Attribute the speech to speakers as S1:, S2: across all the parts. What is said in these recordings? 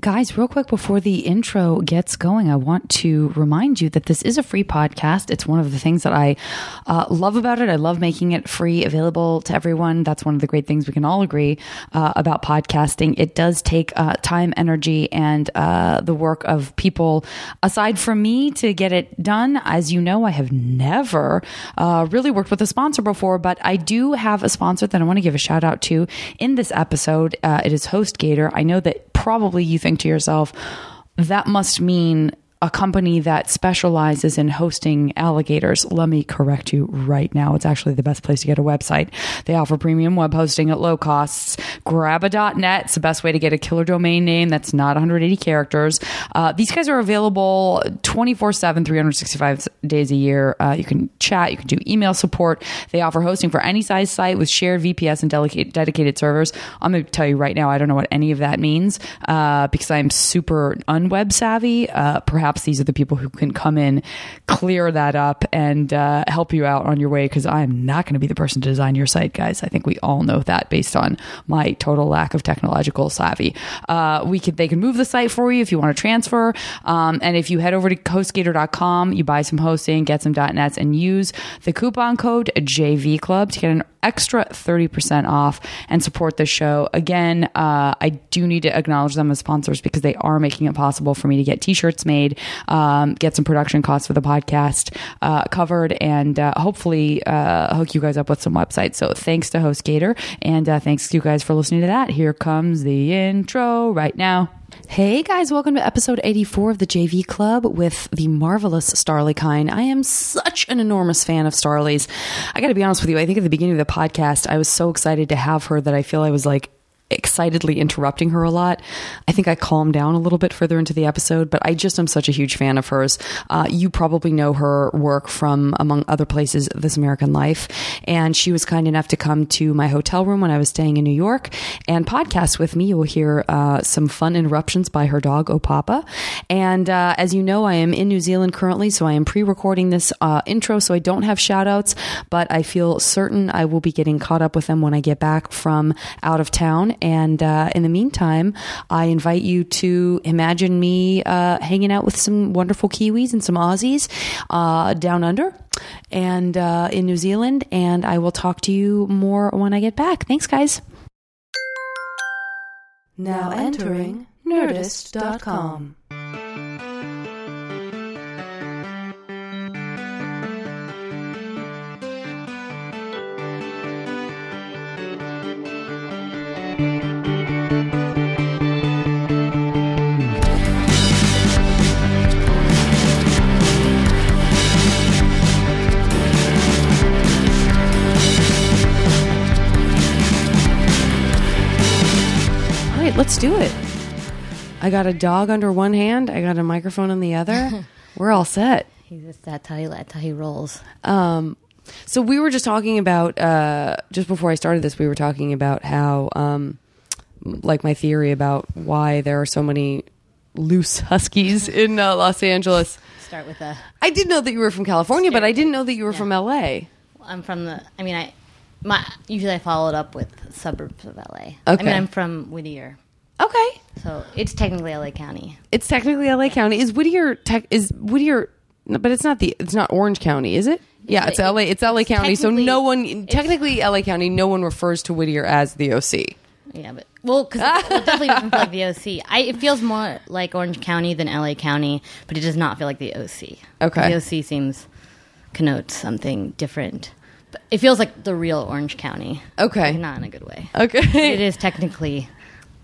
S1: Guys, real quick before the intro gets going, I want to remind you that this is a free podcast. It's one of the things that I uh, love about it. I love making it free, available to everyone. That's one of the great things we can all agree uh, about podcasting. It does take uh, time, energy, and uh, the work of people aside from me to get it done. As you know, I have never uh, really worked with a sponsor before, but I do have a sponsor that I want to give a shout out to in this episode. Uh, it is HostGator. I know that probably you think to yourself, that must mean a company that specializes in hosting alligators. Let me correct you right now. It's actually the best place to get a website. They offer premium web hosting at low costs. Grab.net. It's the best way to get a killer domain name that's not 180 characters. Uh, these guys are available 24 7, 365 days a year. Uh, you can chat, you can do email support. They offer hosting for any size site with shared VPS and dedicated, dedicated servers. I'm going to tell you right now, I don't know what any of that means uh, because I'm super unweb savvy. Uh, these are the people who can come in, clear that up, and uh, help you out on your way. Because I'm not going to be the person to design your site, guys. I think we all know that based on my total lack of technological savvy. Uh, we could they can move the site for you if you want to transfer. Um, and if you head over to HostGator.com, you buy some hosting, get some .nets, and use the coupon code JV Club to get an extra 30% off and support the show. Again, uh, I do need to acknowledge them as sponsors because they are making it possible for me to get t shirts made, um, get some production costs for the podcast uh, covered, and uh, hopefully uh, hook you guys up with some websites. So thanks to HostGator, and uh, thanks to you guys for listening to that. Here comes the intro right now. Hey guys, welcome to episode 84 of the JV Club with the marvelous Starlee Kine. I am such an enormous fan of Starlee's. I got to be honest with you, I think at the beginning of the podcast, I was so excited to have her that I feel I was like excitedly interrupting her a lot. I think I calmed down a little bit further into the episode, but I just am such a huge fan of hers. Uh, you probably know her work from, among other places, This American Life. And she was kind enough to come to my hotel room when I was staying in New York and podcast with me. You will hear uh, some fun interruptions by her dog, Opapa. And uh, as you know, I am in New Zealand currently, so I am pre recording this uh, intro, so I don't have shout outs, but I feel certain I will be getting caught up with them when I get back from out of town. And uh, in the meantime, I invite you to imagine me uh, hanging out with some wonderful Kiwis and some Aussies uh, down under and uh, in New Zealand. And I will talk to you more when I get back. Thanks, guys. Now entering Nerdist.com. Let's do it. I got a dog under one hand. I got a microphone on the other. We're all set.
S2: He's just that's how he that's how he rolls.
S1: Um, so we were just talking about uh, just before I started this. We were talking about how, um, like, my theory about why there are so many loose huskies in uh, Los Angeles.
S2: Start with a.
S1: I did know that you were from California, but I didn't know that you were
S2: Yeah.
S1: from LA.
S2: I'm from the. I mean, I my usually I follow it up with suburbs of LA. I
S1: Okay.
S2: mean, I'm from Whittier,
S1: Okay,
S2: so it's technically LA County.
S1: it's technically LA County. Is Whittier tech? Is Whittier? no, But it's not the. It's not Orange County, is it? Yeah, it's LA. It's LA County. So no one, technically LA County, no one refers to Whittier as the OC.
S2: Yeah, but well, because it definitely doesn't feel like the OC. I, it feels more like Orange County than LA County, but it does not feel like the OC.
S1: Okay.
S2: the OC seems connotes something different. But it feels like the real Orange County.
S1: Okay.
S2: Like, not in a good way.
S1: Okay.
S2: It is technically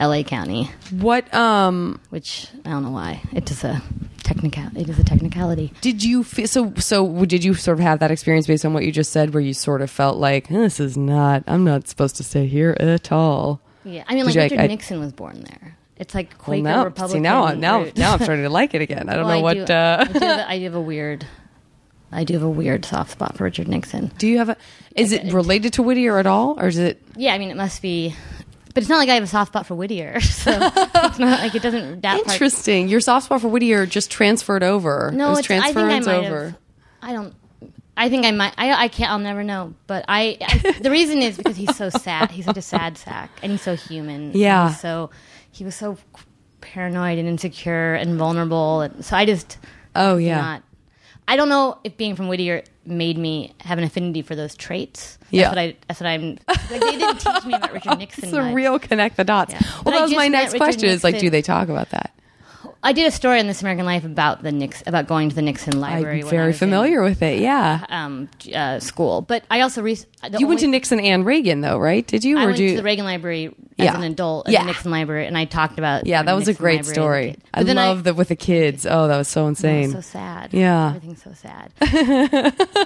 S2: LA County.
S1: What um
S2: which I don't know why. It is a technical. It is a technicality.
S1: did you feel so so did you sort of have that experience based on what you just said where you sort of felt like this is not I'm not supposed to stay here at all.
S2: Yeah, I mean,
S1: Did
S2: like Richard
S1: I-
S2: Nixon was born there. It's like
S1: Well,
S2: Quaker
S1: now,
S2: Republican.
S1: see now now now I'm starting to like it again. I don't
S2: Well,
S1: know what
S2: do,
S1: uh
S2: I, do have, I do have a weird. I do have a weird soft spot for Richard Nixon.
S1: do you have a is it related to Whittier at all or is it
S2: Yeah, I mean, it must be. But it's not like I have a soft spot for Whittier, so it's not like it doesn't. That part,
S1: interesting? Your soft spot for Whittier just transferred over.
S2: No,
S1: it
S2: it's, I think I might
S1: over.
S2: have. I don't. I think I might. I, I can't. I'll never know. But I, I. The reason is because he's so sad. He's such a sad sack, and he's so human.
S1: Yeah.
S2: so he was so paranoid and insecure and vulnerable. And so I just
S1: Oh yeah.
S2: not. I don't know if being from Whittier made me have an affinity for those traits. That's
S1: Yeah.
S2: what I. That's what I'm. Like they didn't teach me about Richard Nixon.
S1: It's a
S2: much.
S1: real connect the dots.
S2: Yeah.
S1: Well,
S2: But
S1: that was my next
S2: Richard
S1: question. Is like, do they talk about that?
S2: I did a story on This American Life about the Nix about going to the Nixon Library.
S1: I'm very
S2: was in,
S1: familiar with it. Yeah.
S2: um, uh, school, but I also re- the
S1: You went to Nixon and Reagan though, right? Did you?
S2: I
S1: or
S2: went
S1: you?
S2: to the Reagan Library as
S1: Yeah.
S2: an adult at
S1: Yeah.
S2: the Nixon Library, and I talked about
S1: yeah, that was a great
S2: Library
S1: story. I love that with the kids. Oh, that was so insane.
S2: so sad.
S1: Yeah.
S2: everything's so sad.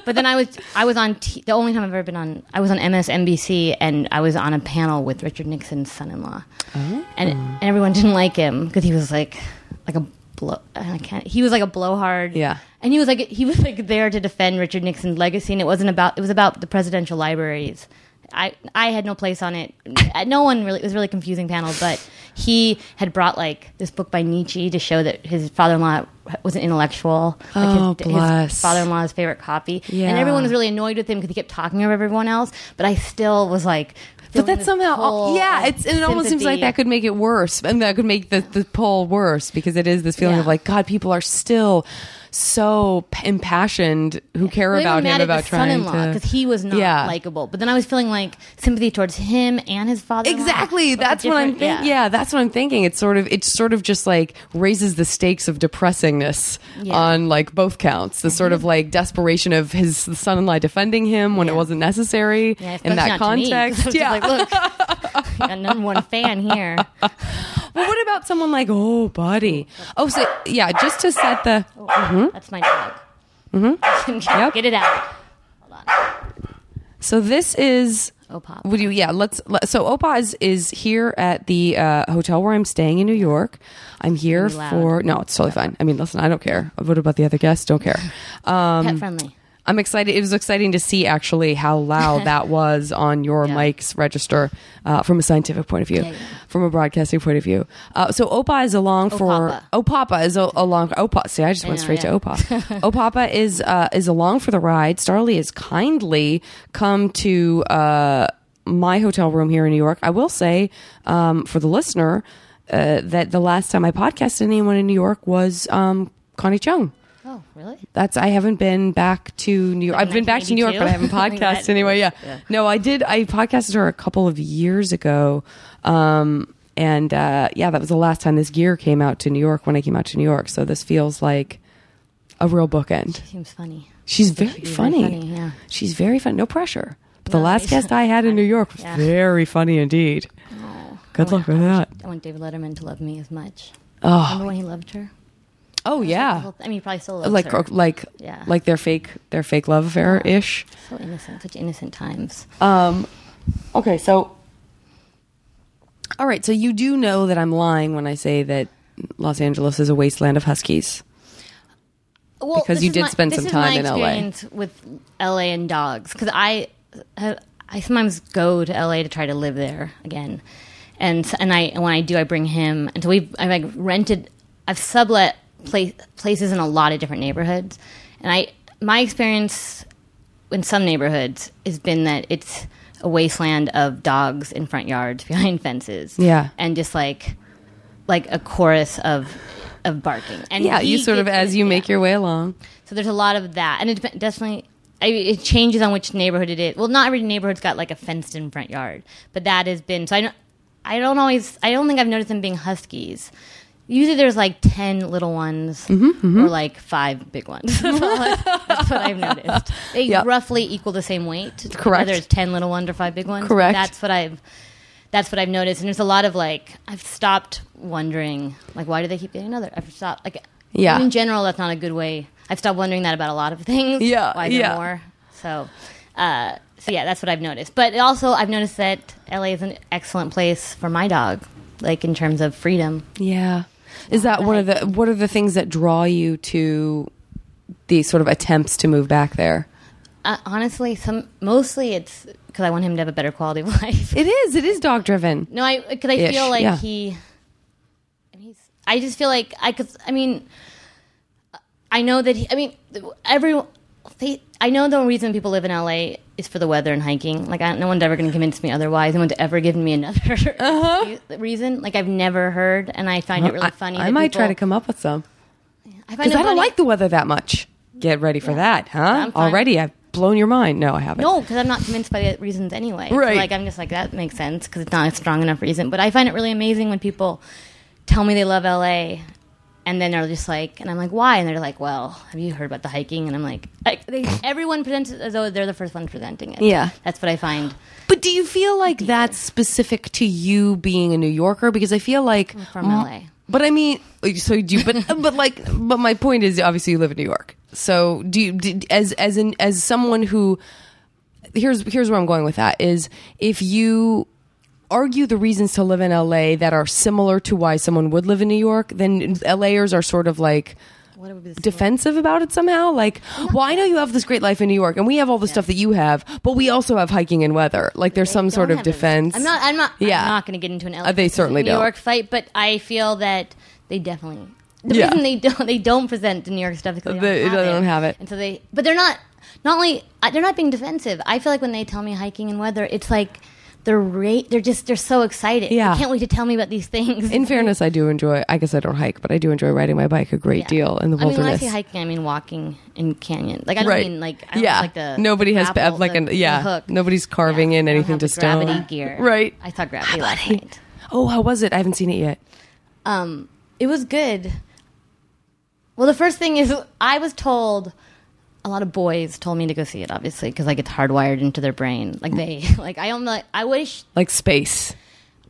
S2: but then I was I was on t- the only time I've ever been on I was on MSNBC and I was on a panel with Richard Nixon's son-in-law,
S1: Oh.
S2: and, and everyone didn't like him because he was like like a blow. I can't. He was like a blowhard.
S1: Yeah.
S2: and he was like he was like there to defend Richard Nixon's legacy, and it wasn't about it was about the presidential libraries. I I had no place on it. No one really. It was a really confusing panel, but he had brought like this book by Nietzsche to show that his father-in-law was an intellectual. Like
S1: Oh,
S2: his,
S1: bless.
S2: his father-in-law's favorite copy,
S1: Yeah.
S2: and everyone was really annoyed with him because he kept talking over everyone else. But I still was like,
S1: But that somehow, uh,
S2: pull
S1: yeah, it's and it almost seems like that could make it worse, and that could make the the poll worse because it is this feeling
S2: Yeah.
S1: of like God, people are still so impassioned who care
S2: they
S1: about him about trying to
S2: because he was not
S1: Yeah.
S2: likable. But then I was feeling like sympathy towards him and his father.
S1: Exactly. That's what I'm thinking. Yeah. that's what I'm thinking. It's sort of it's sort of just like raises the stakes of depressingness
S2: Yeah.
S1: on like both counts. The sort of like desperation of his son-in-law defending him when it wasn't necessary
S2: Yeah,
S1: in that
S2: not to me, 'cause I
S1: context.
S2: just
S1: yeah.
S2: like, look, got number one fan here.
S1: well, what about someone like oh, buddy? Oh, so yeah, just to set the
S2: That's my dog. Mm-hmm.
S1: Yep.
S2: Get it out. Hold on.
S1: So this is.
S2: Pop.
S1: Would you? Yeah. Let's. Let, so Opa is is here at the uh, hotel where I'm staying in New York. I'm here for. No, it's totally fine. I mean, listen, I don't care. What about the other guests? Don't care. Um,
S2: Pet friendly.
S1: I'm excited. It was exciting to see actually how loud that was on your
S2: Yeah.
S1: mic's register uh, from a scientific point of view,
S2: Yeah, yeah.
S1: from a broadcasting point of view. Uh, so Opa is along for
S2: Opapa.
S1: Opapa is a, along. Opa, see, I just went
S2: know,
S1: straight to Opa. Opapa is uh, is along for the ride. Starlee has kindly come to uh, my hotel room here in New York. I will say um, for the listener uh, that the last time I podcasted anyone in New York was um, Connie Chung
S2: Oh, really?
S1: that's I haven't been back to New York. I've been back to New York, but I haven't podcasted anyway. Yeah.
S2: Yeah.
S1: no, I did. I podcasted her a couple of years ago, um, and uh, yeah, that was the last time this gear came out to New York when I came out to New York. So this feels like a real bookend.
S2: Seems funny.
S1: She's very
S2: She's very
S1: funny.
S2: funny, yeah.
S1: She's very fun. No pressure. But the last guest I had in New York was
S2: Yeah.
S1: very funny indeed.
S2: Oh,
S1: Good
S2: I
S1: luck
S2: want-
S1: with that.
S2: I want David Letterman to love me as much.
S1: Oh.
S2: Remember when he loved her?
S1: Oh yeah.
S2: I mean, probably still
S1: Like like
S2: Yeah.
S1: like their fake their fake love affair ish.
S2: so innocent, such innocent times.
S1: Um, okay, so all right, so you do know that I'm lying when I say that Los Angeles is a wasteland of huskies.
S2: Well,
S1: Because you did
S2: my-
S1: spend some time in LA.
S2: with LA and dogs because I, I I sometimes go to LA to try to live there again, and and I when I do, I bring him. And so we've I've like rented, I've sublet place, places in a lot of different neighborhoods, and I my experience in some neighborhoods has been that it's a wasteland of dogs in front yards behind fences,
S1: Yeah.
S2: and just like like a chorus of of barking. And
S1: Yeah, you sort of as you
S2: yeah.
S1: make your way along.
S2: So there's a lot of that, and it definitely I, it changes on which neighborhood it is. Well, not every neighborhood's got like a fenced-in front yard, but that has been. So I don't. I don't always. I don't think I've noticed them being huskies. Usually there's like ten little ones
S1: Mm-hmm,
S2: or like five big ones. That's, that's what I've noticed. They
S1: Yep.
S2: roughly equal the same weight.
S1: Correct.
S2: Whether it's ten little ones or five big ones.
S1: Correct.
S2: That's what I've. That's what I've noticed, and there's a lot of like I've stopped wondering like why do they keep getting another? I've stopped like
S1: Yeah.
S2: in general that's not a good way. I've stopped wondering that about a lot of things.
S1: Yeah,
S2: why there
S1: yeah.
S2: more? So, uh, so yeah, that's what I've noticed. But also, I've noticed that LA is an excellent place for my dog, like in terms of freedom.
S1: Yeah. Is that one of the what are the things that draw you to these sort of attempts to move back there?
S2: Uh, honestly, some mostly it's because I want him to have a better quality of life.
S1: It is. It is dog driven.
S2: No, I because I
S1: Ish,
S2: feel like
S1: yeah.
S2: he. and He's. I just feel like I could. I mean, I know that he. I mean, every they, I know the reason people live in LA is for the weather and hiking. Like, I, no one's ever going to convince me otherwise. No one's ever given me another reason. Like, I've never heard, and I find it really funny.
S1: Uh-huh. I, I might try to come up with some
S2: I
S1: I don't like the weather that much. Get ready for that, huh? Already, I've blown your mind. No, I haven't.
S2: No, because I'm not convinced by the reasons anyway. So,
S1: Right.
S2: like, I'm just like, that makes sense because it's not a strong enough reason. But I find it really amazing when people tell me they love LA and then they're just like, and I'm like, why? And they're like, well, have you heard about the hiking? And I'm like, like they, everyone presents it as though they're the first one presenting it.
S1: Yeah.
S2: That's what I find.
S1: But do you feel like that's specific to you being a New Yorker? Because I feel like
S2: from LA.
S1: But I mean, so do you? But but like, but my point is, obviously, you live in New York. So do you? do- As as in as someone who here's here's where I'm going with that is if you argue the reasons to live in LA that are similar to why someone would live in New York, then LAers are sort of like
S2: What would be the
S1: defensive about it somehow. Like, well, I know you have this great life in New York, and we have all the stuff that you have, but we also have hiking and weather. Like, there's some sort of defense.
S2: I'm not. I'm not.
S1: Yeah.
S2: I'm not going to get into an LA
S1: Uh, they certainly
S2: New
S1: don't.
S2: York fight, but I feel that they definitely. The
S1: Yeah.
S2: reason they don't they don't present the New York stuff because they,
S1: They-
S2: don't, have
S1: they don't
S2: it.
S1: have it.
S2: and so they. But they're not. Not only uh, they're not being defensive. I feel like when they tell me hiking and weather, it's like they're rate. They're just they're so excited.
S1: Yeah.
S2: can't wait to tell me about these things.
S1: In fairness, I do enjoy. I guess I don't hike, but I do enjoy riding my bike a great
S2: Yeah.
S1: deal in the wilderness.
S2: I mean, when I say hiking, I mean walking in canyon. Like I don't
S1: Right.
S2: mean like I
S1: yeah,
S2: like the
S1: nobody has like an yeah.
S2: hook.
S1: Nobody's carving
S2: Yeah,
S1: in anything to stone.
S2: Gravity gear,
S1: Right.
S2: I saw gravity last night.
S1: Oh, how was it? I haven't seen it yet.
S2: Um, it was good. Well, the first thing is I was told a lot of boys told me to go see it, obviously, because like it's hardwired into their brain. Like they, like I don't like. I wish
S1: Like space.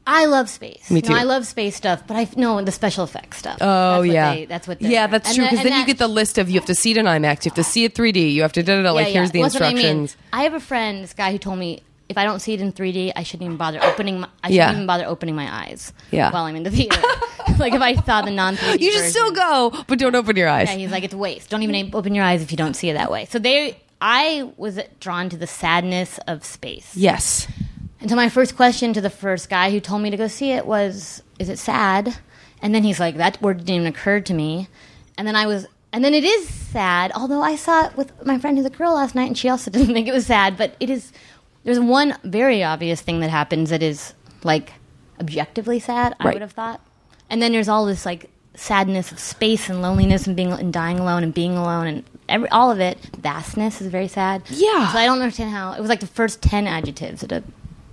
S2: I love space.
S1: Me
S2: No,
S1: too.
S2: I love space stuff, but I no the special effects stuff.
S1: Oh
S2: That's what
S1: yeah,
S2: they- that's what.
S1: yeah, that's true. Because then you get the list of you have to see it in IMAX, you have to see it 3D, you have to da da da. Like
S2: Yeah,
S1: here's the
S2: Well, what I mean.
S1: instructions.
S2: I have a friend, this guy who told me if I don't see it in 3D, I shouldn't even bother opening. My, I shouldn't
S1: Yeah.
S2: even bother opening my eyes.
S1: Yeah.
S2: while I'm in the theater. like if I saw the non 3D,
S1: You should still go, but don't open your eyes.
S2: Yeah, he's like, it's waste. Don't even open your eyes if you don't see it that way. So they, I was drawn to the sadness of space.
S1: yes.
S2: And so my first question to the first guy who told me to go see it was, "Is it sad?" And then he's like, "That word didn't even occur to me." And then I was, and then it is sad. Although I saw it with my friend who's a girl last night, and she also didn't think it was sad. But it is. There's one very obvious thing that happens that is like objectively sad. I
S1: Right.
S2: would have thought. And then there's all this like sadness of space and loneliness and being and dying alone and being alone and every all of it. Vastness is very sad.
S1: Yeah.
S2: So I don't understand how it was like the first ten adjectives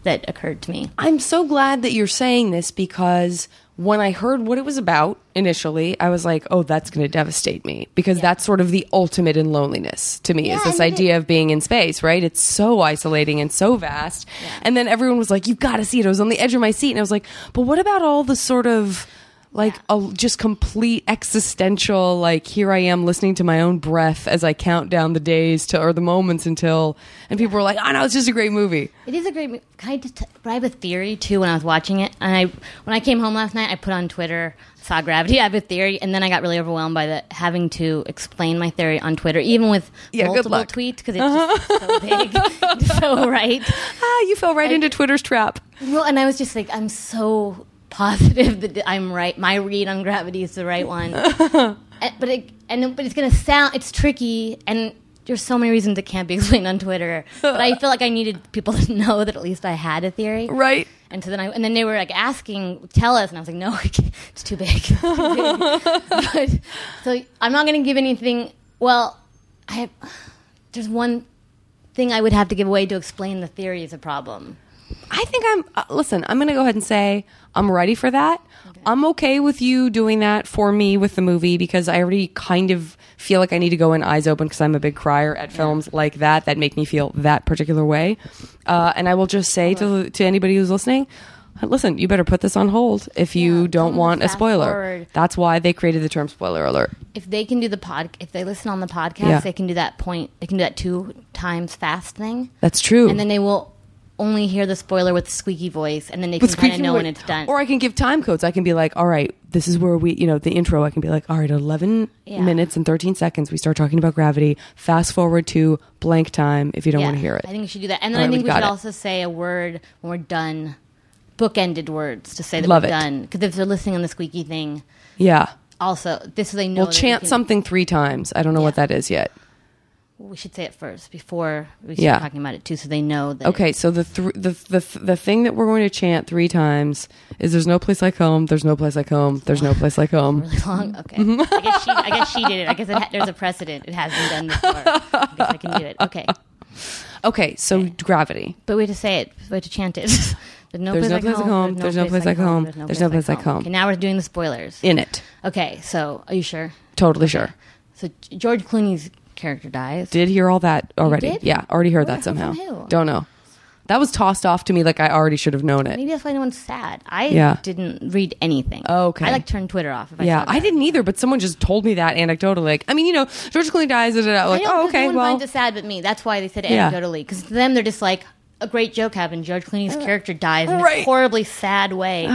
S2: that occurred to me.
S1: I'm so glad that you're saying this because when I heard what it was about initially, I was like, oh, that's going to devastate me because that's sort of the ultimate in loneliness to me is this
S2: and it
S1: idea of being in space, right? It's so isolating and so vast. And then everyone was like, you've got to see it. I was on the edge of my seat and I was like, but what about all the sort of like a just complete existential like here I am listening to my own breath as I count down the days to or the moments until and people were like, "Oh no, it's just a great movie."
S2: It is a great. mo- Can I just? But I have a theory too. When I was watching it, and I when I came home last night, I put on Twitter, saw Gravity. I have a theory, and then I got really overwhelmed by the having to explain my theory on Twitter, even with
S1: Yeah,
S2: multiple tweets because it's just so big, so right.
S1: Ah, you fell right into Twitter's trap.
S2: Well, and I was just like, I'm so positive that I'm right. My read on gravity is the right one. And- but it, and but it's gonna sound it's tricky, and there's so many reasons it can't be explained on Twitter. But I feel like I needed people to know that at least I had a theory,
S1: Right.
S2: And so then I and then they were like asking, tell us, and I was like, no, it's too big. It's too big. but, so I'm not gonna give anything. Well, I have, there's one thing I would have to give away to explain the theory is a problem.
S1: I think I'm. Uh, listen, I'm going to go ahead and say I'm ready for that. I'm okay with you doing that for me with the movie because I already kind of feel like I need to go in eyes open because I'm a big crier at films like that that make me feel that particular way. Uh, and I will just say to to anybody who's listening. Listen, you better put this on hold if you
S2: Yeah,
S1: don't want a spoiler.
S2: forward.
S1: That's why they created the term spoiler alert.
S2: if they can do the pod, if they listen on the podcast,
S1: Yeah.
S2: they can do that point. They can do that two times fast thing,
S1: That's true.
S2: and then they will only hear the spoiler with the squeaky voice, and then they can kind of know
S1: voice.
S2: when it's done.
S1: Or I can give time codes. I can be like, all right, this is where we, you know, the intro. I can be like, all right, 11
S2: Yeah.
S1: minutes and 13 seconds. We start talking about gravity. Fast forward to blank time if you don't
S2: Yeah,
S1: want to hear it.
S2: I think you should do that, and then
S1: All
S2: I
S1: right,
S2: think
S1: we
S2: we should
S1: it.
S2: also say a word when we're done, bookended words to say that
S1: Love
S2: we're
S1: it.
S2: done. Because if they're listening on the squeaky thing,
S1: yeah.
S2: also this is they know.
S1: We'll
S2: that we
S1: chant
S2: can-
S1: something three times. I don't know what that is yet.
S2: We should say it first before we start
S1: Yeah.
S2: talking about it too, so they know that.
S1: Okay, so the, thr the the the thing that we're going to chant three times is "There's no place like home. There's no place like home. There's no place like home."
S2: Really long. Okay. I guess she. I guess she did it. I guess it ha- there's a precedent. It has been done before. I guess I can do it. Okay.
S1: Okay, so gravity.
S2: But we have to say it. We have to chant it. there's no
S1: There's
S2: place
S1: no
S2: like
S1: place like home. There's no place like home. There's no place like home.
S2: Okay, now we're doing the spoilers.
S1: In it,
S2: Okay, so are you sure?
S1: totally sure.
S2: So George Clooney's character dies.
S1: Did hear all that already?
S2: did?
S1: Yeah, already heard
S2: Where-
S1: that somehow.
S2: from who?
S1: Don't know. That was tossed off to me like I already should have known it.
S2: Maybe that's why no one's sad. I
S1: Yeah.
S2: didn't read anything.
S1: Okay.
S2: I like turned Twitter off. If I
S1: Yeah,
S2: saw
S1: I
S2: that.
S1: didn't either, but someone just told me that anecdotally. Like, I mean, you know, George Clooney dies. Da, da, da. Like,
S2: I know,
S1: oh,
S2: 'cause
S1: okay,
S2: No one
S1: well,
S2: finds it sad but me. That's why they said
S1: Yeah.
S2: anecdotally. Because to them, they're just like a great joke happened. George Clooney's uh, character dies in
S1: right.
S2: a horribly sad way.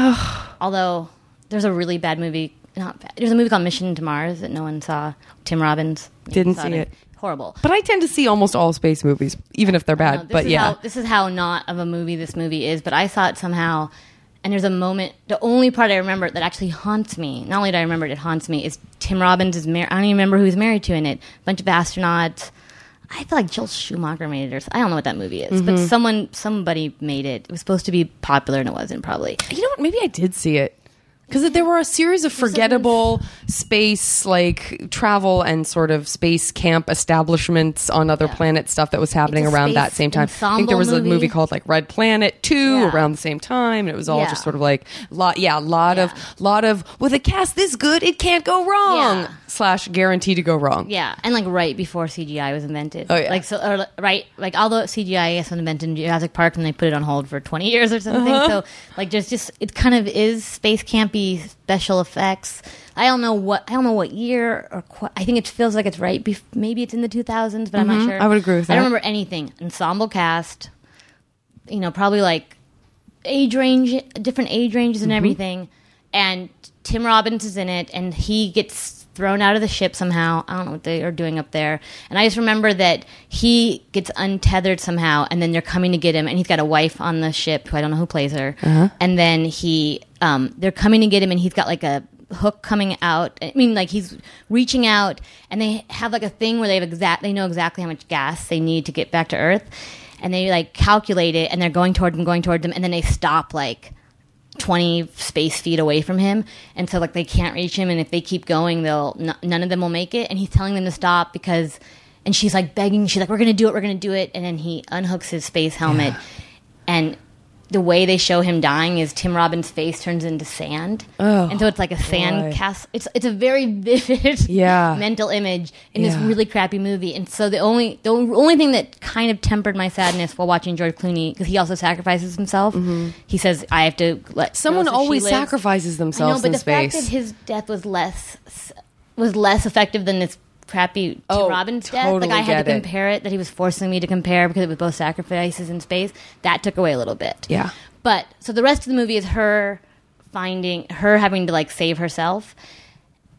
S2: Although there's a really bad movie. Not bad. There's a movie called Mission to Mars that no one saw. Tim Robbins
S1: Didn't see it.
S2: Horrible.
S1: but I tend to see almost all space movies, even if they're bad. but yeah,
S2: how, this is how not of a movie this movie is. But I saw it somehow, and there's a moment. The only part I remember that actually haunts me. Not only do I remember it, it haunts me. Is Tim Robbins is married? I don't even remember who he's married to in it. A bunch of astronauts. I feel like Joel Schumacher made it, or I don't know what that movie is,
S1: Mm-hmm.
S2: but someone, somebody made it. It was supposed to be popular, and it wasn't. Probably.
S1: you know what? Maybe I did see it because there were a series of forgettable space like travel and sort of space camp establishments on other planets stuff that was happening around that same time. I think there was a movie
S2: movie.
S1: called like Red Planet Two
S2: Yeah.
S1: around the same time, and it was all
S2: Yeah.
S1: just sort of like lot, yeah, a lot of lot of with a cast this good, it can't go wrong.
S2: Yeah.
S1: Slash guarantee to go wrong.
S2: Yeah, and like right before CGI was invented.
S1: Oh, yeah.
S2: like so, or, right, like although CGI was invented in Jurassic Park, and they put it on hold for twenty years or something.
S1: Uh-huh.
S2: So like, there's just it kind of is space special effects. I don't know what I don't know what year or qu- I think it feels like it's right. Bef- maybe it's in the 2000s, but I'm not sure.
S1: Mm-hmm. I would agree with that.
S2: I don't remember anything. Ensemble cast, you know, probably like age range, different age ranges
S1: Mm-hmm.
S2: and everything. And Tim Robbins is in it, and he gets thrown out of the ship somehow. I don't know what they are doing up there. And I just remember that he gets untethered somehow, and then they're coming to get him, and he's got a wife on the ship who I don't know who plays her.
S1: Uh-huh.
S2: And then he, um, they're coming to get him, and he's got like a hook coming out. I mean, like he's reaching out, and they have like a thing where they have exact, they know exactly how much gas they need to get back to Earth, and they like calculate it, and they're going toward him, going toward him, and then they stop like 20 space feet away from him. And so like they can't reach him and if they keep going they'll n- none of them will make it. And he's telling them to stop because and she's like begging. She's like we're gonna do it we're gonna do it. And then he unhooks his space helmet. And the way they show him dying is Tim Robbins' face turns into sand,
S1: Oh,
S2: and so it's like a sand
S1: boy.
S2: castle. It's it's a very vivid
S1: Yeah.
S2: mental image in this really crappy movie. And so the only the only thing that kind of tempered my sadness while watching George Clooney because he also sacrifices himself. He says I have to let
S1: Mm-hmm. Someone
S2: girls so she
S1: always
S2: lives."
S1: sacrifices
S2: I know, but the
S1: space.
S2: fact that his death was less was less effective than this crappy Tim
S1: Oh,
S2: Robbins death. Like I had to
S1: get it.
S2: compare it. That he was forcing me to compare because it was both sacrifices in space. That took away a little bit.
S1: Yeah.
S2: But so the rest of the movie is her finding her having to like save herself.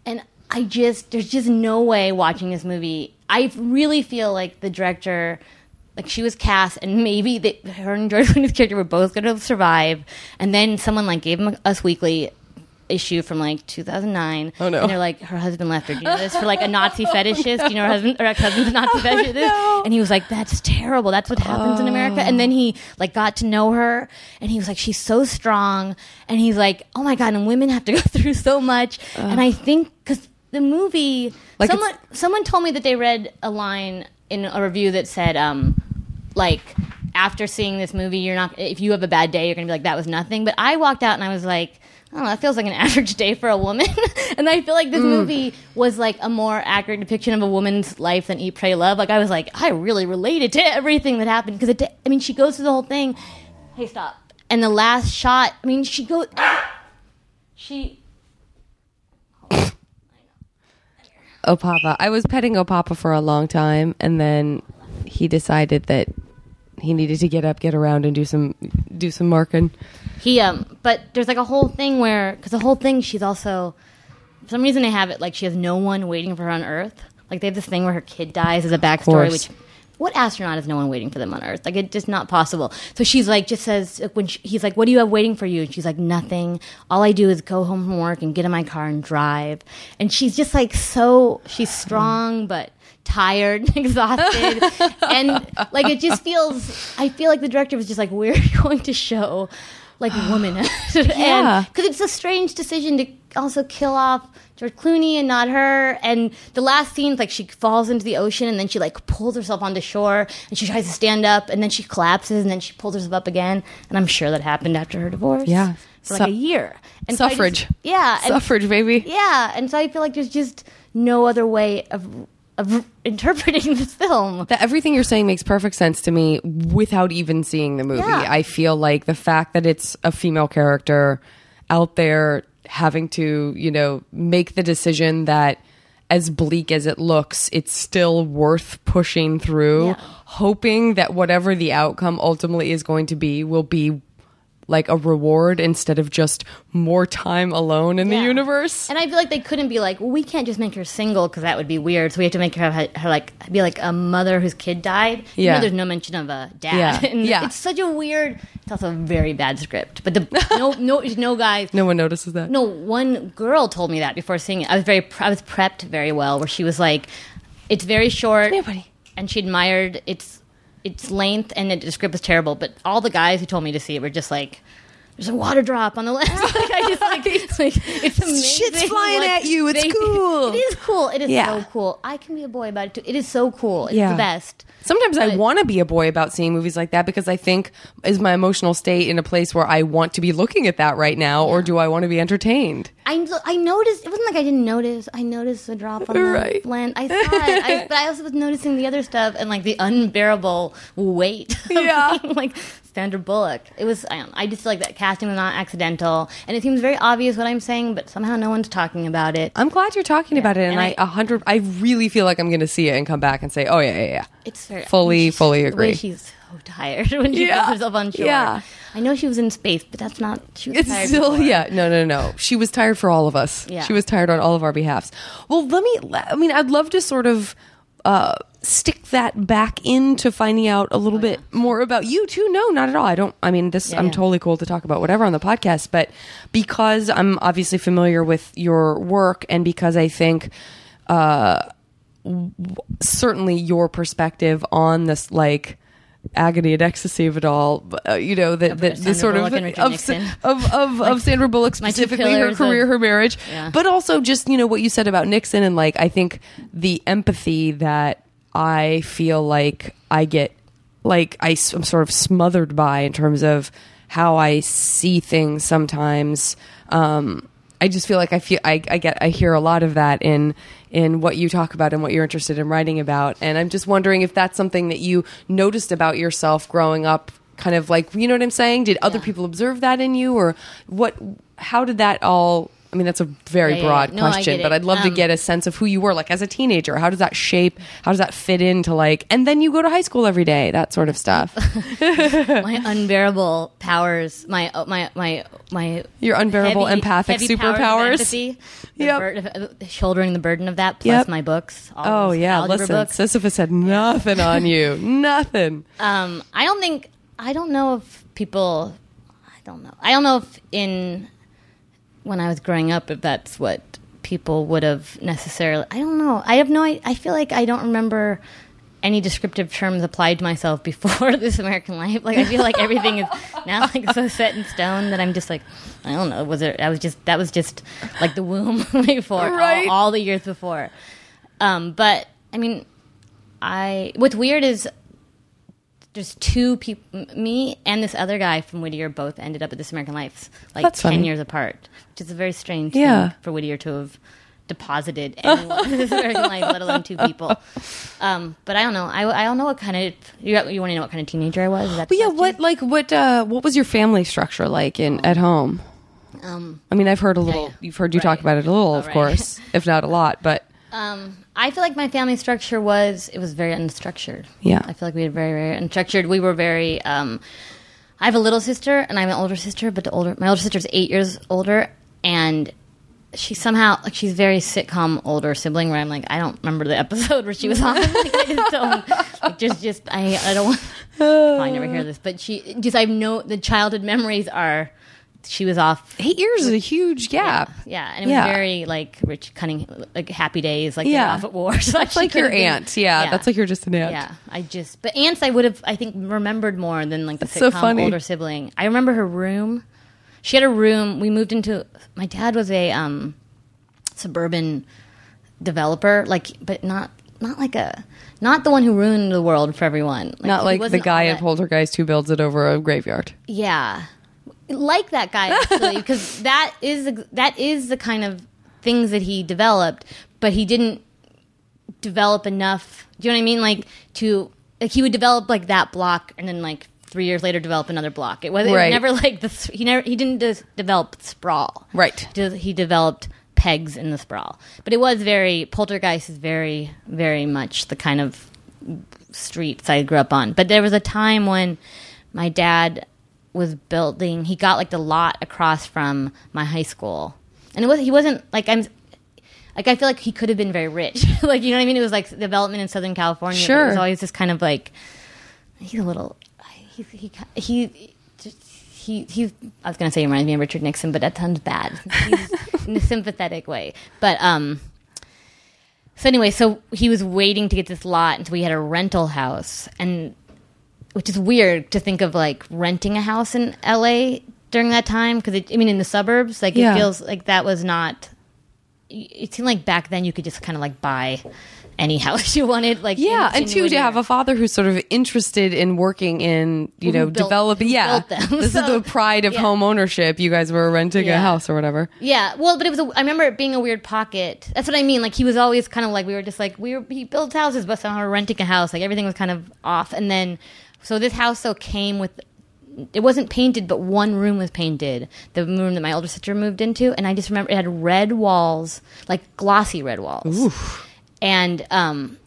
S2: And I just there's just no way watching this movie. I really feel like the director like she was cast and maybe her and George Clooney's character were both going to survive and then someone like gave him Us Weekly issue from like 2009
S1: Oh, no.
S2: and they're like her husband left her do you know this for like a Nazi fetishist Do you know her husband or her cousin's a Nazi fetishist?
S1: No.
S2: and he was like that's terrible. That's what happens in America. And then he like got to know her and he was like she's so strong. And he's like oh my god and women have to go through so much. And I think because the movie
S1: Like
S2: someone someone told me that they read a line in a review that said um like after seeing this movie you're not if you have a bad day you're gonna be like that was nothing. But I walked out and I was like Oh, that feels like an average day for a woman. and I feel like
S1: Mm.
S2: this movie was like a more accurate depiction of a woman's life than Eat, Pray, Love. Like I was like, I really related to everything that happened because it. I mean, she goes through the whole thing. Hey, stop! And the last shot. I mean, she goes. She.
S1: Oh, Papa. I was petting Oh, Papa for a long time, and then he decided that he needed to get up, get around, and do some do some marking.
S2: He um, but there's like a whole thing where because the whole thing she's also for some reason they have it like she has no one waiting for her on Earth. Like they have this thing where her kid dies as a backstory, which what astronaut has no one waiting for them on Earth? Like it's just not possible. So she's like, just says when she, he's like, "What do you have waiting for you?" And she's like, "Nothing. All I do is go home from work and get in my car and drive." And she's just like so she's strong, but tired, and exhausted, and like it just feels. I feel like the director was just like, "We're going to show." Like womanhood,
S1: Yeah.
S2: and because it's a strange decision to also kill off George Clooney and not her. And the last scene, like she falls into the ocean and then she like pulls herself onto shore and she tries to stand up and then she collapses and then she pulls herself up again. And I'm sure that happened after her divorce.
S1: Yeah.
S2: for like
S1: Su-
S2: a year. And so I just-
S1: Suffrage.
S2: yeah, and,
S1: Suffrage, baby.
S2: yeah. And so I feel like there's just no other way of of interpreting the film.
S1: That everything you're saying makes perfect sense to me without even seeing the movie.
S2: Yeah.
S1: I feel like the fact that it's a female character out there having to, you know, make the decision that as bleak as it looks, it's still worth pushing through,
S2: Yeah.
S1: hoping that whatever the outcome ultimately is going to be will be like a reward instead of just more time alone in the universe.
S2: And I feel like they couldn't be like, well, we can't just make her single because that would be weird. So we have to make her, have, her like be like a mother whose kid died. You
S1: Yeah.
S2: know, there's no mention of a dad.
S1: Yeah. Yeah.
S2: It's such a weird. It's also a very bad script. But the no no no guys.
S1: no one notices that.
S2: No, one girl told me that before seeing it. I was very I was prepped very well. Where she was like, it's very short,
S1: here,
S2: and she admired its its length, and the script was terrible. But all the guys who told me to see it were just like. There's a water drop on the left. like, I just like, it's, like it's amazing.
S1: Shit's flying
S2: Like,
S1: at you. It's cool.
S2: It is cool. It is
S1: Yeah.
S2: so cool. I can be a boy about it too. It is so cool. It's
S1: Yeah.
S2: the best.
S1: Sometimes I want to be a boy about seeing movies like that because I think is my emotional state in a place where I want to be looking at that right now, or do I want to be entertained?
S2: I, I noticed it wasn't like I didn't notice. I noticed the drop on the
S1: Right.
S2: blend. I saw it, I, but I also was noticing the other stuff and like the unbearable weight. Of
S1: Yeah.
S2: being, like Sandra Bullock. It was. I, don't, I just feel like that casting was not accidental, and it seems very obvious what I'm saying, but somehow no one's talking about it.
S1: I'm glad you're talking about it, and,
S2: and
S1: I hundred. I really feel like I'm going to see it and come back and say, "Oh yeah, yeah, yeah."
S2: It's very
S1: Fully- fully agree.
S2: she's so tired when she
S1: Yeah.
S2: puts herself on shore.
S1: Yeah.
S2: I know she was in space, but that's not. She was
S1: It's
S2: tired
S1: still,
S2: before.
S1: yeah, no, no, no. She was tired for all of us.
S2: Yeah.
S1: She was tired on all of our behalfs. Well, let me, I mean, I'd love to sort of uh, stick that back into finding out a little bit more about you too. No, not at all. I don't, I mean, this,
S2: Yeah,
S1: I'm
S2: yeah.
S1: totally cool to talk about whatever on the podcast, but because I'm obviously familiar with your work and because I think, uh, w- certainly your perspective on this, like, agony and ecstasy of it all, uh, you know, that, that the sort of,
S2: Bullock and Richard
S1: of, of, of, of Sandra Bullock specifically her career,
S2: of-
S1: her marriage,
S2: Yeah.
S1: but also just you know what you said about Nixon and like I think the empathy that I feel like I get, like I, am sort of smothered by in terms of how I see things sometimes. Um, I just feel like I feel I, I get I hear a lot of that in in what you talk about and what you're interested in writing about, and I'm just wondering if that's something that you noticed about yourself growing up, kind of like you know what I'm saying. Did other
S2: Yeah.
S1: people observe that in you, or what? How did that all? I mean, that's a very
S2: Yeah, yeah,
S1: broad
S2: yeah. No,
S1: question, but. I'd love to
S2: Um,
S1: get a sense of who you were, like as a teenager. How does that shape? How does that fit into like? And then you go to high school every day, that sort of stuff.
S2: my unbearable powers, my uh, my my my
S1: Your unbearable
S2: heavy-
S1: empathic
S2: heavy
S1: superpowers. Yep.
S2: bur- uh, shouldering the burden of that, plus
S1: Yep.
S2: my books.
S1: oh yeah, listen,
S2: books.
S1: Sisyphus had nothing on you, nothing.
S2: Um, I don't think I don't know if people. I don't know. I don't know if in when I was growing up, if that's what people would have necessarily. I don't know. I have no. I, I feel like I don't remember any descriptive terms applied to myself before this American life. Like I feel like everything is now like so set in stone that I'm just like I don't know. Was it? I was just that was just like the womb before
S1: Right.
S2: all, all the years before. Um, but I mean, I what's weird is there's two people, me and this other guy from Whittier, both ended up at This American Life, like
S1: That's
S2: ten
S1: funny.
S2: years apart, which is a very strange
S1: Yeah.
S2: thing for Whittier to have deposited anyone in This American Life, let alone two people. Um, but I don't know. I, I don't know what kind of you, you want to know what kind of teenager I was. Is
S1: yeah, what like what uh, what was your family structure like in at home?
S2: Um,
S1: I mean, I've heard a little.
S2: yeah.
S1: You've heard you
S2: Right.
S1: talk about it a little,
S2: Oh,
S1: of
S2: right.
S1: course, if not a lot. But
S2: Um, I feel like my family structure was it was very unstructured.
S1: Yeah.
S2: I feel like we had very very unstructured. We were very. Um, I have a little sister and I have an older sister, but the older my older sister's eight years older, and she somehow like she's very sitcom older sibling where I'm like I don't remember the episode where she was on. like, I just don't like just just I I don't probably never hear this, but she just I know the childhood memories are she was off.
S1: Eight years is a huge gap.
S2: Yeah, and it was very like Rich Cunning, like happy days, like
S1: Yeah.
S2: off at war. So
S1: That's like your aunt. Yeah, that's like you're just an aunt.
S2: yeah, I just but aunts I would have I think remembered more than like the
S1: That's so funny.
S2: older sibling. I remember her room. She had a room. We moved into. My dad was a um, suburban developer, like, but not not like a not the one who ruined the world for everyone.
S1: Not like the guy in Poltergeist who builds it over a graveyard.
S2: yeah, like that guy actually, because that is that is the kind of things that he developed, but he didn't develop enough. Do you know what I mean? Like to like he would develop like that block, and then like three years later develop another block. It was, it was
S1: Right.
S2: never like the he never he didn't just develop sprawl.
S1: Right.
S2: He developed pegs in the sprawl, but it was very poltergeist is very very much the kind of streets I grew up on. But there was a time when my dad was building. He got like the lot across from my high school, and it was he wasn't like I'm. Like I feel like he could have been very rich. like you know what I mean? It was like development in Southern California.
S1: Sure.
S2: It was always just kind of like he's a little. He he he. He, he, I was going to say he reminds me of Richard Nixon, but that sounds bad. He's in a sympathetic way. But, um, so anyway, so he was waiting to get this lot until we had a rental house, and which is weird to think of like renting a house in LA during that time because I mean in the suburbs, like
S1: Yeah.
S2: it feels like that was not. It seemed like back then you could just kind of like buy any house you wanted, like
S1: Yeah, and two to have a father who's sort of interested in working in you know
S2: built-
S1: developing. Yeah, this
S2: So,
S1: is the pride of
S2: yeah.
S1: home ownership. You guys were renting a house or whatever.
S2: Yeah, well, but it was. A, I remember it being a weird pocket. That's what I mean. Like he was always kind of like we were just like we were. He builds houses, but somehow we're renting a house. Like everything was kind of off. And then, so this house so came with. It wasn't painted, but one room was painted. The room that my older sister moved into, and I just remember it had red walls, like glossy red walls. And um,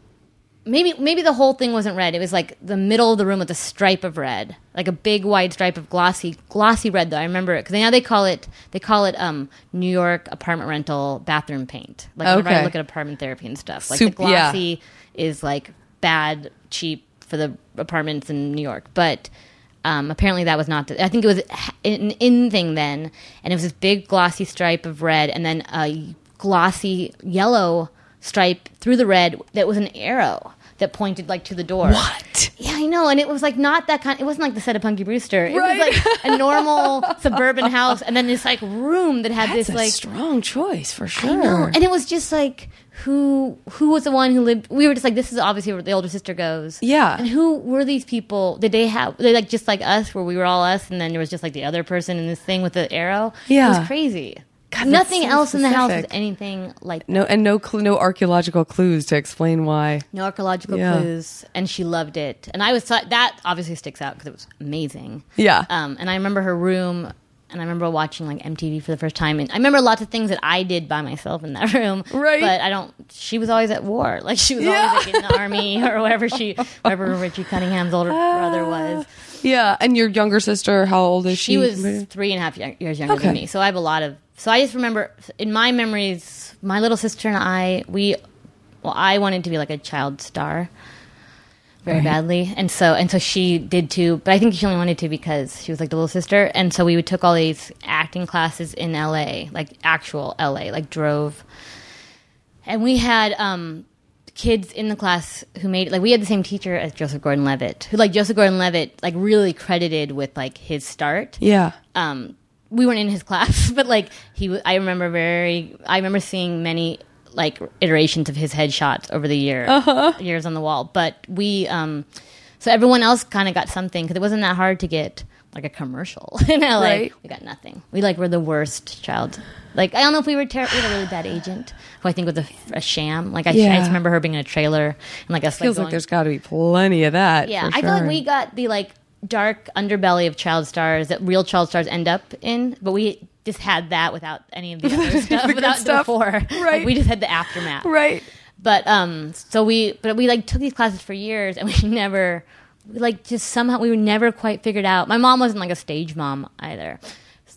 S2: maybe maybe the whole thing wasn't red. It was like the middle of the room with a stripe of red, like a big wide stripe of glossy glossy red. Though I remember it because now they call it they call it um, New York apartment rental bathroom paint. Like whenever I look at apartment therapy and stuff, like
S1: Sup-
S2: the
S1: yeah.
S2: glossy is like bad cheap for the apartments in New York, but. Um, apparently that was not. The, I think it was an in thing then, and it was this big glossy stripe of red, and then a glossy yellow stripe through the red that was an arrow that pointed like to the door.
S1: What?
S2: Yeah, I know, and it was like not that kind. It wasn't like the set of Punky Brewster. It
S1: Right.
S2: was like a normal suburban house, and then this like room that had
S1: That's
S2: this
S1: a
S2: like
S1: strong choice for sure.
S2: And it was just like who who was the one who lived we were just like this is obviously where the older sister goes.
S1: Yeah.
S2: And who were these people? Did they have they like just like us where we were all us and then there was just like the other person in this thing with the arrow?
S1: Yeah it
S2: was crazy.
S1: God,
S2: Nothing
S1: so
S2: else in the house was anything like
S1: No, and no, cl- no archaeological clues to explain why.
S2: no archaeological
S1: Yeah.
S2: clues, and she loved it. And I was that obviously sticks out because it was amazing.
S1: Yeah.
S2: Um, and I remember her room, and I remember watching like MTV for the first time, and I remember lots of things that I did by myself in that room.
S1: Right.
S2: But I don't. She was always at war. Like she was
S1: Yeah.
S2: always like in the army or whatever she, whatever Richie Cunningham's older ah. brother was.
S1: Yeah, and your younger sister, how old is she?
S2: She was three and a half years younger
S1: Okay.
S2: than me, so I have a lot of. So I just remember in my memories, my little sister and I, we, well, I wanted to be like a child star, very
S1: Right.
S2: badly, and so and so she did too. But I think she only wanted to because she was like the little sister, and so we took all these acting classes in L.A., like actual L.A., like drove, and we had um kids in the class who made like we had the same teacher as Joseph Gordon-Levitt, who like Joseph Gordon-Levitt like really credited with like his start
S1: Yeah.
S2: um, we weren't in his class, but like he, I remember very, I remember seeing many like iterations of his headshots over the year,
S1: Uh-huh.
S2: years on the wall. But we, um, so everyone else kind of got something because it wasn't that hard to get like a commercial in LA.
S1: Right.
S2: We got nothing. We like were the worst child. Like I don't know if we were ter- we had a really bad agent who I think was a, a sham. Like I, I just remember her being in a trailer and like us
S1: Feels
S2: like,
S1: like there's got to be plenty of that.
S2: yeah, I feel like we got the like dark underbelly of child stars that real child stars end up in, but we just had that without any of the other stuff,
S1: The
S2: without
S1: stuff.
S2: the before.
S1: Right.
S2: Like, we just had the aftermath.
S1: right.
S2: But um, so we but we like took these classes for years, and we never we like just somehow we were never quite figured out. My mom wasn't like a stage mom either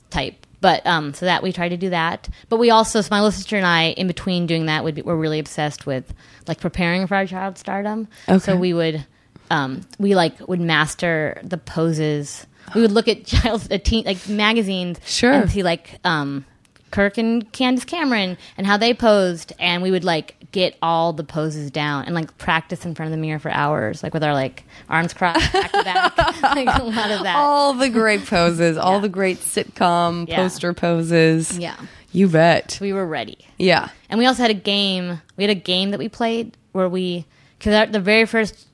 S2: type. But um, so that we tried to do that. But we also, so my little sister and I, in between doing that, would be, were really obsessed with like preparing for our child stardom.
S1: Okay.
S2: So we would, um, we like would master the poses. We would look at child, uh, teen, like magazines,
S1: Sure.
S2: and see like um, Kirk and Candace Cameron and how they posed, and we would like get all the poses down and like practice in front of the mirror for hours, like with our like arms crossed back to back, like a lot of that.
S1: all the great poses, all
S2: Yeah.
S1: the great sitcom
S2: Yeah.
S1: poster poses.
S2: Yeah.
S1: You bet.
S2: we were ready.
S1: Yeah.
S2: And we also had a game. We had a game that we played where we, because the very first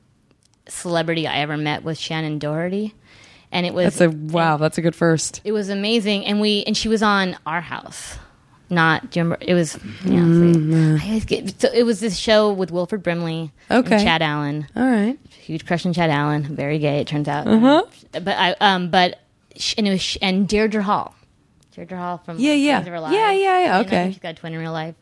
S2: celebrity I ever met was Shannen Doherty, and it was
S1: That's a wow, that's a good first.
S2: it was amazing. And we and she was on Our House, not do you remember? It was yeah. I always get, so it was this show with Wilford Brimley,
S1: Okay.
S2: and Chad Allen,
S1: All right.
S2: huge crush on Chad Allen, very gay it turns out.
S1: Uh-huh.
S2: But I um but and it was and Deidre Hall, Deidre Hall from
S1: Yeah, yeah.
S2: Of Our Lives.
S1: Yeah, yeah, yeah, okay.
S2: she's got a twin in real life.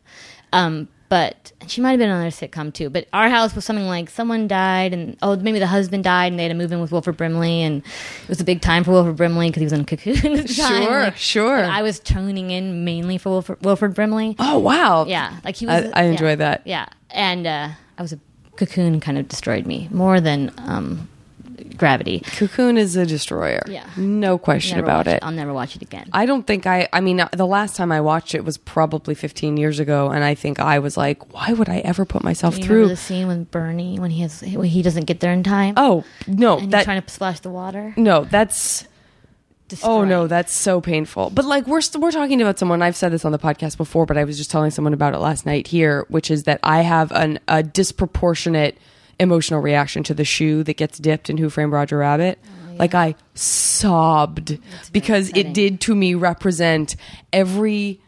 S2: Um, but she might have been on another sitcom too. But our house was something like someone died, and oh, maybe the husband died, and they had to move in with Wilford Brimley, and it was a big time for Wilford Brimley because he was in a cocoon at.
S1: Sure,
S2: Like,
S1: sure.
S2: I was tuning in mainly for Wilford, Wilford Brimley.
S1: Oh wow.
S2: Yeah, like he was.
S1: I, I enjoy
S2: yeah.
S1: that.
S2: Yeah, and uh, I was a cocoon kind of destroyed me more than um, Gravity.
S1: Cocoon is a destroyer.
S2: Yeah.
S1: No question
S2: Never
S1: about it.
S2: I'll never watch it again.
S1: I don't think I. I mean, the last time I watched it was probably 15 years ago, and I think I was like, "Why would I ever put myself
S2: you
S1: through?"
S2: the scene with Bernie when he has when he doesn't get there in time?
S1: Oh no,
S2: and
S1: that
S2: he's trying to splash the water.
S1: no, that's oh no, that's so painful. But like we're st- we're talking about someone. I've said this on the podcast before, but I was just telling someone about it last night here, which is that I have an a disproportionate emotional reaction to the shoe that gets dipped in Who Framed Roger Rabbit. Like I sobbed because it did to me represent every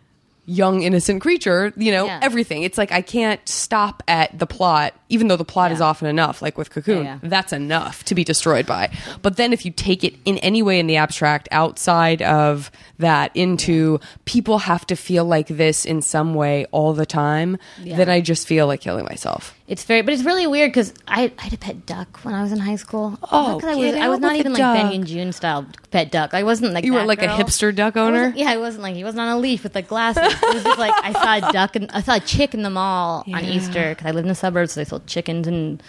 S1: young innocent creature, you know,
S2: Yeah.
S1: everything. It's like I can't stop at the plot, even though the plot is often enough, like with Cocoon.
S2: Yeah, yeah.
S1: That's enough to be destroyed by. But then if you take it in any way in the abstract outside of that into people have to feel like this in some way all the time,
S2: Yeah.
S1: then I just feel like killing myself.
S2: It's very, but it's really weird because I, I had a pet duck when I was in high school.
S1: Oh,
S2: I was, I was not even like
S1: duck.
S2: Benny and Joon style pet duck. I wasn't like
S1: You were like a hipster duck owner?
S2: wasn't- yeah, I wasn't like he wasn't on a leaf with like glasses. It was just like I saw a duck and I saw a chick in the mall on Easter because I lived in the suburbs, so they sold chickens in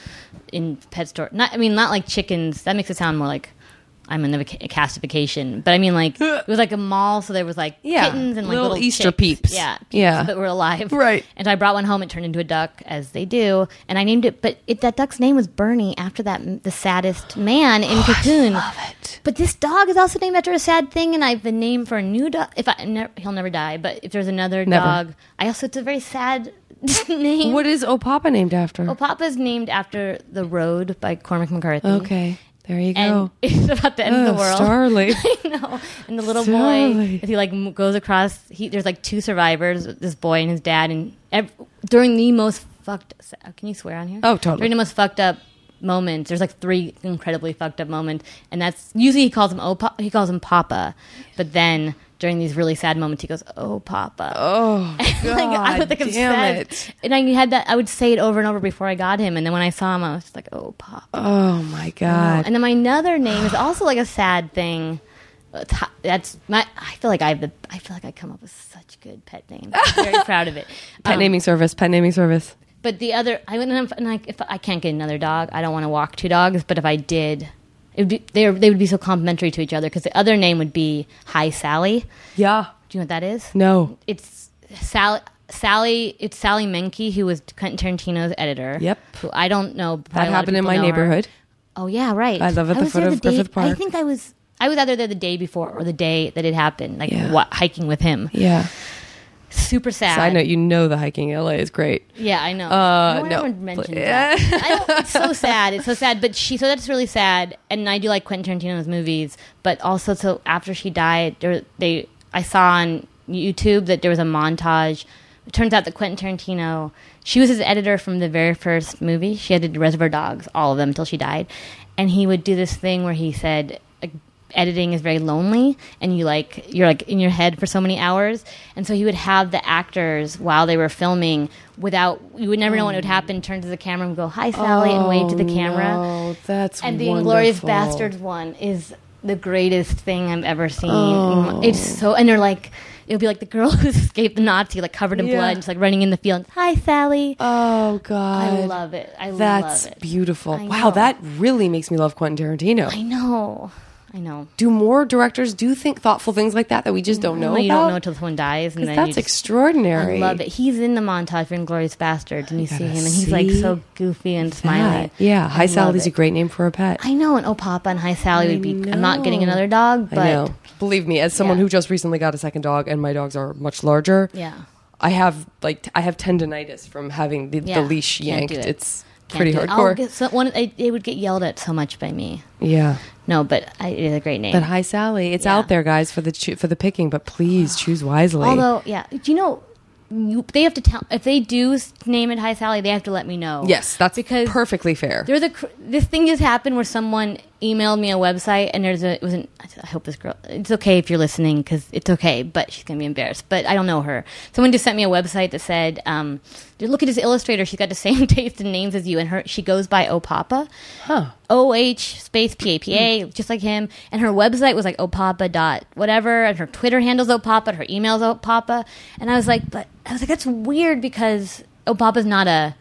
S2: in pet store. Not, I mean, not like chickens. That makes it sound more like. I'm in the castification, but I mean, like it was like a mall, so there was like
S1: Yeah,
S2: kittens and like
S1: little
S2: little,
S1: Easter
S2: chicks.
S1: peeps.
S2: yeah,
S1: Yeah.
S2: that were alive,
S1: Right.
S2: And I brought one home. It turned into a duck, as they do, and I named it. But it, that duck's name was Bernie, after that the saddest man in oh, Cocoon.
S1: Love it.
S2: But this dog is also named after a sad thing, and I have the name for a new dog. If I ne- he'll never die, but if there's another
S1: Never.
S2: dog, I also it's a very sad name.
S1: What is Opapa named after?
S2: Oh, Papa's named after the road by Cormac McCarthy.
S1: okay. There you
S2: And
S1: go.
S2: it's about the end of
S1: Oh,
S2: the world.
S1: Starlee.
S2: I know. And the little
S1: Starlee.
S2: boy, he like goes across, he there's like two survivors, this boy and his dad, and ev- during the most fucked. Uh, can you swear on here?
S1: Oh, totally.
S2: During the most fucked up moments, there's like three incredibly fucked up moments, and that's usually he calls him oh pa- he calls him Papa, but then during these really sad moments, he goes oh Papa.
S1: Oh, God,
S2: like I was like obsessed,
S1: it.
S2: and I had that. I would say it over and over before I got him, and then when I saw him, I was just like oh Papa.
S1: Oh, my God.
S2: And then my another name is also like a sad thing. That's my. I feel like I have the. I feel like I come up with such good pet names. I'm very proud of it.
S1: Pet
S2: Um,
S1: naming service, pet naming service.
S2: But the other, I wouldn't. And I, if I can't get another dog, I don't want to walk two dogs. But if I did, it would be they. They would be so complimentary to each other because the other name would be Hi Sally.
S1: Yeah.
S2: Do you know what that is?
S1: No.
S2: It's Sally. Sally, it's Sally Menke, who was Quentin Tarantino's editor.
S1: Yep.
S2: Who I don't know.
S1: That
S2: probably a lot of
S1: happened in my
S2: know her.
S1: neighborhood.
S2: Oh yeah, right.
S1: I live at the foot of
S2: day-
S1: Griffith
S2: I
S1: Park.
S2: I think I was. I was either there the day before or the day that it happened, like
S1: Yeah.
S2: hiking with him.
S1: Yeah.
S2: Super sad.
S1: Side note, you know the hiking in LA is great.
S2: Yeah, I know.
S1: Uh,
S2: no one
S1: no.
S2: mentioned that. I it's so sad. It's so sad. But she, so that's really sad. And I do like Quentin Tarantino's movies, but also so after she died, there, they I saw on YouTube that there was a montage. It turns out that Quentin Tarantino, she was his editor from the very first movie. She edited Reservoir Dogs, all of them until she died, and he would do this thing where he said. Editing is very lonely and you like you're like in your head for so many hours and so he would have the actors while they were filming without you would never know when it would oh. happen turn to the camera and go hi sally and wave to the oh, camera
S1: Oh, that's
S2: and the
S1: Inglourious
S2: Basterds one is the greatest thing I've ever seen. Oh. It's so, and they're like, it'll be like the girl who escaped the Nazi, like covered in
S1: Yeah.
S2: blood, just like running in the field. Hi, Sally.
S1: Oh God,
S2: I love it. I
S1: That's
S2: love it.
S1: beautiful. Wow, that really makes me love Quentin Tarantino.
S2: I know. I know.
S1: do more directors do think thoughtful things like that that we just don't know
S2: Well, you
S1: about?
S2: don't know until someone dies, and then
S1: that's
S2: just,
S1: extraordinary.
S2: I love it. He's in the montage for Inglourious Basterds, and you see him, and he's like so goofy and smiling.
S1: That. Yeah,
S2: I
S1: Hi
S2: love
S1: Sally's a great name for a pet.
S2: I know, and Oh Papa and Hi Sally would be. I'm not getting another dog, but
S1: I know. Believe me, as someone
S2: Yeah.
S1: who just recently got a second dog, and my dogs are much larger.
S2: yeah,
S1: I have like I have tendonitis from having the,
S2: Yeah,
S1: the leash yanked.
S2: it.
S1: It's pretty
S2: do it. I'll
S1: hardcore.
S2: get so, one, it, it would get yelled at so much by me.
S1: yeah,
S2: No, but I, it is a great name.
S1: but Hi Sally, it's
S2: Yeah.
S1: out there, guys, for the choo- for the picking. But please choose wisely.
S2: Although, yeah, do you know? You, they have to tell if they do name it Hi Sally. They have to let me know.
S1: yes, that's
S2: because
S1: perfectly fair.
S2: A cr- this thing just happened where someone emailed me a website and there's a it was an I hope this girl it's okay if you're listening because it's okay but she's gonna be embarrassed but I don't know her. Someone just sent me a website that said um look at this illustrator she's got the same taste and names as you and her she goes by O Papa
S1: Huh.
S2: O H space P A P A just like him and her website was like opapa dot whatever and her Twitter handles opapa her emails opapa and I was like but I was like that's weird because opapa's not a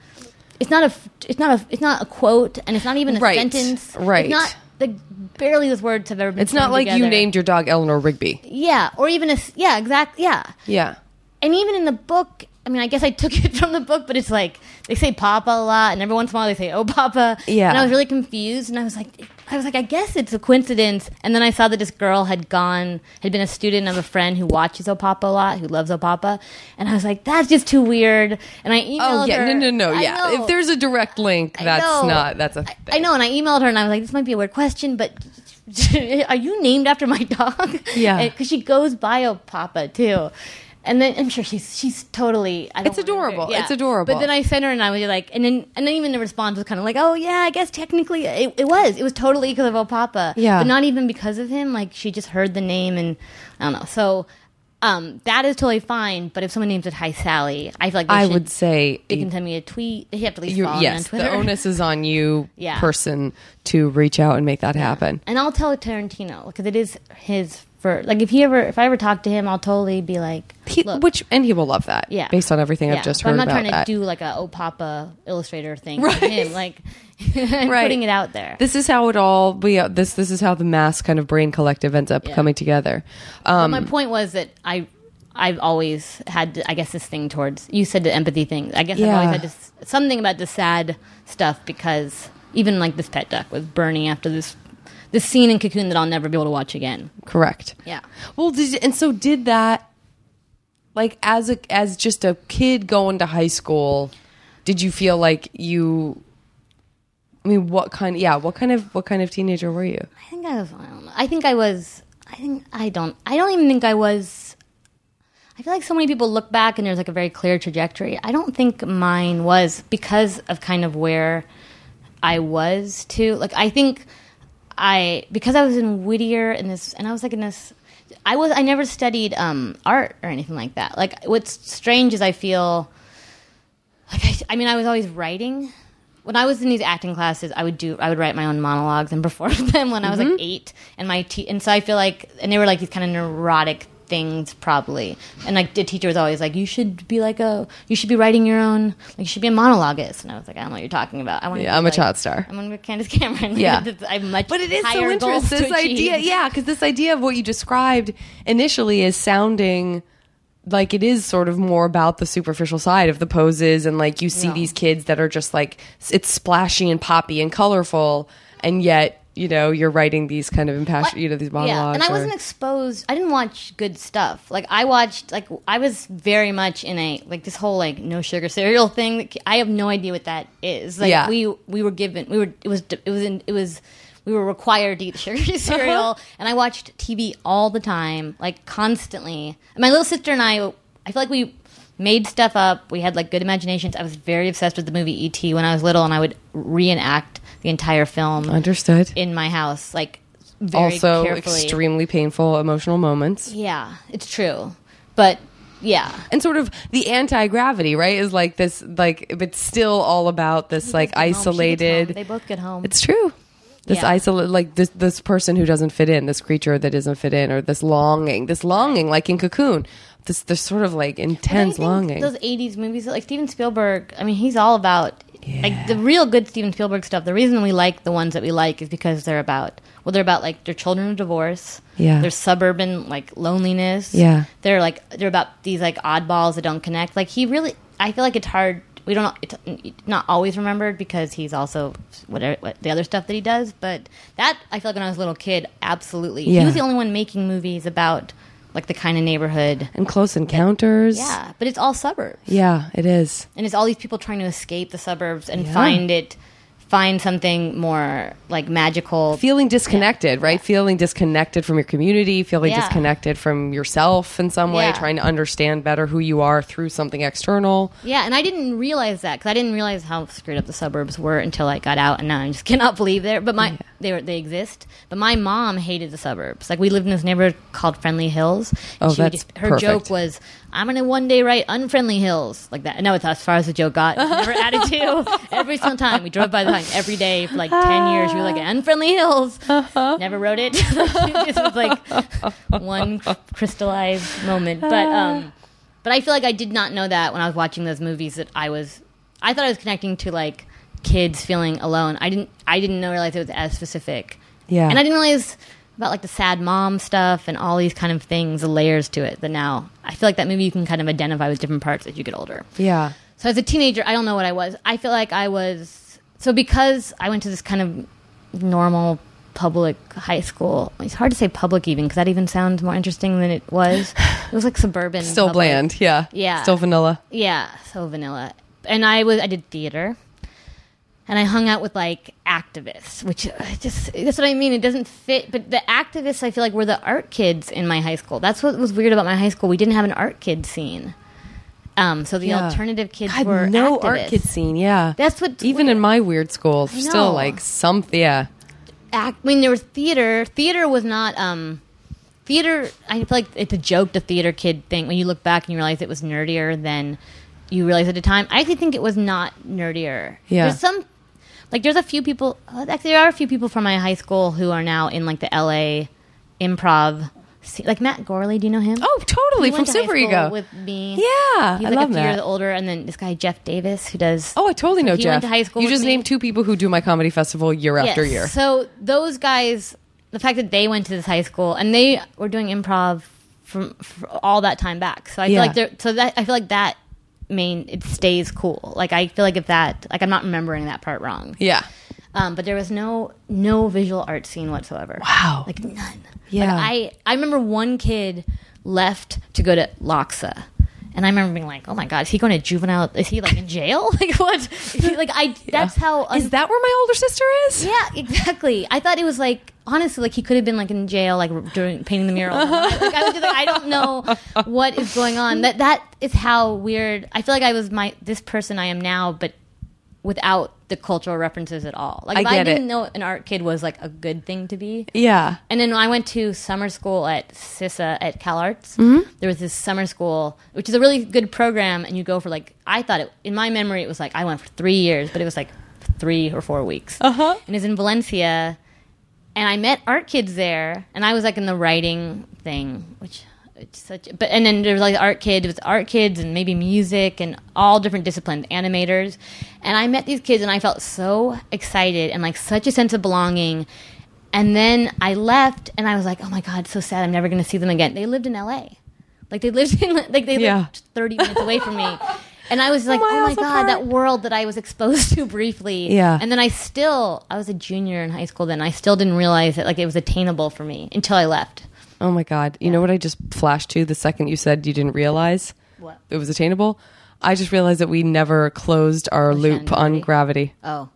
S2: it's not a it's not a it's not a quote and it's not even a
S1: Right,
S2: sentence.
S1: Right.
S2: it's not the barely those words have ever been
S1: It's not like you named your dog Eleanor Rigby.
S2: yeah or even a yeah exactly. yeah
S1: Yeah.
S2: and even in the book I mean I guess I took it from the book but it's like they say papa a lot and every once in a while they say oh papa
S1: Yeah.
S2: and I was really confused and I was like I was like I guess it's a coincidence and then I saw that this girl had gone had been a student of a friend who watches Oh Papa a lot who loves Oh Papa and I was like that's just too weird and I oh, emailed her.
S1: Oh yeah,
S2: her
S1: no, no, no,
S2: I
S1: yeah.
S2: know.
S1: If there's a direct link, that's not. That's a.
S2: I-
S1: Thing.
S2: I know, and I emailed her, and I was like, "This might be a weird question, but are you named after my dog?"
S1: Yeah.
S2: because she goes by O Papa too. And then I'm sure she's she's totally. I
S1: It's adorable. It's adorable.
S2: But then I sent her, and I was like, and then and then even the response was kind of like, "Oh yeah, I guess technically it, it was. It was totally because of O Papa.
S1: Yeah.
S2: but not even because of him. Like she just heard the name, and I don't know. So. Um, that is totally fine, but if someone names it Hi Sally, I feel like they
S1: I
S2: should,
S1: would say
S2: they can send me a tweet. They have to at least
S1: you-
S2: follow me on
S1: yes.
S2: Twitter.
S1: The onus is on you,
S2: Yeah.
S1: person, to reach out and make that happen.
S2: And I'll tell Tarantino because it is his for like if he ever if I ever talk to him, I'll totally be like,
S1: He, which and he will love that.
S2: yeah,
S1: based on everything
S2: Yeah.
S1: I've just
S2: But
S1: heard
S2: I'm not trying to
S1: that.
S2: do like a oh papa illustrator thing
S1: Right.
S2: him. Like I'm
S1: Right.
S2: putting it out there.
S1: this is how it all. We uh, this this is how the mass kind of brain collective ends up
S2: Yeah.
S1: coming together. Um,
S2: my point was that I. I've always had, I guess, this thing towards you said the empathy thing. I guess I've always had this something about the sad stuff because even like this pet duck was Bernie after this this scene in Cocoon that I'll never be able to watch again.
S1: correct.
S2: Yeah.
S1: Well, did, and so did that. Like as a as just a kid going to high school, did you feel like you? I mean, what kind? Yeah, what kind of what kind of teenager were you?
S2: I think I was. I don't know. I think I was. I think I don't. I don't even think I was. I feel like so many people look back and there's like a very clear trajectory. I don't think mine was because of kind of where I was too. Like I think I because I was in Whittier and this and I was like in this. I was. I never studied um, art or anything like that. Like what's strange is I feel like I, I mean I was always writing when I was in these acting classes, I would do I would write my own monologues and perform them when I was like eight, and my te- and so I feel like and they were like these kind of neurotic things probably, and like the teacher was always like you should be like a you should be writing your own like you should be a monologuist, and I was like I don't know what you're talking about. I want
S1: Yeah, I'm a child star.
S2: I'm gonna be Candace Cameron.
S1: Yeah.
S2: I'm much
S1: But it is so interesting.
S2: to
S1: This idea, yeah, because this idea of what you described initially is sounding like it is sort of more about the superficial side of the poses, and like you see
S2: No.
S1: these kids that are just like it's splashy and poppy and colorful, and yet you know you're writing these kind of impassioned, you know, these monologues.
S2: Yeah, and I
S1: or-
S2: wasn't exposed. I didn't watch good stuff. Like I watched, like I was very much in a like this whole like no sugar cereal thing. That, I have no idea what that is. Like
S1: Yeah.
S2: we we were given we were it was it was in, it was we were required to eat sugary uh-huh. cereal, and I watched TV all the time, like constantly. And my little sister and I, I feel like we made stuff up. We had like good imaginations. I was very obsessed with the movie E.T. when I was little, and I would reenact the entire film
S1: understood.
S2: in my house, like very
S1: Also,
S2: carefully.
S1: extremely painful emotional moments.
S2: Yeah, it's true. But yeah,
S1: and sort of the anti-gravity right is like this like it's still all about this like
S2: They both get home. She gets
S1: isolated
S2: They both get home.
S1: it's true This
S2: Yeah.
S1: isolate, like this this person who doesn't fit in, this creature that doesn't fit in, or this longing, this longing, like in Cocoon, this this sort of like intense longing.
S2: Those '80s movies, like Steven Spielberg. I mean, he's all about like the real good Steven Spielberg stuff. The reason we like the ones that we like is because they're about well, they're about like their children of divorce.
S1: Yeah.
S2: There's suburban like loneliness.
S1: Yeah.
S2: They're like they're about these like oddballs that don't connect. Like he really, I feel like it's hard. We don't. It's not always remembered because he's also whatever what, the other stuff that he does. But that I feel like when I was a little kid, absolutely,
S1: Yeah.
S2: he was the only one making movies about like the kind of neighborhood.
S1: and close encounters.
S2: Yeah, but it's all suburbs
S1: Yeah, it is.
S2: and it's all these people trying to escape the suburbs and
S1: Yeah.
S2: find it find something more like magical
S1: Feeling disconnected, right? Feeling disconnected from your community, feeling
S2: Yeah.
S1: disconnected from yourself in some way,
S2: Yeah.
S1: trying to understand better who you are through something external.
S2: yeah and i didn't realize that because i didn't realize how screwed up the suburbs were until i got out and now i just cannot believe they're but my they were they exist but my mom hated the suburbs like we lived in this neighborhood called friendly hills
S1: Oh,
S2: She would-
S1: that's
S2: her
S1: perfect.
S2: joke was i'm gonna one day write unfriendly hills like that. No it's as far as the joke got. Never added to. Every single time. We drove by the line every day for like 10 years. We were like unfriendly hills. Never wrote it. This was like one crystallized moment. But um but i feel like i did not know that when i was watching those movies that i was i thought i was connecting to like kids feeling alone. I didn't i didn't know realize it was as specific.
S1: Yeah.
S2: and i didn't realize about like the sad mom stuff and all these kind of things the layers to it that now i feel like that movie you can kind of identify with different parts as you get older
S1: Yeah.
S2: so as a teenager, I don't know what I was. I feel like I was so because I went to this kind of normal public high school. It's hard to say public even because that even sounds more interesting than it was. It was like suburban,
S1: Still
S2: public.
S1: bland. Yeah.
S2: Yeah.
S1: Still vanilla.
S2: Yeah, so vanilla. And I was I did theater. And I hung out with like activists, which uh, just that's what I mean. It doesn't fit, but the activists I feel like were the art kids in my high school. That's what was weird about my high school. We didn't have an art kid scene. Um, so the
S1: Yeah.
S2: alternative kids
S1: God,
S2: were
S1: no art
S2: activists.
S1: kid scene. Yeah.
S2: That's what
S1: Even in my weird school, still like some. Yeah.
S2: act. I mean, there was theater. Theater was not. Um, theater. I feel like it's a joke the theater kid thing. When you look back and you realize it was nerdier than you realized at the time. I actually think it was not nerdier.
S1: Yeah.
S2: There's some. Like, there's a few people. Actually, there are a few people from my high school who are now in like the LA improv. scene. Like Matt Gourley, do you know him?
S1: Oh, totally. From Superego.
S2: with me.
S1: Yeah,
S2: he's
S1: I
S2: like
S1: love
S2: a few years
S1: that.
S2: older, and then this guy Jeff Davis who does.
S1: Oh, I totally know
S2: he
S1: Jeff.
S2: went to high school
S1: you just
S2: me.
S1: named two people who do my comedy festival year after year.
S2: So those guys, the fact that they went to this high school and they were doing improv from, all that time back. So I feel like they're so that I feel like that main it stays cool. Like I feel like if that like I'm not remembering that part wrong.
S1: yeah.
S2: Um, but there was no no visual art scene whatsoever.
S1: Wow.
S2: Like none.
S1: Yeah.
S2: Like I I remember one kid left to go to LACHSA. And I remember being like, "Oh my god, is he going to juvenile? Is he like in jail? like what? he, like I? That's how. un-
S1: Is that where my older sister is?
S2: yeah, exactly. I thought it was like honestly, like he could have been like in jail, like during painting the mural. Uh-huh. like, I was just like, I don't know what is going on. That that is how weird. I feel like I was my this person I am now, but without the cultural references at all. Like
S1: I
S2: I didn't
S1: it.
S2: know an art kid was like a good thing to be.
S1: Yeah.
S2: And then I went to summer school at CSSSA at Cal Arts.
S1: Mm-hmm.
S2: There was this summer school, which is a really good program, and you go for like I thought it in my memory it was like I went for three years, but it was like three or four weeks.
S1: Uh-huh.
S2: And it's in Valencia, and I met art kids there, and I was like in the writing thing, which it's such. But and then there was like art kids it was art kids and maybe music and all different disciplines, animators, and I met these kids and I felt so excited and like such a sense of belonging. And then I left, and I was like, "Oh my god, so sad! I'm never going to see them again." They lived in L.A., like they lived in like they
S1: Yeah.
S2: lived 30 minutes away from me, and I was like, "Oh my god,
S1: apart.
S2: that world that I was exposed to briefly."
S1: Yeah.
S2: And then I still, I was a junior in high school then. I still didn't realize that like it was attainable for me until I left.
S1: Oh my God. You know what I just flashed to the second you said you didn't realize
S2: What?
S1: it was attainable? I just realized that we never closed our loop on
S2: gravity?
S1: gravity.
S2: Oh.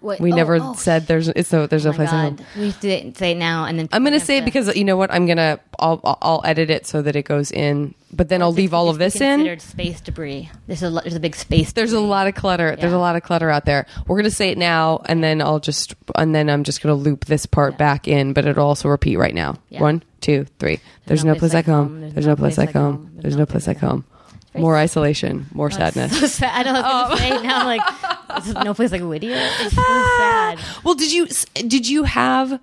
S2: Wait,
S1: We
S2: oh,
S1: never
S2: oh,
S1: said there's it's no there's
S2: Oh
S1: no place
S2: my
S1: at home.
S2: God. We have to say it now and then
S1: I'm gonna say
S2: to-
S1: because you know what I'm gonna I'll I'll- I'll edit it so that it goes in, but then I'll leave all of this in.
S2: space debris. There's a lo- there's a big space.
S1: There's a lot of clutter. There's a lot of clutter out there. We're gonna say it now, and then I'll just and then I'm just gonna loop this part back in, but it'll also repeat right now.
S2: Yeah.
S1: One, two, three. There's, no, place like home. There's no place like home. There's no place like home.
S2: Very
S1: More isolation. More sadness.
S2: So sad. I don't know what I was
S1: Oh.
S2: say now. Like no place like Whittier. It's so sad.
S1: Well, did you did you have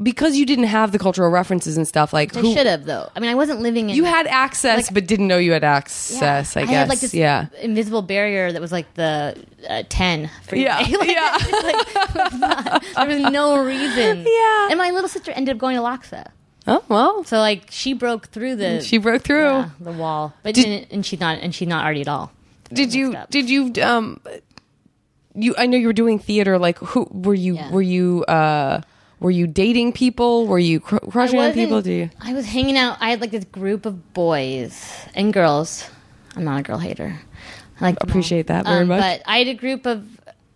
S1: because you didn't have the cultural references and stuff like
S2: I should have though. I mean, I wasn't living in.
S1: you had access
S2: Like-
S1: but didn't know you had
S2: Yeah.
S1: access. I, guess.
S2: had like this
S1: yeah.
S2: invisible barrier that was like the uh, ten. For
S1: Yeah,
S2: like,
S1: yeah.
S2: like, not- there was no reason.
S1: Yeah.
S2: And my little sister ended up going to LACHSA,
S1: Oh well,
S2: so like she broke through the
S1: she broke through.
S2: yeah, the wall, but
S1: Did-
S2: and, and she's not and she's not arty at all.
S1: Did you?
S2: up.
S1: Did you? Um, you. I know you were doing theater. Like, who were you?
S2: Yeah.
S1: Were you? Uh, were you dating people? Were you cr- crushing on people? Do you?
S2: I was hanging out. I had like this group of boys and girls. I'm not a girl hater. I like.
S1: Appreciate that very
S2: Um,
S1: much.
S2: But I had a group of.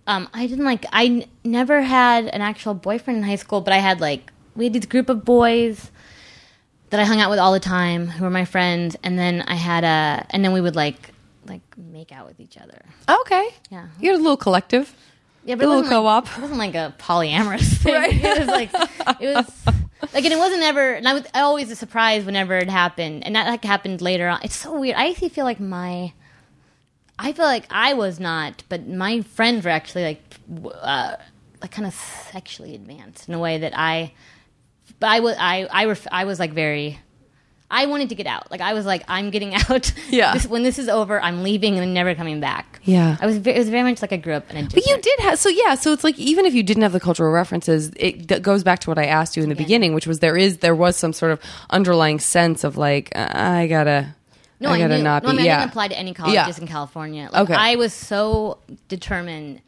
S2: Um, I didn't like. I n- never had an actual boyfriend in high school, but I had like we had this group of boys that I hung out with all the time, who were my friends, and then I had a, and then we would like like make out with each other.
S1: Okay.
S2: Yeah.
S1: You had a little collective.
S2: Yeah,
S1: A
S2: but it
S1: little
S2: wasn't like-
S1: co-op.
S2: it wasn't like a polyamorous thing.
S1: Right.
S2: It was like it was like, and it wasn't ever. And I was I always a surprise whenever it happened, and that like happened later on. It's so weird. I actually feel like my, I feel like I was not, but my friends were actually like, uh, like kind of sexually advanced in a way that I, but I was I I ref, I was like very. I wanted to get out. Like I was like, I'm getting out.
S1: Yeah.
S2: This, when this is over, I'm leaving and never coming back.
S1: Yeah.
S2: I was. Ve- it was very much like I grew up in a.
S1: But you did have so yeah. So it's like even if you didn't have the cultural references, it that goes back to what I asked you in the beginning, which was there is there was some sort of underlying sense of like uh, I gotta.
S2: No,
S1: I
S2: I,
S1: gotta
S2: knew.
S1: not
S2: no, I mean,
S1: yeah.
S2: I didn't apply to any colleges
S1: Yeah.
S2: in California. Like,
S1: Okay.
S2: I was so determined.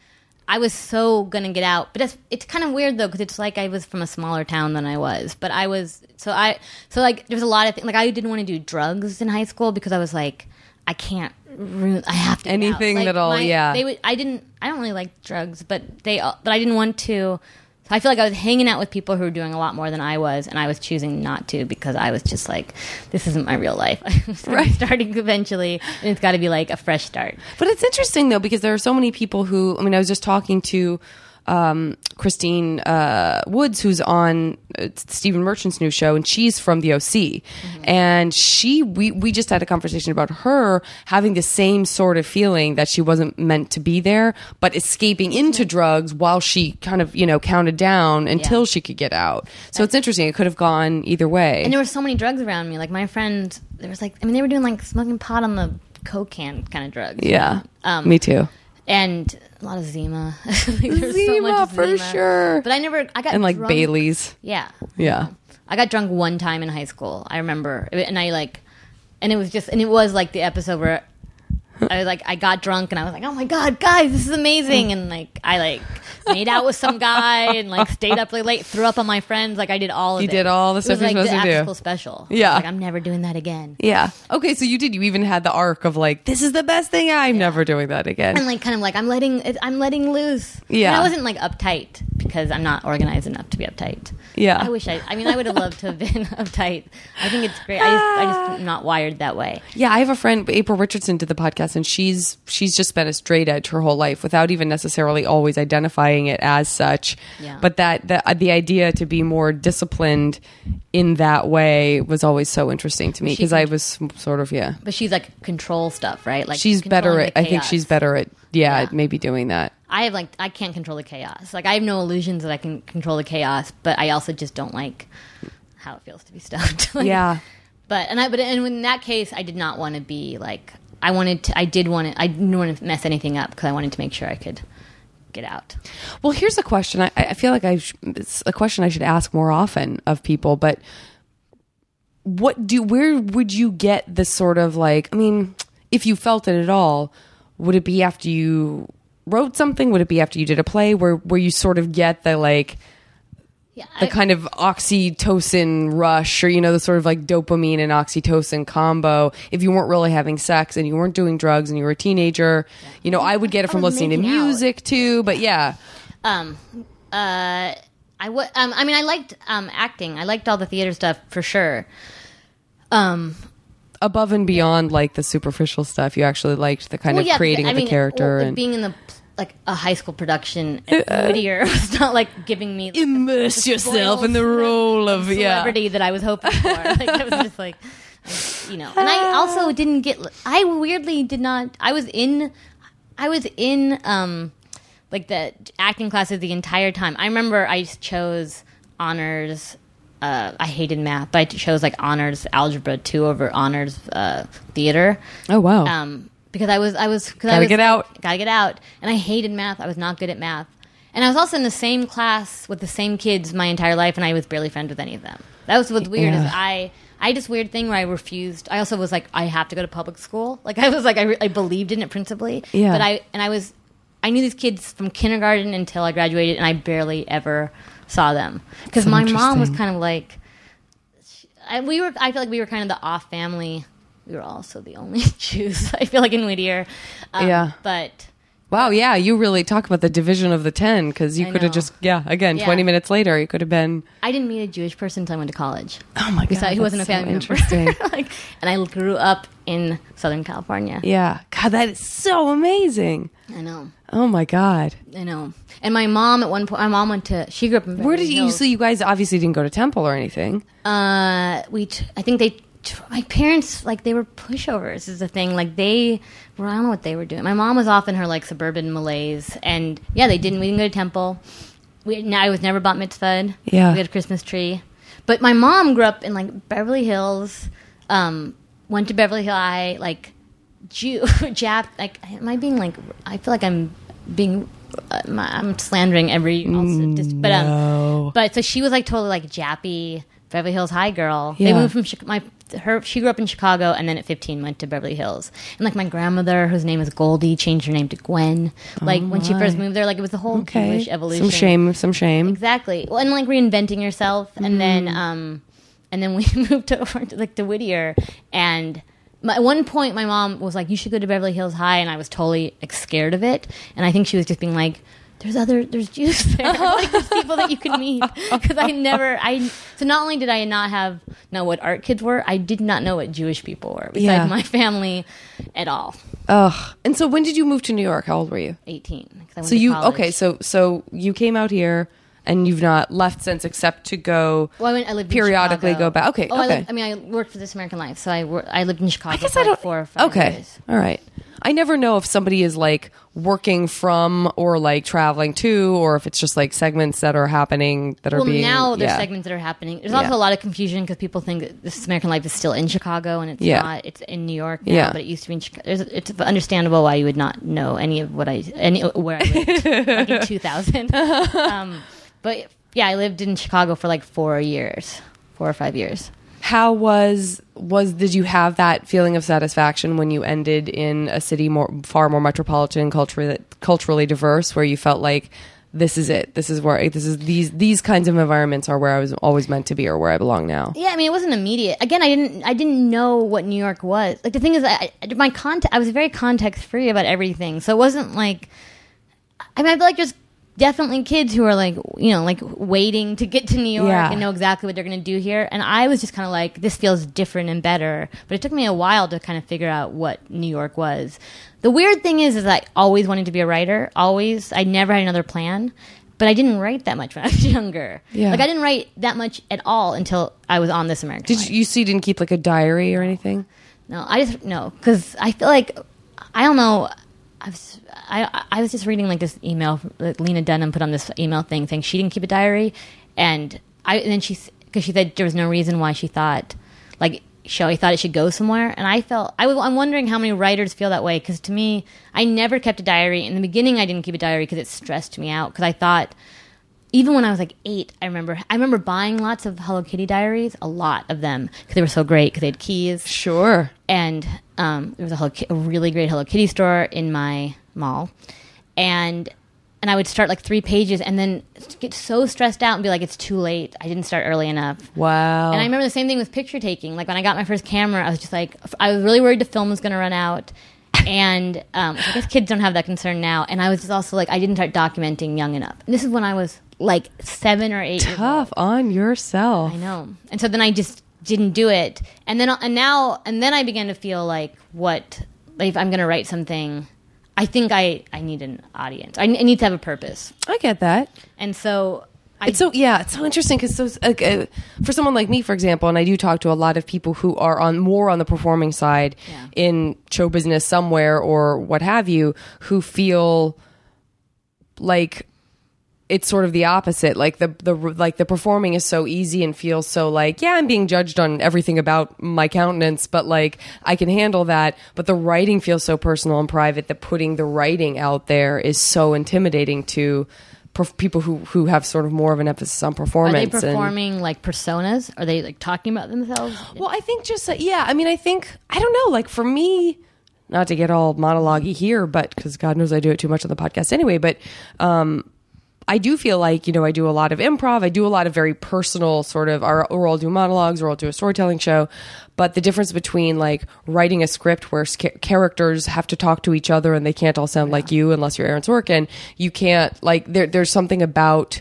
S2: I was so gonna get out, but it's it's kind of weird though because it's like I was from a smaller town than I was. But I was so I so like there was a lot of things like I didn't want to do drugs in high school because I was like I can't ruin. I have to.
S1: Anything
S2: Like,
S1: that'll-
S2: my-
S1: yeah.
S2: They would. I didn't. I don't really like drugs, but they. But I didn't want to. So I feel like I was hanging out with people who were doing a lot more than I was, and I was choosing not to because I was just like, this isn't my real life. I'm
S1: Right.
S2: starting eventually, and it's got to be like a fresh start.
S1: But it's interesting though because there are so many people who I mean I was just talking to um, Christine uh, Woods who's on uh, Stephen Merchant's new show and she's from the OC and she we we just had a conversation about her having the same sort of feeling that she wasn't meant to be there but escaping into drugs while she kind of you know counted down until
S2: Yeah.
S1: she could get out. So it's interesting it could have gone either way.
S2: And there were so many drugs around me. Like my friend, there was like, I mean, they were doing like smoking pot on the coke can kind of drugs.
S1: yeah.
S2: Um,
S1: Me too.
S2: and a lot of Zima. Like, there was so
S1: Zima,
S2: much
S1: for
S2: Zima.
S1: sure.
S2: But I never. I got
S1: And like
S2: drunk-
S1: Bailey's.
S2: Yeah.
S1: Yeah.
S2: I got drunk one time in high school. I remember, and I like, and it was just, and it was like the episode where I was like, I got drunk and I was like, oh my god, guys, this is amazing, and like I like made out with some guy and like stayed up really late, threw up on my friends, like I did all of
S1: You
S2: it.
S1: did all the stuff you're
S2: like
S1: supposed
S2: the
S1: to do.
S2: special.
S1: Yeah.
S2: like I'm never doing that again.
S1: Yeah. Okay, so you did. You even had the arc of like, this is the best thing. I'm never doing that again.
S2: And like kind of like I'm letting I'm letting loose.
S1: Yeah.
S2: and I wasn't like uptight because I'm not organized enough to be uptight.
S1: Yeah.
S2: I wish I. I mean, I would have loved to have been uptight. I think it's great. I just, I just am not wired that way.
S1: yeah, I have a friend, April Richardson, did the podcast, and she's she's just been a straight edge her whole life without even necessarily always identifying it as such.
S2: Yeah.
S1: But that the uh, the idea to be more disciplined in that way was always so interesting to me because I was sort of yeah.
S2: But she's like control stuff, right? Like
S1: She's better at. I think she's better at. Yeah,
S2: Yeah.
S1: maybe doing that.
S2: I have like I can't control the chaos. Like I have no illusions that I can control the chaos, but I also just don't like how it feels to be stoned. Like,
S1: Yeah.
S2: But and I but and in that case, I did not want to be like I wanted to. I did want to. I didn't want to mess anything up because I wanted to make sure I could get out.
S1: Well, here's a question. I, I feel like I sh- it's a question I should ask more often of people. But what do where would you get the sort of like? I mean, if you felt it at all, would it be after you wrote something? Would it be after you did a play? Where where you sort of get the like
S2: Yeah,
S1: the
S2: I-
S1: kind of oxytocin rush, or you know, the sort of like dopamine and oxytocin combo? If you weren't really having sex and you weren't doing drugs and you were a teenager, you know, I would get it from listening to
S2: making out.
S1: music too. But yeah.
S2: Um, uh, I w- um, I mean, I liked um acting. I liked all the theater stuff for sure. Um,
S1: above and beyond like the superficial stuff you actually liked the kind
S2: well,
S1: of
S2: yeah,
S1: creating
S2: I
S1: of the character
S2: well,
S1: and
S2: being in the like a high school production at Whittier was not like giving me
S1: immerse yourself in the role of yeah
S2: celebrity that I was hoping for. like I was just like, you know. And I also didn't get. I weirdly did not. I was in I was in um, like the acting classes the entire time. I remember I chose honors. Uh, I hated math, but I chose like honors algebra two over honors uh, theater.
S1: Oh wow.
S2: Um, because I was I was cause I
S1: Gotta
S2: was,
S1: get out.
S2: Gotta get out, and I hated math. I was not good at math, and I was also in the same class with the same kids my entire life, and I was barely friends with any of them. That was what's weird. Is I I had this weird thing where I refused. I also was like, I have to go to public school. Like I was like, I, re- I believed in it principally.
S1: Yeah.
S2: But I and I was, I knew these kids from kindergarten until I graduated, and I barely ever saw them because
S1: So
S2: my mom was kind of like, I, we were. I feel like we were kind of the off family. We were also the only Jews. I feel like in Whittier. Um,
S1: Yeah.
S2: But
S1: wow. Yeah. You really talk about the division of the ten because you could have just yeah. Again,
S2: Yeah.
S1: twenty minutes later, you could have been.
S2: I didn't meet a Jewish person until I went to college.
S1: Oh my god.
S2: Besides, he wasn't a family
S1: so
S2: member.
S1: Interesting.
S2: like, and I grew up in Southern California.
S1: yeah. God, that is so amazing.
S2: I know.
S1: Oh my god.
S2: I know. And my mom at one point, my mom went to. She grew up in.
S1: Where did you?
S2: Hills.
S1: So you guys obviously didn't go to temple or anything.
S2: Uh, we. T- I think they. My parents like they were pushovers. Is the thing. Like they. Well, I don't know what they were doing. My mom was off in her like suburban malaise, and yeah, they didn't. We didn't go to temple. We. I was never bat mitzvahed.
S1: Yeah.
S2: We had a Christmas tree, but my mom grew up in like Beverly Hills. Um, went to Beverly Hill High. Like Jew, Jap. Like, am I being like? I feel like I'm being. Uh, my, I'm slandering every. Also, just, but um,
S1: no.
S2: but so she was like totally like Jappy Beverly Hills High girl. They moved from Chi- my her. She grew up in Chicago and then at 15 went to Beverly Hills. And like my grandmother, whose name is Goldie, changed her name to Gwen. Like when she first moved there, like it was the whole
S1: Oh Okay.
S2: Jewish evolution.
S1: Some shame. Some shame.
S2: Exactly. Well, and like reinventing yourself, and then
S1: Mm.
S2: um, and then we moved to over to, like to Whittier, and my, at one point my mom was like, "You should go to Beverly Hills High," and I was totally like scared of it, and I think she was just being like. There's other, there's Jews there. like there's people that you can meet because I never, I so not only did I not have know what art kids were, I did not know what Jewish people were besides
S1: Yeah.
S2: my family at all.
S1: Ugh. And so when did you move to New York? How old were you?
S2: Eighteen. I
S1: So you
S2: college.
S1: okay? So so you came out here and you've not left since except to go.
S2: Well, I, went, I lived
S1: periodically go back. Okay,
S2: Oh, I,
S1: okay.
S2: lived, I mean, I worked for This American Life, so I wor- I lived in Chicago.
S1: I guess
S2: for
S1: I don't.
S2: four or five
S1: okay,
S2: years.
S1: all right. I never know if somebody is like working from or like traveling to, or if it's just like segments that are happening that are
S2: Well,
S1: being.
S2: now there's
S1: yeah.
S2: segments that are happening. There's
S1: Yeah.
S2: also a lot of confusion because people think that This American Life is still in Chicago and it's
S1: Yeah.
S2: not. It's in New York now,
S1: Yeah.
S2: but it used to be in Chicago. There's, it's understandable why you would not know any of what I any where I lived like in 2000. um, but yeah, I lived in Chicago for like four years, four or five years.
S1: How was was did you have that feeling of satisfaction when you ended in a city more far more metropolitan, culturally culturally diverse, where you felt like this is it, this is where this is these these kinds of environments are where I was always meant to be or where I belong now.
S2: Yeah, I mean, it wasn't immediate. Again, I didn't, I didn't know what New York was. Like the thing is, I, my context, I was very context free about everything, so it wasn't like. I mean, I feel like there's definitely kids who are like, you know, like waiting to get to New York
S1: Yeah.
S2: and know exactly what they're going to do here. And I was just kind of like, this feels different and better. But it took me a while to kind of figure out what New York was. The weird thing is, is I always wanted to be a writer. Always, I never had another plan. But I didn't write that much when I was younger.
S1: Yeah.
S2: Like I didn't write that much at all until I was on This American
S1: Did
S2: Life.
S1: you, you see? Didn't keep like a diary or anything?
S2: No, I just no because I feel like I don't know. I was I I was just reading like this email that Lena Dunham put on this email thing saying she didn't keep a diary, and I and then she because she said there was no reason why she thought like she thought it should go somewhere, and I felt I was I'm wondering how many writers feel that way because to me I never kept a diary. In the beginning I didn't keep a diary because it stressed me out because I thought even when I was like eight, I remember I remember buying lots of Hello Kitty diaries, a lot of them because they were so great because they had keys.
S1: Sure.
S2: and um, there was a, Hello a really great Hello Kitty store in my mall, and and I would start like three pages and then get so stressed out and be like, it's too late. I didn't start early enough.
S1: Wow.
S2: And I remember the same thing with picture taking. Like when I got my first camera, I was just like, I was really worried the film was going to run out. And um, I guess kids don't have that concern now. And I was just also like, I didn't start documenting young enough. And this is when I was like seven or eight.
S1: Tough on yourself.
S2: I know. And so then I just didn't do it. And then and now and then I began to feel like what like if I'm going to write something, I think I I need an audience. I, I need to have a purpose.
S1: I get that.
S2: And so
S1: it's so yeah, it's so interesting because so like, uh, for someone like me, for example, and I do talk to a lot of people who are on more on the performing side
S2: Yeah.
S1: in show business somewhere or what have you, who feel like it's sort of the opposite. Like the the like the performing is so easy and feels so like yeah, I'm being judged on everything about my countenance, but like I can handle that. But the writing feels so personal and private that putting the writing out there is so intimidating to perf- people who who have sort of more of an emphasis on performance Are
S2: they
S1: and-
S2: performing like personas? Are they like talking about themselves?
S1: well, I think just uh, yeah. I mean, I think I don't know. Like for me, not to get all monologue here, but because God knows I do it too much on the podcast anyway. But um, I do feel like you know I do a lot of improv. I do a lot of very personal sort of. Or, or I'll do monologues, or I'll do a storytelling show. But the difference between like writing a script where sca- characters have to talk to each other and they can't all sound like you unless you're Aaron Sorkin, you can't like there. There's something about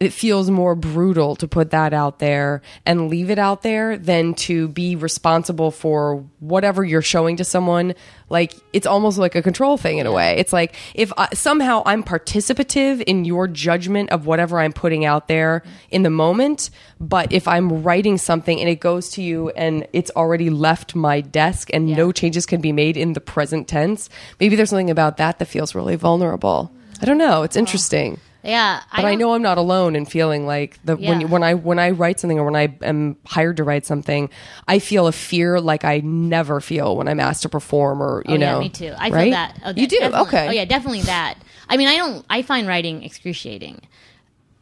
S1: it feels more brutal to put that out there and leave it out there than to be responsible for whatever you're showing to someone. Like it's almost like a control thing in a way. It's like if I, somehow i'm participative in your judgment of whatever i'm putting out there in the moment but if i'm writing something and it goes to you and it's already left my desk and no changes can be made in the present tense maybe there's something about that that feels really vulnerable. I don't know. It's interesting
S2: Yeah,
S1: but I,
S2: don't-
S1: know I'm not alone in feeling like the when you, when I when I write something or when I am hired to write something, I feel a fear like I never feel when I'm asked to perform or you
S2: oh,
S1: know.
S2: yeah, me too. I
S1: right?
S2: feel that. Oh,
S1: you do
S2: definitely.
S1: okay.
S2: Oh yeah, definitely that. I mean, I don't. I find writing excruciating.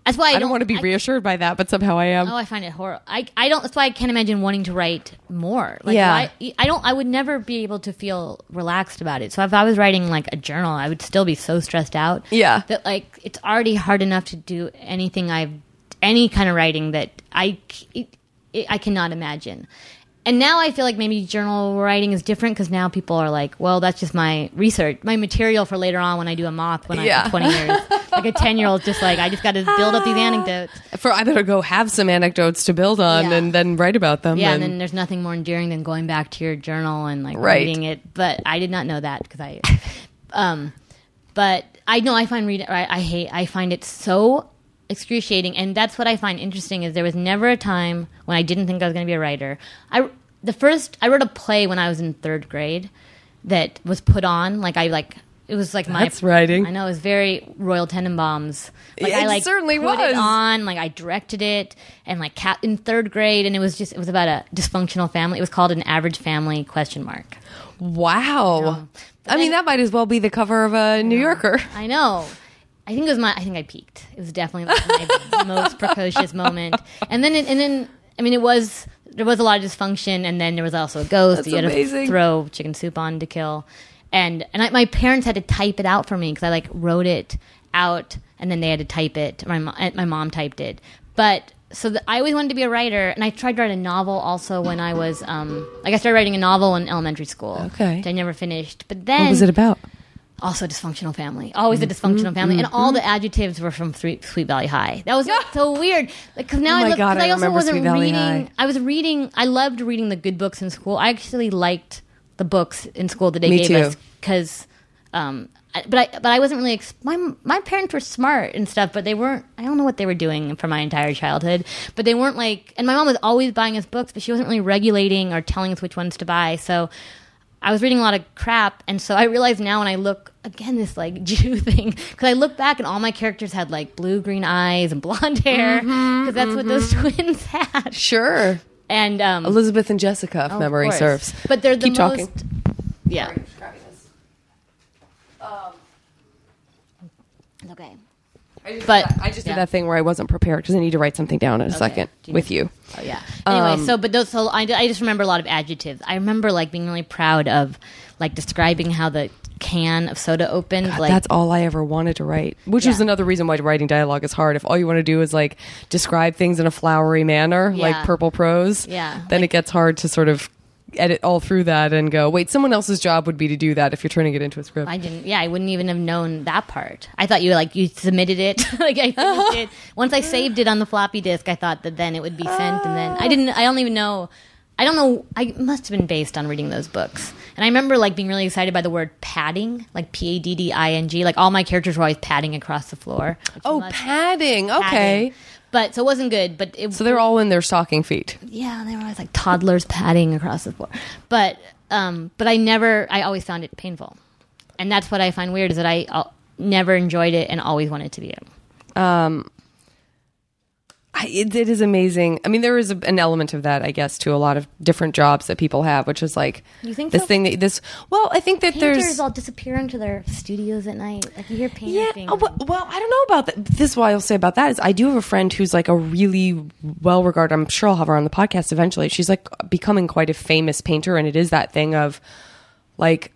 S2: That's why I,
S1: I don't want to be
S2: I-
S1: reassured by that, but somehow I am.
S2: Oh, I find it horrible. I, I don't. That's why I can't imagine wanting to write more. Like,
S1: Yeah.
S2: why- I don't. I would never be able to feel relaxed about it. So if I was writing like a journal, I would still be so stressed out.
S1: Yeah.
S2: That like it's already hard enough to do anything I've any kind of writing that I it, it, I cannot imagine. And now I feel like maybe journal writing is different because now people are like, well, that's just my research, my material for later on when I do a moth when
S1: Yeah.
S2: I'm 20 years. like a 10 year old, just like, I just got to build up these anecdotes.
S1: For either to go have some anecdotes to build on
S2: Yeah.
S1: and then write about them.
S2: Yeah,
S1: and,
S2: and then there's nothing more endearing than going back to your journal and like
S1: Right.
S2: reading it. But I did not know that because I, um, but I know I find read I, I hate I find it so excruciating, and that's what I find interesting is there was never a time when I didn't think I was going to be a writer. I the first I wrote a play when I was in third grade that was put on like I like. It was like my
S1: That's writing.
S2: I know it was very Royal Tenenbaums. Like
S1: It
S2: I like
S1: certainly was.
S2: it on, like I directed it, and like cat in third grade, and it was just it was about a dysfunctional family. It was called an average family question mark.
S1: wow.
S2: But
S1: I mean, that might as well be the cover of a New Yorker.
S2: I know. I think it was my. I think I peaked. It was definitely like my most precocious moment. And then, it, and then, I mean, it was there was a lot of dysfunction, and then there was also a ghost.
S1: That's
S2: you had
S1: amazing.
S2: to throw chicken soup on to kill, and and I, my parents had to type it out for me because I like wrote it out, and then they had to type it. My my mom typed it, but. So the, I always wanted to be a writer, and I tried to write a novel also when I was um like I started writing a novel in elementary school.
S1: Okay.
S2: which I never finished. But then
S1: What was it about?
S2: also a dysfunctional family. Always
S1: Mm-hmm.
S2: a dysfunctional family, and all the adjectives were from Sweet, Sweet Valley High. That was so weird. Because now
S1: Oh
S2: I
S1: my
S2: look,
S1: God, I
S2: I also wasn't reading.
S1: High.
S2: I was reading. I loved reading the good books in school. I actually liked the books in school that they
S1: Me
S2: gave
S1: too.
S2: us because. Um, but I but I wasn't really ex- my my parents were smart and stuff, but they weren't. I don't know what they were doing for my entire childhood, but they weren't like. And my mom was always buying us books, but she wasn't really regulating or telling us which ones to buy. So I was reading a lot of crap, and so I realize now when I look again this like Jew thing because I look back and all my characters had like blue green eyes and blonde hair because that's what those twins had.
S1: Sure.
S2: And um,
S1: Elizabeth and Jessica, if
S2: oh,
S1: memory serves.
S2: but they're the
S1: Keep
S2: most
S1: talking.
S2: yeah. Okay. But
S1: I just
S2: yeah.
S1: did that thing where I wasn't prepared because I need to write something down in a second
S2: you
S1: with you.
S2: Oh yeah. Anyway,
S1: Um,
S2: so but those so I, I just remember a lot of adjectives. I remember like being really proud of like describing how the can of soda opened. like
S1: That's all I ever wanted to write, which is another reason why writing dialogue is hard. If all you want to do is like describe things in a flowery manner,
S2: Yeah.
S1: like purple prose,
S2: Yeah.
S1: then it gets hard to sort of edit all through that and go, wait, someone else's job would be to do that if you're turning it into a script.
S2: I didn't. Yeah, I wouldn't even have known that part. I thought you like you submitted it. like I finished it. Once I saved it on the floppy disk, I thought that then it would be sent, and then I didn't. I don't even know. I don't know. I must have been based on reading those books. And I remember like being really excited by the word padding, like P A D D I N G. Like all my characters were always padding across the floor.
S1: Oh, padding. Okay.
S2: padding. But so it wasn't good. But it,
S1: So they're all in their stocking feet.
S2: yeah, and they were always like toddlers padding across the floor. But um, but I never. I always found it painful, and that's what I find weird is that I uh, never enjoyed it and always wanted to be it.
S1: Um, I, it, it is amazing. I mean, there is a, an element of that, I guess, to a lot of different jobs that people have, which is like
S2: You think
S1: this
S2: so?
S1: thing that this. Well, I think that
S2: Painters
S1: there's.
S2: all disappear into their studios at night. Like you hear painters
S1: Yeah.
S2: being.
S1: oh, well, well, I don't know about that. This is what I'll say about that is I do have a friend who's like a really well regarded. I'm sure I'll have her on the podcast eventually. She's like becoming quite a famous painter, and it is that thing of like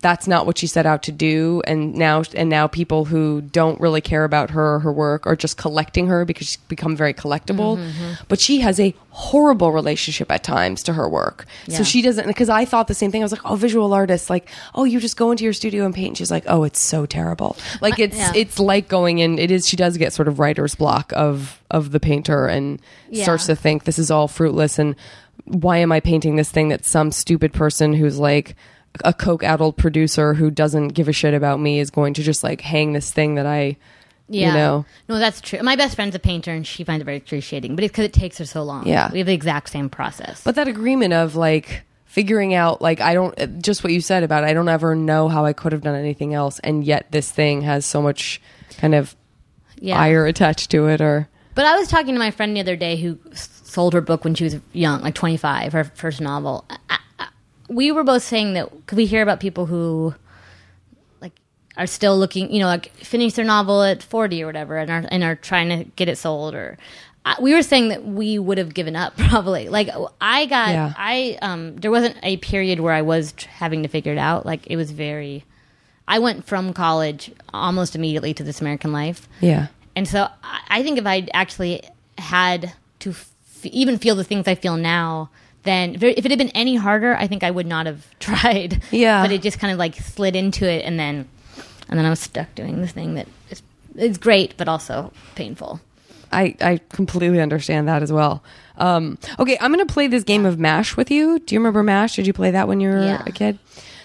S1: that's not what she set out to do. And now and now people who don't really care about her or her work are just collecting her because she's become very collectible. Mm-hmm, mm-hmm. But she has a horrible relationship at times to her work. So she doesn't because i thought the same thing. I was like oh visual artists like oh you just go into your studio and paint. And she's like oh it's so terrible. Like it's
S2: yeah.
S1: it's like going in it is she does get sort of writer's block of of the painter and
S2: Yeah.
S1: starts to think this is all fruitless. And why am I painting this thing that some stupid person who's like a coke addled producer who doesn't give a shit about me is going to just like hang this thing that I,
S2: Yeah.
S1: you know,
S2: No, that's true. My best friend's a painter, and she finds it very excruciating. But it's because it takes her so long.
S1: Yeah.
S2: we have the exact same process.
S1: but that agreement of like figuring out like I don't just what you said about I don't ever know how I could have done anything else and yet this thing has so much kind of
S2: yeah.
S1: ire attached to it or
S2: But I was talking to my friend the other day who sold her book when she was young, like 25, her first novel. I, I, we were both saying that could we hear about people who like are still looking, you know, like finish their novel at 40 or whatever and are and are trying to get it sold or I- we were saying that we would have given up probably. Like I got
S1: Yeah.
S2: I um there wasn't a period where I was tr- having to figure it out. Like it was very I went from college almost immediately to this American life.
S1: yeah
S2: And so I I think if I'd actually had to f- even feel the things I feel now, then if it had been any harder, I think I would not have tried.
S1: Yeah.
S2: But it just kind of like slid into it, and then and then I was stuck doing this thing that is it's great, but also painful.
S1: I, I completely understand that as well. Um, okay, I'm going to play this game of MASH with you. Do you remember MASH? Did you play that when you were
S2: Yeah.
S1: a kid?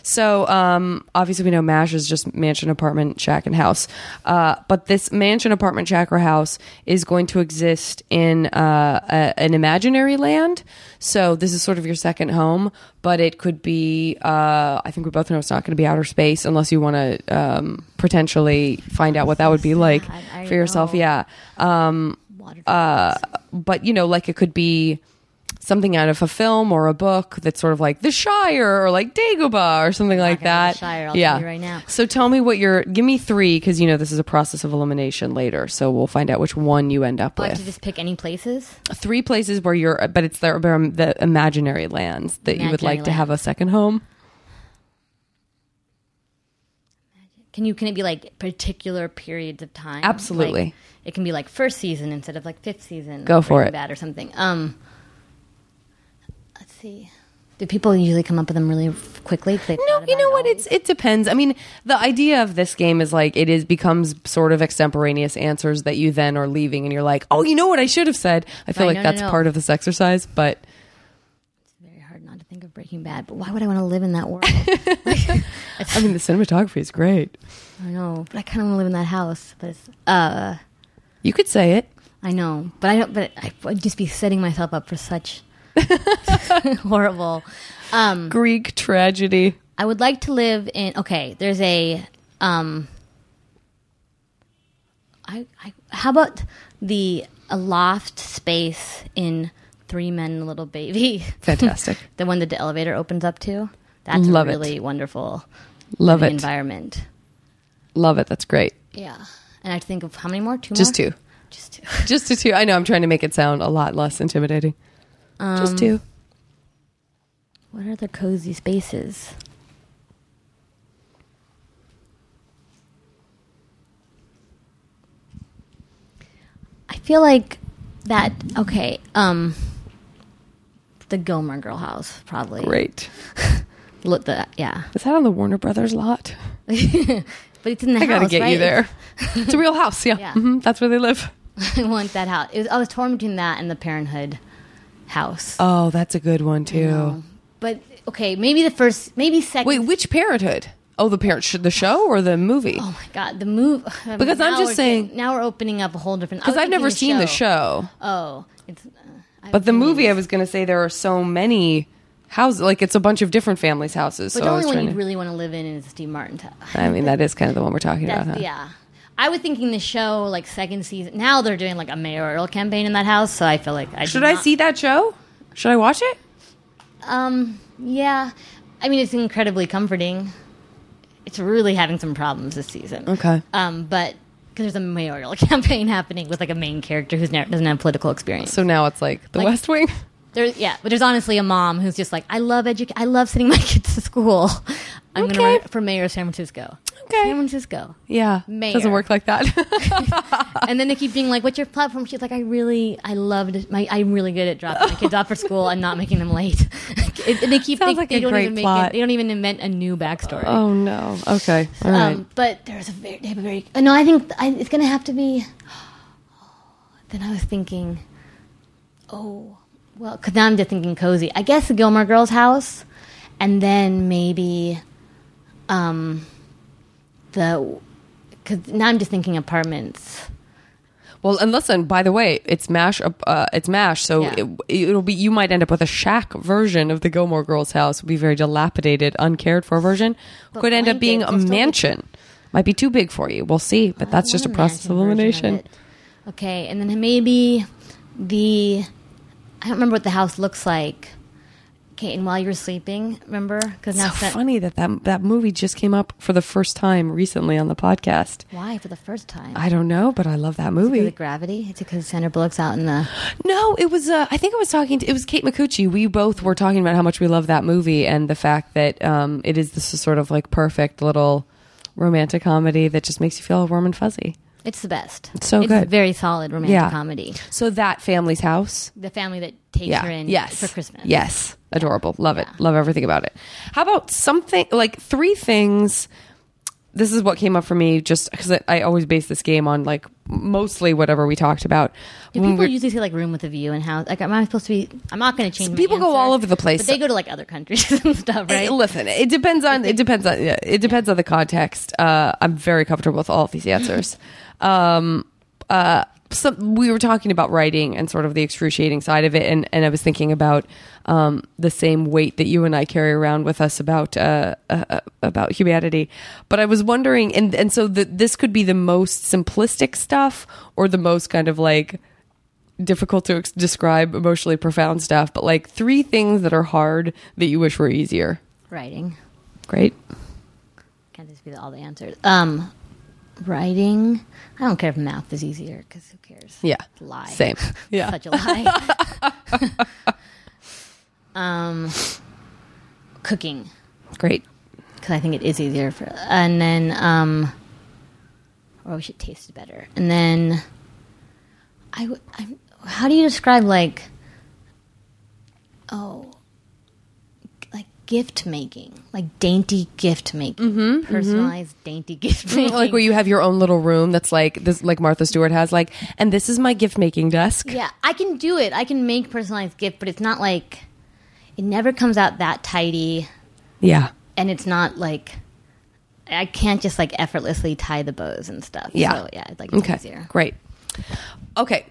S1: So, um, obviously, we know MASH is just mansion, apartment, shack, and house. Uh, but this mansion, apartment, shack, or house is going to exist in uh, a, an imaginary land. So, this is sort of your second home, but it could be, uh, I think we both know it's not going to be outer space unless you want to um, potentially find out what that would be like. For yourself.
S2: know.
S1: Yeah. Um, uh, but you know, like it could be something out of a film or a book that's sort of like The Shire or like Dagobah or something like that.
S2: Shire,
S1: yeah.
S2: right now.
S1: So tell me what your give me three because you know this is a process of elimination later. So we'll find out which one you end up
S2: I have to
S1: with.
S2: just pick any places.
S1: Three places where you're, but it's the, the imaginary lands that you would like to have a second home.
S2: Can you can it be like particular periods of time?
S1: Absolutely.
S2: Like, it can be like first season instead of like fifth season.
S1: Go for it.
S2: Bad or something. Um, see. Do people usually come up with them really quickly?
S1: No, you know what? It's it depends. I mean, the idea of this game is like it is becomes sort of extemporaneous answers that you then are leaving, and you're like, oh, you know what I should have said. I feel
S2: Right,
S1: like
S2: no, no,
S1: that's
S2: no.
S1: part of this exercise, but it's
S2: very hard not to think of Breaking Bad, but why would I want to live in that world?
S1: I mean, the cinematography is great.
S2: I know, but I kind of want to live in that house. But it's, uh,
S1: You could say it.
S2: I know, but I don't. But I would just be setting myself up for such horrible. Um,
S1: Greek tragedy.
S2: I would like to live in. Okay, there's a. Um, I, I how about the a loft space in Three Men and a Little Baby?
S1: Fantastic.
S2: the one that the elevator opens up to. That's
S1: Love
S2: a
S1: it.
S2: really wonderful
S1: Love it.
S2: environment.
S1: Love it. That's great.
S2: Yeah, and I have to think of how many more? Two
S1: Just
S2: more?
S1: two.
S2: Just two.
S1: Just two. I know I'm trying to make it sound a lot less intimidating. Just
S2: Um,
S1: two.
S2: What are the cozy spaces? I feel like that. Okay, um, the Gilmore Girl house probably.
S1: Great.
S2: Look, the yeah,
S1: Is that on the Warner Brothers lot?
S2: but it's in the
S1: I
S2: house.
S1: I gotta get
S2: right?
S1: you there. it's a real house. Yeah.
S2: Yeah.
S1: hmm That's where they live.
S2: I want that house. It was, I was torn between that and the Parenthood house.
S1: Oh, that's a good one too.
S2: But okay, maybe the first, maybe second.
S1: Wait, which Parenthood? Oh, the parent, sh- the show or the movie?
S2: Oh my god, the move.
S1: Because I'm just saying-
S2: getting- now we're opening up a whole different.
S1: Because I've never
S2: thinking
S1: seen the show.
S2: Oh, it's. Uh,
S1: But the movie, I was going to say there are so many houses. Like it's a bunch of different families' houses.
S2: But
S1: so
S2: the only one you
S1: to.
S2: really want to live in is Steve Martin's house.
S1: I mean, that is kind of the one we're talking about. Huh?
S2: Yeah. I was thinking the show, like second season. Now they're doing like a mayoral campaign in that house, so I feel like I
S1: Should I
S2: not-
S1: see that show? Should I watch it?
S2: Um, yeah. I mean, it's incredibly comforting. It's really having some problems this season.
S1: Okay.
S2: Um, but because there's a mayoral campaign happening with like a main character who's never, doesn't have political experience.
S1: So now it's like the
S2: Like-
S1: West Wing.
S2: There's yeah, but there's honestly a mom who's just like, I love education. I love sending my kids to school. I'm
S1: Okay.
S2: gonna run for mayor of San Francisco.
S1: Okay.
S2: San Francisco.
S1: Yeah,
S2: Mayor.
S1: doesn't work like that.
S2: and then they keep being like, "What's your platform?" She's like, "I really, I loved my. I'm really good at dropping my kids off for school and not making them late." It- and they keep
S1: Sounds
S2: they,
S1: like
S2: they
S1: a
S2: don't
S1: great
S2: even make
S1: plot.
S2: it. They don't even invent a new backstory.
S1: oh no. Okay. All right.
S2: Um, but there's a very, they have a very. uh, No, I think I, it's going to have to be. Then I was thinking, oh, well, because now I'm just thinking cozy. I guess the Gilmore Girls house, and then maybe, um, the, because now I'm just thinking apartments.
S1: Well, and listen. By the way, it's Mash. Uh, it's Mash. So
S2: Yeah.
S1: it, it'll be. You might end up with a shack version of the Gilmore Girls house. It'll be very dilapidated, uncared for version.
S2: But
S1: Could end up being a
S2: will still be-
S1: mansion. Might be too big for you. We'll see. But that's just a process of elimination.
S2: it. Okay, and then maybe the I don't remember what the house looks like. And while you were sleeping, remember? Because
S1: so
S2: Sen-
S1: funny that, that that movie just came up for the first time recently on the podcast.
S2: why for the first time?
S1: I don't know, but I love that movie.
S2: of gravity? It's because Sandra Bullock's out in the.
S1: No, it was. Uh, I think I was talking. To, it was Kate Micucci. We both were talking about how much we love that movie and the fact that um, it is this sort of like perfect little romantic comedy that just makes you feel warm and fuzzy.
S2: It's the best.
S1: It's so
S2: it's
S1: good.
S2: a very solid romantic
S1: Yeah.
S2: comedy.
S1: So that family's house.
S2: The family that takes
S1: Yeah.
S2: her in
S1: yes.
S2: for Christmas.
S1: Yes. Adorable. Love it. Love everything about it. How about something like three things? This is what came up for me just because I, I always base this game on like mostly whatever we talked about.
S2: Do people usually say like room with a view and house? Like, am I supposed to be? I'm not going to change. my
S1: People go
S2: answer,
S1: all over the place.
S2: but they go to like other countries and stuff, right?
S1: Eh, Listen, it depends on it depends on yeah, it depends on the context. Uh, I'm very comfortable with all of these answers. um, uh, so we were talking about writing and sort of the excruciating side of it, and, and I was thinking about um, the same weight that you and I carry around with us about uh, uh, about humanity. But I was wondering, and and so the, this could be the most simplistic stuff, or the most kind of like difficult to ex- describe, emotionally profound stuff. But like three things that are hard that you wish were easier.
S2: Writing
S1: Great.
S2: can't just be all the answers. Um, writing. I don't care if math is easier because who cares?
S1: Yeah.
S2: lie.
S1: Same. Yeah.
S2: such a lie. um, cooking
S1: Great.
S2: because I think it is easier for, and then um, or we should taste it better, and then I, w- I'm- how do you describe like, oh, gift making, like dainty gift making, mm-hmm, mm-hmm. personalized dainty gift mm-hmm, making,
S1: Like where you have your own little room that's like this, like Martha Stewart has, like, and this is my gift making desk.
S2: Yeah, I can do it. I can make personalized gift, but it's not like it never comes out that tidy,
S1: Yeah.
S2: and it's not like I can't just like effortlessly tie the bows and stuff.
S1: Yeah.
S2: so, yeah, it's like it's
S1: Okay.
S2: easier.
S1: Great. Okay.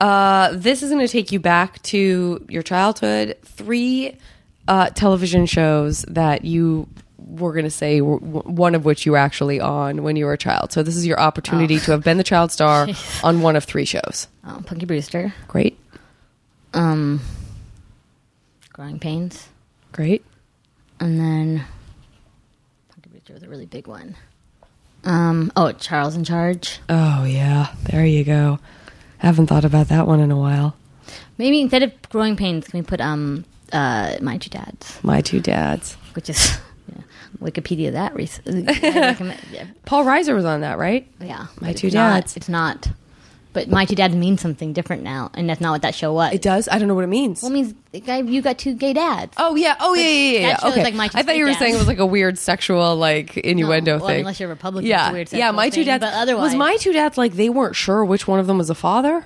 S1: Uh, this is going to take you back to your childhood. Three uh, television shows that you were going to say were, one of which you were actually on when you were a child. So this is your opportunity to have been the child star on one of three shows.
S2: Um, Punky Brewster,
S1: Great.
S2: um, Growing Pains,
S1: Great.
S2: and then Punky Brewster was a really big one. Um, oh, Charles in Charge.
S1: Oh, yeah. There you go. I Haven't thought about that one in a while.
S2: Maybe instead of Growing Pains, can we put um, uh, My Two Dads,
S1: My two dads.
S2: which is yeah, Wikipedia that recently. Yeah.
S1: Paul Reiser was on that, right?
S2: Yeah,
S1: My Two
S2: it's not-
S1: Dads.
S2: it's not. But my two dads means something different now, and that's not what that show was.
S1: It does. I don't know what it means.
S2: Well, it means the guy, you got two gay dads.
S1: Oh yeah. Oh yeah. Yeah. Yeah.
S2: that show
S1: Okay.
S2: like My Two
S1: I thought you were
S2: Dads.
S1: saying it was like a weird sexual like innuendo
S2: well,
S1: thing.
S2: unless you're Republican,
S1: Yeah.
S2: it's a weird
S1: yeah.
S2: sexual
S1: My two
S2: thing,
S1: dads.
S2: but otherwise-
S1: was my two dads like they weren't sure which one of them was a father.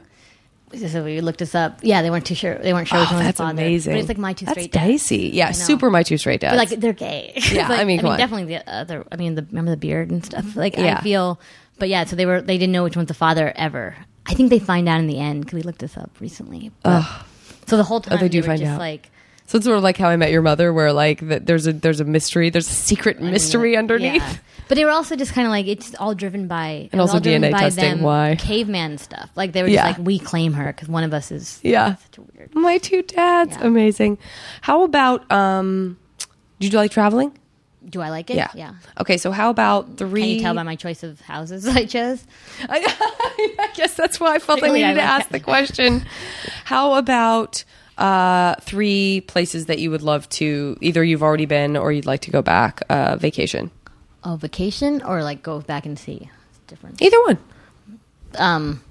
S2: So we looked this up. Yeah, they weren't too sure. They weren't sure oh, which
S1: Oh,
S2: one was
S1: that's
S2: the father.
S1: amazing.
S2: But it's like my two
S1: That's
S2: straight dads.
S1: dicey. Yeah, super my two straight dads.
S2: But like they're gay.
S1: Yeah,
S2: Like,
S1: I mean, come on.
S2: definitely the other. I mean, the remember the beard and stuff. Mm-hmm. Like
S1: Yeah.
S2: I feel, but yeah. So they were. They didn't know which one's the father ever. I think they find out in the end because we looked this up recently. But, so the whole time
S1: Oh, they do find
S2: just
S1: out.
S2: like
S1: so it's sort of like how I met your mother, where like the, there's a there's a mystery, there's a secret mystery underneath.
S2: Yeah. But they were also just kind of like it's all driven by
S1: And also DNA
S2: by
S1: testing,
S2: them
S1: why?
S2: caveman stuff. Like they were just
S1: Yeah.
S2: like we claim her because one of us is
S1: Yeah.
S2: such a weird.
S1: My two dads,
S2: Yeah.
S1: amazing. How about um? Do you like traveling?
S2: Do I like it?
S1: Yeah.
S2: Yeah.
S1: Okay, so how about three?
S2: Can you tell by my choice of houses I chose?
S1: I, I guess that's why I felt I needed
S2: I
S1: to
S2: like
S1: ask the question. How about uh, three places that you would love to either you've already been or you'd like to go back uh, vacation?
S2: Oh, vacation or like go back and see? It's different.
S1: Either one.
S2: Um,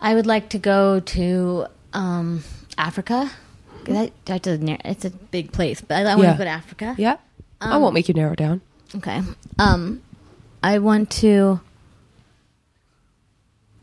S2: I would like to go to um, Africa. That, that's a, it's a big place, but I, I want
S1: Yeah.
S2: to go to Africa.
S1: Yeah. I won't make you narrow down.
S2: Okay. Um, I want to.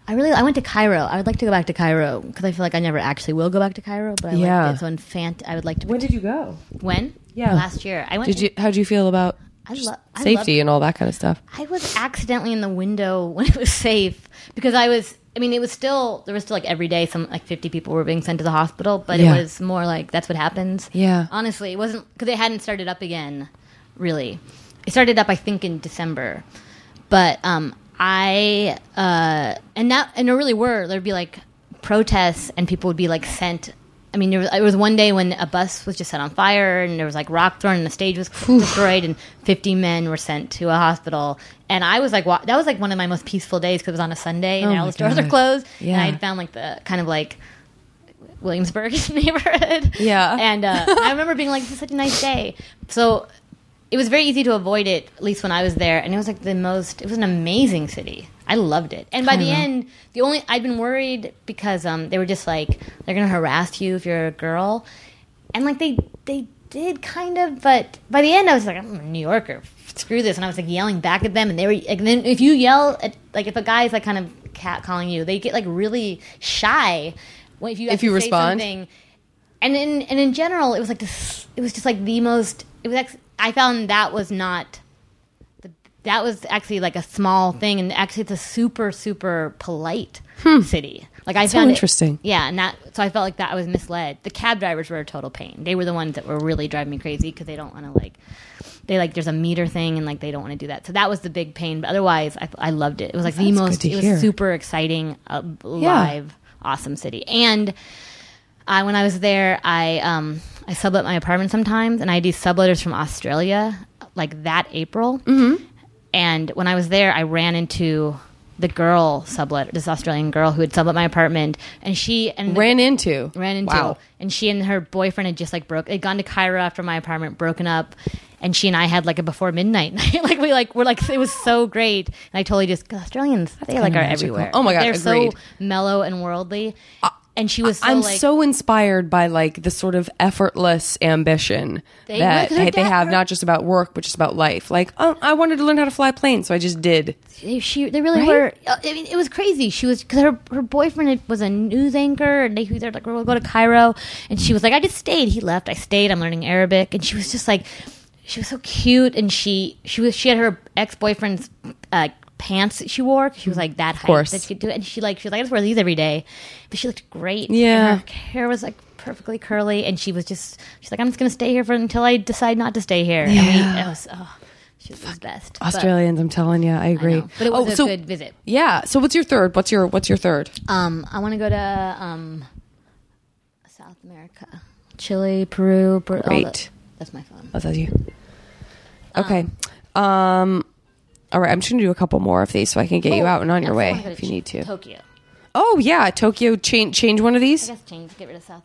S2: I really I went to Cairo. I would like to go back to Cairo because I feel like I never actually will go back to Cairo. But I
S1: Yeah.
S2: liked it. So in Fant, I would like to.
S1: When did you go?
S2: when?
S1: Yeah.
S2: last year. I went.
S1: Did you? How'd you feel about just
S2: lo-
S1: safety
S2: loved-
S1: and all that kind of stuff?
S2: I was accidentally in the window when it was safe because I was. I mean, it was still there was still like every day some like fifty people were being sent to the hospital, but
S1: Yeah.
S2: it was more like that's what happens.
S1: Yeah.
S2: honestly, it wasn't because they hadn't started up again. Really, it started up I think in December, but um, I uh, and that and there really were there'd be like protests and people would be like sent. I mean, there was, it was one day when a bus was just set on fire and there was like rock thrown and the stage was destroyed and 50 men were sent to a hospital. And I was like, wa- that was like one of my most peaceful days because it was on a Sunday and
S1: Oh
S2: all the stores
S1: God.
S2: are closed.
S1: Yeah.
S2: And I had found like the kind of like Williamsburg neighborhood.
S1: Yeah.
S2: And uh, I remember being like, this is such a nice day. So it was very easy to avoid it, at least when I was there. And it was like the most, it was an amazing city. I loved it. And by the end, the only, I'd been worried because um, they were just like, they're going to harass you if you're a girl. And like they, they did kind of, but by the end I was like, I'm a New Yorker. Screw this. And I was like yelling back at them. And they were, like, then if you yell at, like if a guy's like kind of cat calling you, they get like really shy. When, if you,
S1: If you respond?
S2: something and in and in general, it was like this. It was just like the most. It was. Ex- I found that was not. The, that was actually like a small thing, and actually, it's a super super polite city. Like I
S1: Hmm. So
S2: found it-
S1: interesting.
S2: yeah, and that so I felt like that I was misled. The cab drivers were a total pain. They were the ones that were really driving me crazy because they don't want to like. They like there's a meter thing and like they don't want to do that. So that was the big pain. But otherwise, I, I loved it. It was like the
S1: That's good
S2: most. It was
S1: hear.
S2: super exciting, uh, live, awesome city. And I when I was there, I um I sublet my apartment sometimes, and I do subletters from Australia, like that April. Mm-hmm. And when I was there, I ran into the girl sublet, this Australian girl who had sublet my apartment, and she and
S1: Ran into.
S2: ran into,
S1: Wow.
S2: and she and her boyfriend had just like broke. They'd gone to Cairo after my apartment broken up, and she and I had like a before midnight night. like we like we're like it was so great, and I totally just Australians they like are
S1: magical.
S2: everywhere.
S1: Oh my God,
S2: they're
S1: agreed.
S2: so mellow and worldly. And she was so
S1: I'm
S2: like,
S1: so inspired by like the sort of effortless ambition
S2: They-
S1: that they have, not just about work, but just about life. Like, oh, I wanted to learn how to fly a plane, so I just did.
S2: she they really
S1: Right?
S2: were. uh, I mean, it was crazy. She was because her her boyfriend was a news anchor, and they they're like, we'll go to Cairo, and she was like, I just stayed. He left. I stayed. I'm learning Arabic, and she was just like, she was so cute, and she she was she had her ex boyfriend's. Uh, pants that she wore. she was like that height
S1: course.
S2: that she could do it and she like she was like I just wear these every day but she looked great
S1: Yeah.
S2: and her hair was like perfectly curly and she was just she's like I'm just gonna stay here for until I decide not to stay here and we,
S1: Yeah.
S2: it was oh she was the best But-
S1: Australians, I'm telling you, I
S2: I
S1: agree.
S2: know. But it was
S1: oh,
S2: a
S1: so,
S2: good visit.
S1: Yeah. So what's your third? What's your what's your third?
S2: Um, I want to go to um, South America, Chile, Peru. All
S1: Great.
S2: the- that's my phone.
S1: Oh, that's you. Okay. Um. All right. I'm just gonna do a couple more of these so I can get you
S2: Oh,
S1: out and on your way if you need to.
S2: Tokyo.
S1: Oh yeah, Tokyo. Change change one of
S2: I
S1: these.
S2: guess change. Get rid of South.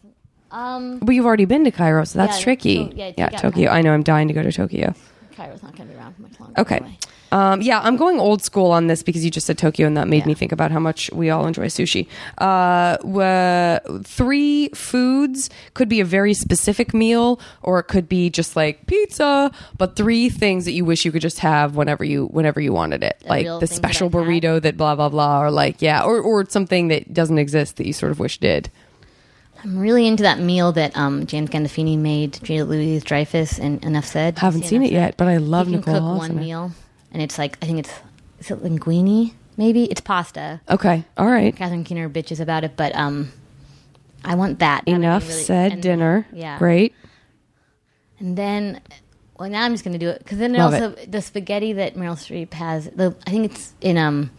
S2: Um,
S1: But you've already been to Cairo, so that's
S2: Yeah,
S1: tricky.
S2: to- yeah,
S1: yeah, Tokyo. I know. I'm dying to go to Tokyo.
S2: Cairo's not going to be around for much longer.
S1: Okay.
S2: Anyway.
S1: Um, yeah, I'm going old school on this because you just said Tokyo, and that made
S2: Yeah.
S1: me think about how much we all enjoy sushi. Uh, wha- three foods could be a very specific meal, or it could be just like pizza. But three things that you wish you could just have whenever you whenever you wanted it, like the
S2: things that
S1: special
S2: I've
S1: burrito that blah blah blah, or like yeah, or or something that doesn't exist that you sort of wish did.
S2: I'm really into that meal that um, James Gandolfini made, Julia Louis Dreyfus, and Enough Said.
S1: Haven't seen it yet, but I love
S2: you
S1: Nicole
S2: cook one
S1: meal. it.
S2: And it's like I think it's is it linguine? Maybe it's pasta.
S1: Okay, all right.
S2: Catherine Keener bitches about it, but um, I want that. That
S1: Enough
S2: really-
S1: said. dinner.
S2: Yeah,
S1: great.
S2: And then, well, now I'm just going to do it because then also the spaghetti that Meryl Streep has. The I think it's in um,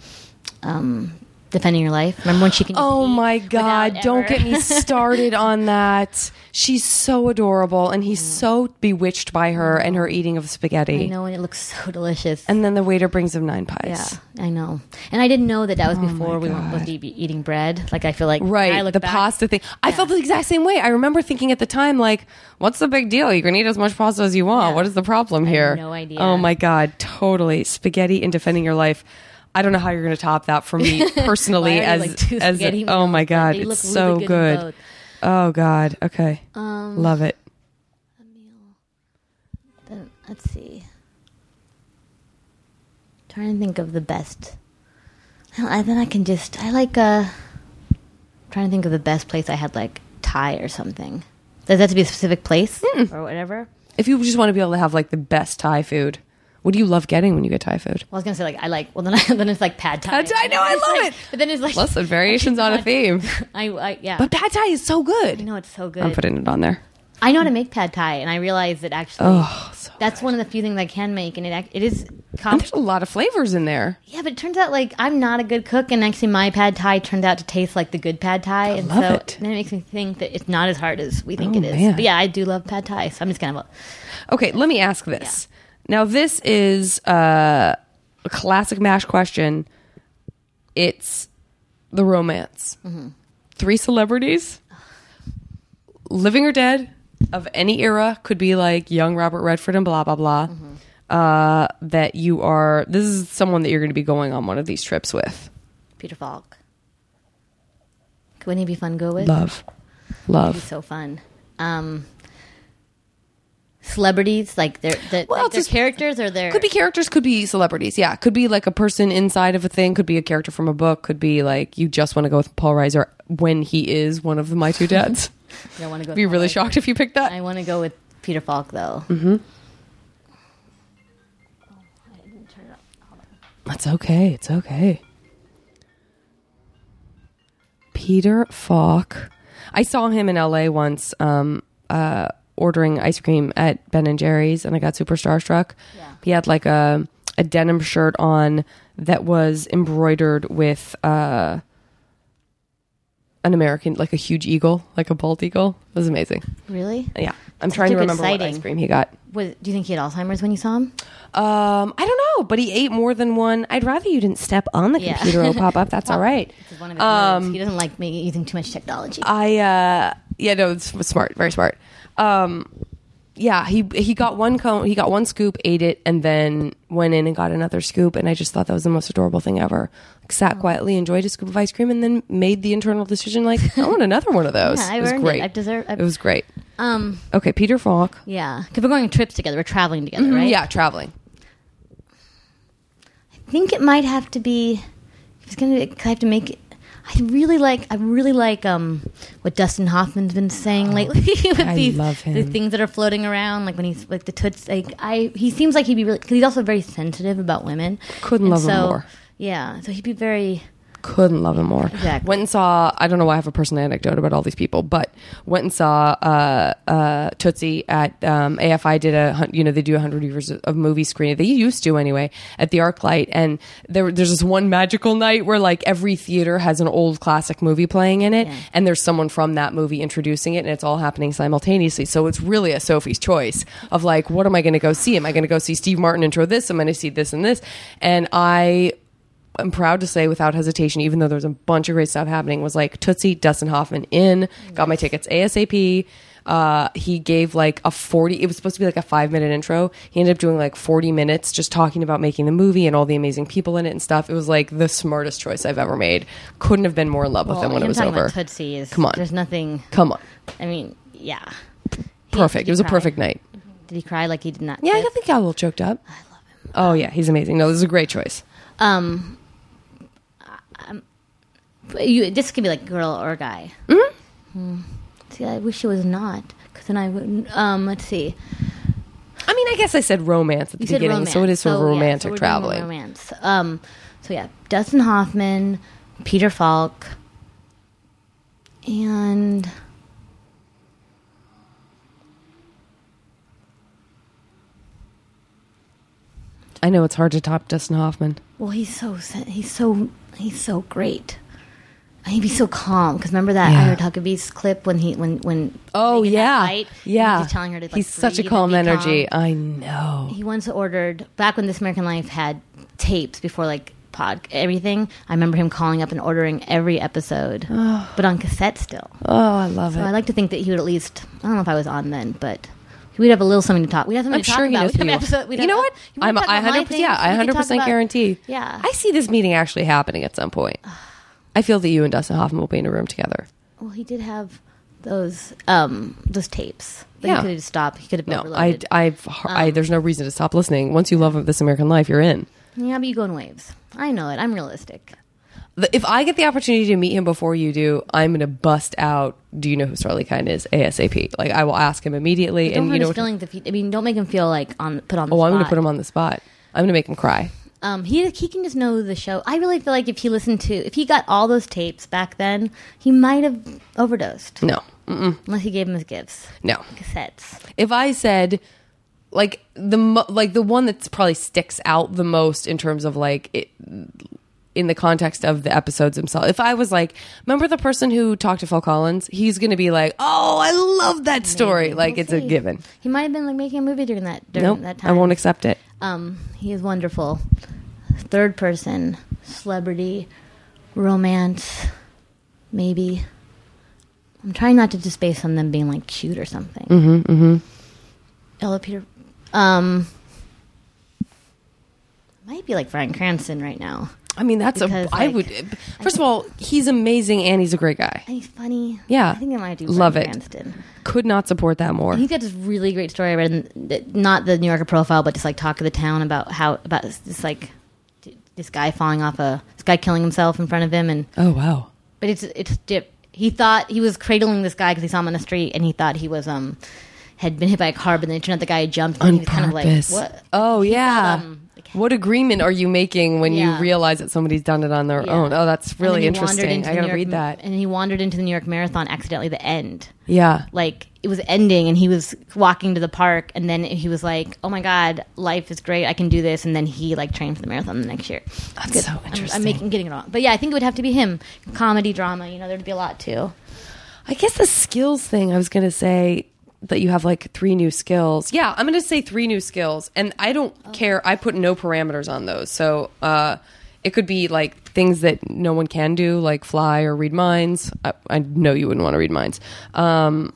S2: um, Defending Your Life. Remember when she can?
S1: Oh my god, don't
S2: ever-
S1: get me started on that. She's so adorable and he's mm. so bewitched by her and her mm. eating of spaghetti.
S2: I know, and it looks so delicious.
S1: And then the waiter brings him nine pies. yeah.
S2: I know, and I didn't know that that was
S1: Oh
S2: before we were supposed to be eating bread. Like I feel like
S1: Right, the
S2: back-
S1: pasta thing. I felt the exact same way. I remember thinking at the time, like, what's the big deal? You can eat as much pasta as you want.
S2: Yeah.
S1: What is the problem here?
S2: no idea.
S1: Oh my god, totally. Spaghetti and defending your life. I don't know how you're going to top that for me personally. As
S2: like,
S1: as oh my god, it's so
S2: really
S1: good.
S2: both.
S1: Oh god. Okay,
S2: Um,
S1: love it.
S2: Then let's see. Trying to think of the best. I, then I can just I like uh trying to think of the best place I had like Thai or something. Does that have to be a specific place or whatever?
S1: If you just want to be able to have like the best Thai food, what do you love getting when you get Thai food?
S2: Well, I was gonna say like I like well then I, then it's like pad Thai.
S1: Pad Thai, no, I love
S2: like-
S1: it.
S2: But then it's like
S1: Listen, variations on a theme.
S2: I, I yeah.
S1: But pad Thai is so good.
S2: I
S1: good.
S2: know it's so good.
S1: I'm putting it on there.
S2: I know how to make pad Thai, and I realize that actually
S1: Oh, so
S2: that's one of the few things I can make, and it it is.
S1: and there's a lot of flavors in there.
S2: Yeah, but it turns out like I'm not a good cook, and actually my pad thai turned out to taste like the good pad thai, and
S1: love
S2: so
S1: it.
S2: then it makes me think that it's not as hard as we think
S1: Oh,
S2: it is.
S1: man.
S2: But yeah, I do love pad thai, so I'm just kind of
S1: Okay, let me ask this. Now, this is uh, a classic MASH question. It's the romance.
S2: Mm-hmm.
S1: Three celebrities, living or dead, of any era, could be like young Robert Redford and blah, blah, blah.
S2: Mm-hmm.
S1: Uh, that you are, this is someone that you're going to be going on one of these trips with.
S2: Peter Falk. Wouldn't he be fun to go with?
S1: Love.
S2: He's
S1: Love.
S2: so fun. Um, celebrities like they're, they're,
S1: Well,
S2: like their
S1: just-
S2: characters or their
S1: Could be characters, could be celebrities. Yeah, could be like a person inside of a thing. Could be a character from a book. Could be like you just want to go with Paul Reiser when he is one of the my two dads.
S2: I want to go.
S1: Be
S2: with
S1: really
S2: Reiser.
S1: shocked if you picked that.
S2: I want to go with Peter Falk though.
S1: Mm-hmm. That's okay. It's okay. Peter Falk. I saw him in LA once, um, uh, ordering ice cream at Ben and Jerry's, and I got super starstruck.
S2: Yeah.
S1: He had like a a denim shirt on that was embroidered with uh, an American, like a huge eagle, like a bald eagle. It was amazing.
S2: Really?
S1: Yeah, I'm trying to remember what
S2: sighting.
S1: ice cream he got.
S2: Was, do you think he had Alzheimer's when you saw him?
S1: Um, I don't know, but he ate more than one. I'd rather you didn't step on the
S2: Yeah.
S1: computer. It'll pop up. That's all right.
S2: One of his
S1: Um,
S2: moves. He doesn't like me using too much technology.
S1: I uh, yeah, no, it's smart, very smart. Um, yeah, he he got one cone, he got one scoop, ate it, and then went in and got another scoop. And I just thought that was the most adorable thing ever. Like,
S2: Oh.
S1: sat quietly, enjoyed a scoop of ice cream, and then made the internal decision like, I want another one of those.
S2: Yeah, I've
S1: it was
S2: earned
S1: great.
S2: it. I've deserved. I've,
S1: it was great.
S2: um,
S1: Okay, Peter Falk.
S2: yeah, because we're going on trips together. We're traveling together, right?
S1: Yeah, traveling.
S2: I think it might have to be. If it's gonna, be, I have to make it. I really like. I really like um what Dustin Hoffman's been saying lately with
S1: Oh, I
S2: these
S1: love him.
S2: the things that are floating around. Like when he's like the toots. Like I, he seems like he'd be really because he's also very sensitive about women.
S1: Couldn't
S2: And
S1: love him
S2: so,
S1: more.
S2: Yeah, so he'd be very.
S1: Couldn't love him more.
S2: Exactly.
S1: Went and saw. I don't know why I have a personal anecdote about all these people, but went and saw uh, uh, Tootsie at um, AFI. Did a you know they do a hundred years of movie screening. They used to anyway at the ArcLight, and there there's this one magical night where like every theater has an old classic movie playing in it,
S2: Yeah.
S1: and there's someone from that movie introducing it, and it's all happening simultaneously. So it's really a Sophie's choice of like, what am I going to go see? Am I going to go see Steve Martin intro this? Am I going to see this and this? And I I'm proud to say without hesitation, even though there's a bunch of great stuff happening, was like Tootsie, Dustin Hoffman in, got my tickets ASAP. Uh, he gave like a 40, it was supposed to be like a five minute intro. He ended up doing like 40 minutes just talking about making the movie and all the amazing people in it and stuff. It was like the smartest choice I've ever made. Couldn't have been more in love with
S2: Well,
S1: him when it was over.
S2: Tootsie is
S1: Come on.
S2: There's nothing.
S1: Come on.
S2: I mean, yeah. He-
S1: Perfect.
S2: did
S1: It was a perfect night.
S2: Did he cry like he did not?
S1: Yeah, I think I got a little choked up. I love him. Oh, yeah. He's amazing. No, this is a great choice.
S2: Um, you this could be like girl or guy. Mm-hmm. See, I wish it was not, because then I wouldn't. Um, let's see.
S1: I mean, I guess I said romance at the
S2: You
S1: beginning, so it is sort of
S2: yeah, so
S1: romantic
S2: we're doing
S1: traveling.
S2: Romance. Um, so yeah, Dustin Hoffman, Peter Falk, and
S1: I know it's hard to top Dustin Hoffman.
S2: well, he's so he's so he's so great. He'd be so calm because remember that
S1: Yeah.
S2: I Heart Huckabees clip when he when when
S1: Oh
S2: they get in that
S1: yeah,
S2: fight,
S1: yeah.
S2: he's telling her to like,
S1: He's such a calm energy.
S2: calm.
S1: I know.
S2: he once ordered back when This American Life had tapes before like pod everything. I remember him calling up and ordering every episode, oh. but on cassette still.
S1: Oh, I love
S2: So
S1: it.
S2: I like to think that he would at least. I don't know if I was on then, but we'd have a little something to talk. We'd have something
S1: I'm
S2: to talk
S1: sure he
S2: about. We'd have
S1: you
S2: episode- we'd
S1: You know
S2: have-
S1: what? I'm, I 100
S2: things?
S1: yeah, I
S2: We could
S1: 100
S2: talk
S1: percent guarantee.
S2: Yeah.
S1: I see this meeting actually happening at some point. I feel that you and Dustin Hoffman will be in a room together.
S2: Well, he did have those um those tapes. But
S1: Yeah.
S2: he could have stopped. He could have
S1: No, I. I've, I, there's no reason to stop listening. Once you love This American Life, you're in.
S2: yeah, but you go in waves. I know it. I'm realistic.
S1: If I get the opportunity to meet him before you do, I'm going to bust out. Do you know who Starlee Kine is? ASAP. Like I will ask him immediately,
S2: Don't
S1: and you know.
S2: feelings if he. I mean, don't make him feel like on put on. The
S1: oh, I'm going to put him on the spot. I'm going to make him cry.
S2: Um, he he can just know the show. I really feel like if he listened to, if he got all those tapes back then, he might have overdosed.
S1: No, Mm-mm.
S2: Unless he gave him his gifts,
S1: no.
S2: cassettes.
S1: if I said like the mo- like the one that's probably sticks out the most in terms of like it, in the context of the episodes themselves. If I was like, remember the person who talked to Phil Collins? He's going to be like, "Oh, I love that story." Like
S2: We'll
S1: it's a given.
S2: He might have been like making a movie during that during
S1: Nope,
S2: that
S1: I won't accept it.
S2: Um, he is wonderful. Third person, celebrity, romance, maybe. I'm trying not to just base on them being like cute or something. Mm-hmm. mm-hmm. Ella Peter, um, might be like Bryan Cranston right now.
S1: I mean, that's a.
S2: Because,
S1: I
S2: like,
S1: would. First of all, he's amazing and he's a great guy.
S2: And he's funny.
S1: Yeah.
S2: I think I might do.
S1: Love
S2: Bryan
S1: it.
S2: Cranston.
S1: Could not support that more.
S2: He's got this really great story I read, in, not the New Yorker profile, but just like talk of the town about how about this, this like this guy falling off a this guy killing himself in front of him, and
S1: Oh wow.
S2: but it's it's dip. He thought he was cradling this guy because he saw him on the street, and he thought he was um had been hit by a car, but then it turned out the guy jumped, and
S1: On
S2: he was kind of like
S1: purpose.
S2: what?
S1: Oh yeah.
S2: um,
S1: what agreement are you making when
S2: Yeah.
S1: you realize that somebody's done it on their
S2: Yeah.
S1: own? Oh, that's really interesting. I gotta
S2: York
S1: read that.
S2: And he wandered into the New York Marathon accidentally. The end.
S1: Yeah.
S2: like it was ending and he was walking to the park and then he was like oh my god life is great i can do this and then he like trained for the marathon the next year
S1: That's
S2: Good.
S1: so
S2: I'm-
S1: interesting.
S2: I'm, making getting it wrong but yeah i think it would have to be him comedy drama you know there'd be a lot too
S1: I guess the skills thing, I was to say that you have like three new skills. Yeah, I'm going to say three new skills. And I don't care. I put no parameters on those. So uh, it could be like things that no one can do, like fly or read minds. I, I know you wouldn't want to read minds. Um,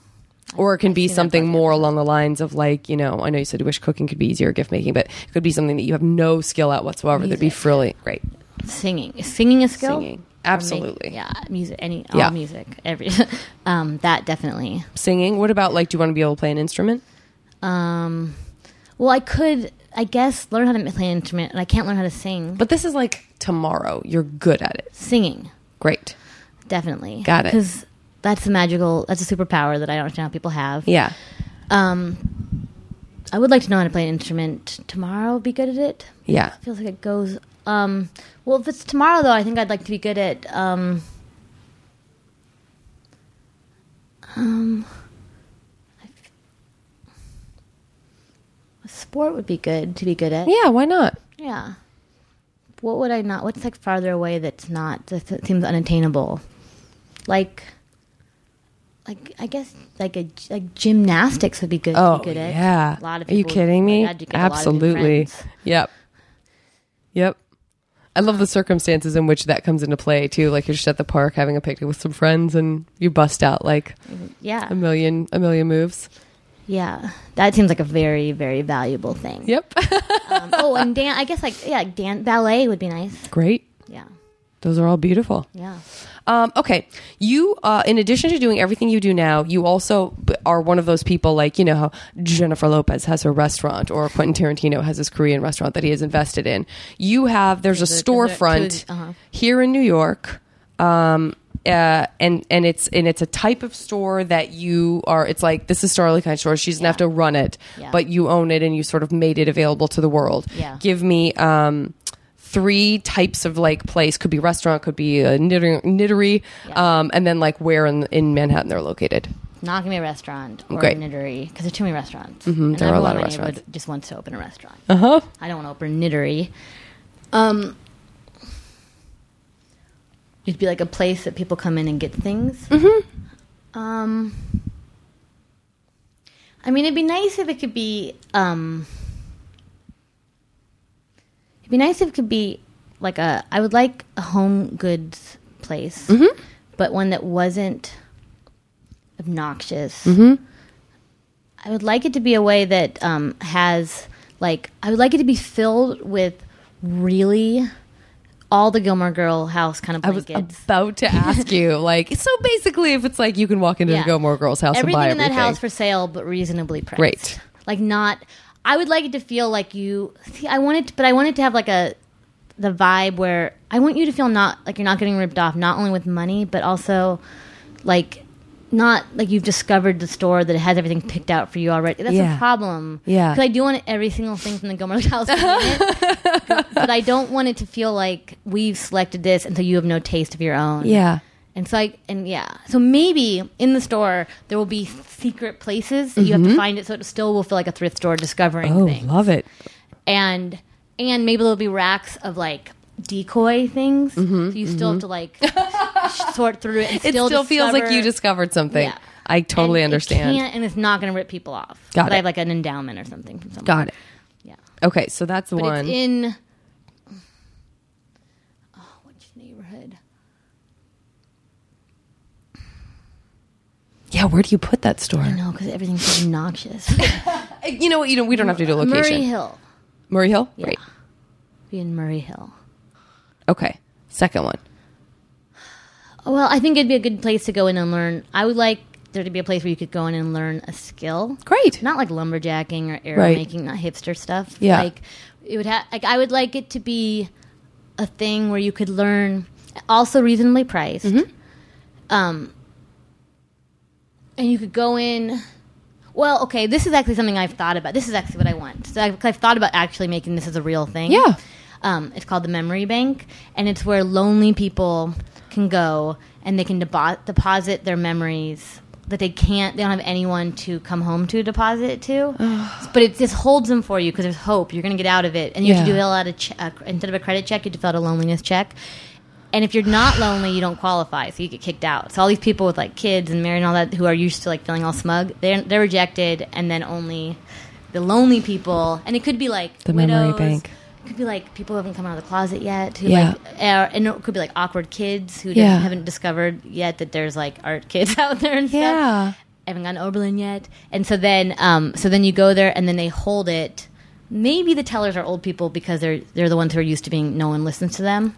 S1: or it can be
S2: seen that
S1: something more along the lines of like, you know, I know you said you wish cooking could be easier, gift making, but it could be something that you have no skill at whatsoever. That'd be
S2: Music.
S1: really great.
S2: singing is singing a skill
S1: Singing.
S2: Or make-
S1: Absolutely.
S2: yeah music any all
S1: Yeah.
S2: music every um that definitely
S1: Singing. What about like, do you want to be able to play an instrument?
S2: um well i could i guess learn how to play an instrument and i can't learn how to sing
S1: But this is like tomorrow. You're good at it.
S2: singing
S1: Great.
S2: definitely
S1: Got it.
S2: because that's a magical that's a superpower that i don't understand how people have
S1: Yeah.
S2: Um, I would like to know how to play an instrument tomorrow. Be good at it.
S1: Yeah.
S2: Feels like it goes. Um, well, if it's tomorrow though, I think I'd like to be good at. Um, um, a sport would be good to be good at.
S1: Yeah, why not?
S2: Yeah. What would I not? What's like farther away that's not that seems unattainable? Like, like I guess like a like gymnastics would be good. to
S1: Oh,
S2: be good at.
S1: yeah.
S2: A lot of
S1: Are you kidding me?
S2: my God, you get a lot of new
S1: Absolutely. Yep. Yep. I love the circumstances in which that comes into play too. Like you're just at the park having a picnic with some friends, and you bust out like
S2: Yeah.
S1: a million, a million moves.
S2: Yeah. That seems like a very, very valuable thing.
S1: Yep,
S2: Um, oh, and dan I guess like yeah, dan- ballet would be nice.
S1: great.
S2: Yeah.
S1: Those are all beautiful.
S2: Yeah.
S1: Um, okay, you uh, in addition to doing everything you do now, you also are one of those people like you know how Jennifer Lopez has her restaurant or Quentin Tarantino has his Korean restaurant that he has invested in. You have there's a
S2: There's a- there's a-
S1: storefront
S2: uh-huh.
S1: here in New York. Um, uh, and and it's and it's a type of store that you are. It's like this is Starlee kind of store. She doesn't have to run it,
S2: Yeah.
S1: but you own it and you sort of made it available to the world.
S2: Yeah.
S1: Give me um, three types of like place. Could be restaurant, could be a knitter, knittery,
S2: Yeah.
S1: um, and then like where in in Manhattan they're located.
S2: Not gonna be a restaurant or
S1: Great.
S2: a knittery because there's too many restaurants.
S1: Mhm, there are a lot of restaurants.
S2: would- just wants to open a restaurant.
S1: Uh huh.
S2: I don't want to open a knittery. Um, it'd be like a place that people come in and get things. Mm-hmm. Um, I mean, it'd be nice if it could be. Um, it'd be nice if it could be like a. I would like a home goods place,
S1: Mm-hmm.
S2: but one that wasn't obnoxious.
S1: Mm-hmm.
S2: I would like it to be a way that um, has like I would like it to be filled with really all the Gilmore Girl house kind of
S1: I was about to ask you, like, so basically, if it's like you can walk into
S2: Yeah.
S1: the Gilmore Girls house
S2: everything
S1: and buy everything in
S2: that house for sale, but reasonably priced.
S1: Great.
S2: Like not. I would like it to feel like you. See, I wanted, it, but I wanted to have like a the vibe where I want you to feel not like you're not getting ripped off, not only with money, but also like not like you've discovered the store that has everything picked out for you already. That's
S1: Yeah.
S2: a problem.
S1: Yeah.
S2: because I do want every single thing from the Gilmore house, to be in it, but I don't want it to feel like we've selected this until you have no taste of your own.
S1: yeah,
S2: And so I and yeah. So maybe in the store there will be secret places that you have to find it so it still will feel like a thrift store discovering
S1: Mm-hmm. oh,
S2: things.
S1: love it.
S2: And and maybe there'll be racks of like decoy things.
S1: Mm-hmm,
S2: so you still have to like sort through it and
S1: It
S2: still,
S1: still, feels like you
S2: discover-
S1: discovered something.
S2: Yeah.
S1: I totally
S2: And it
S1: understand.
S2: can't- and it's not going to rip people off.
S1: Got
S2: but
S1: it.
S2: I have like an endowment or something from someone.
S1: Got it.
S2: Yeah.
S1: Okay, so that's
S2: But
S1: one.
S2: it's in oh, which neighborhood?
S1: Yeah, where do you put that store?
S2: I know because everything's so obnoxious.
S1: You know what? You don't. We don't have to do a location.
S2: Murray Hill.
S1: Murray Hill.
S2: Yeah.
S1: Great.
S2: Be in Murray Hill.
S1: Okay. Second one.
S2: Well, I think it'd be a good place to go in and learn. I would like there to be a place where you could go in and learn a skill.
S1: Great.
S2: Not like lumberjacking or arrow
S1: Right.
S2: making, not hipster stuff.
S1: Yeah.
S2: Like it would have like I would like it to be a thing where you could learn also reasonably priced.
S1: Mm-hmm.
S2: Um and you could go in well, okay, this is actually something I've thought about. This is actually what I want. So I've, I've thought about actually making this as a real thing.
S1: Yeah.
S2: Um, it's called the Memory Bank, and it's where lonely people can go and they can debo- deposit their memories that they can't. They don't have anyone to come home to deposit it to. but it just holds them for you because there's hope. You're going to get out of it, and you have to
S1: Yeah.
S2: fill out a che- uh, instead of a credit check, you have to fill out a loneliness check. And if you're not lonely, you don't qualify, so you get kicked out. So all these people with like kids and married and all that who are used to like feeling all smug, they're they're rejected, and then only the lonely people, and it could be like
S1: The memory
S2: widows,
S1: bank.
S2: it could be like people who haven't come out of the closet yet, who
S1: Yeah.
S2: like, are, and it could be like awkward kids who
S1: Yeah.
S2: haven't discovered yet that there's like art kids out there and stuff.
S1: Yeah.
S2: haven't gone to Oberlin yet, and so then, um, so then you go there and then they hold it. Maybe the tellers are old people because they're they're the ones who are used to being no one listens to them,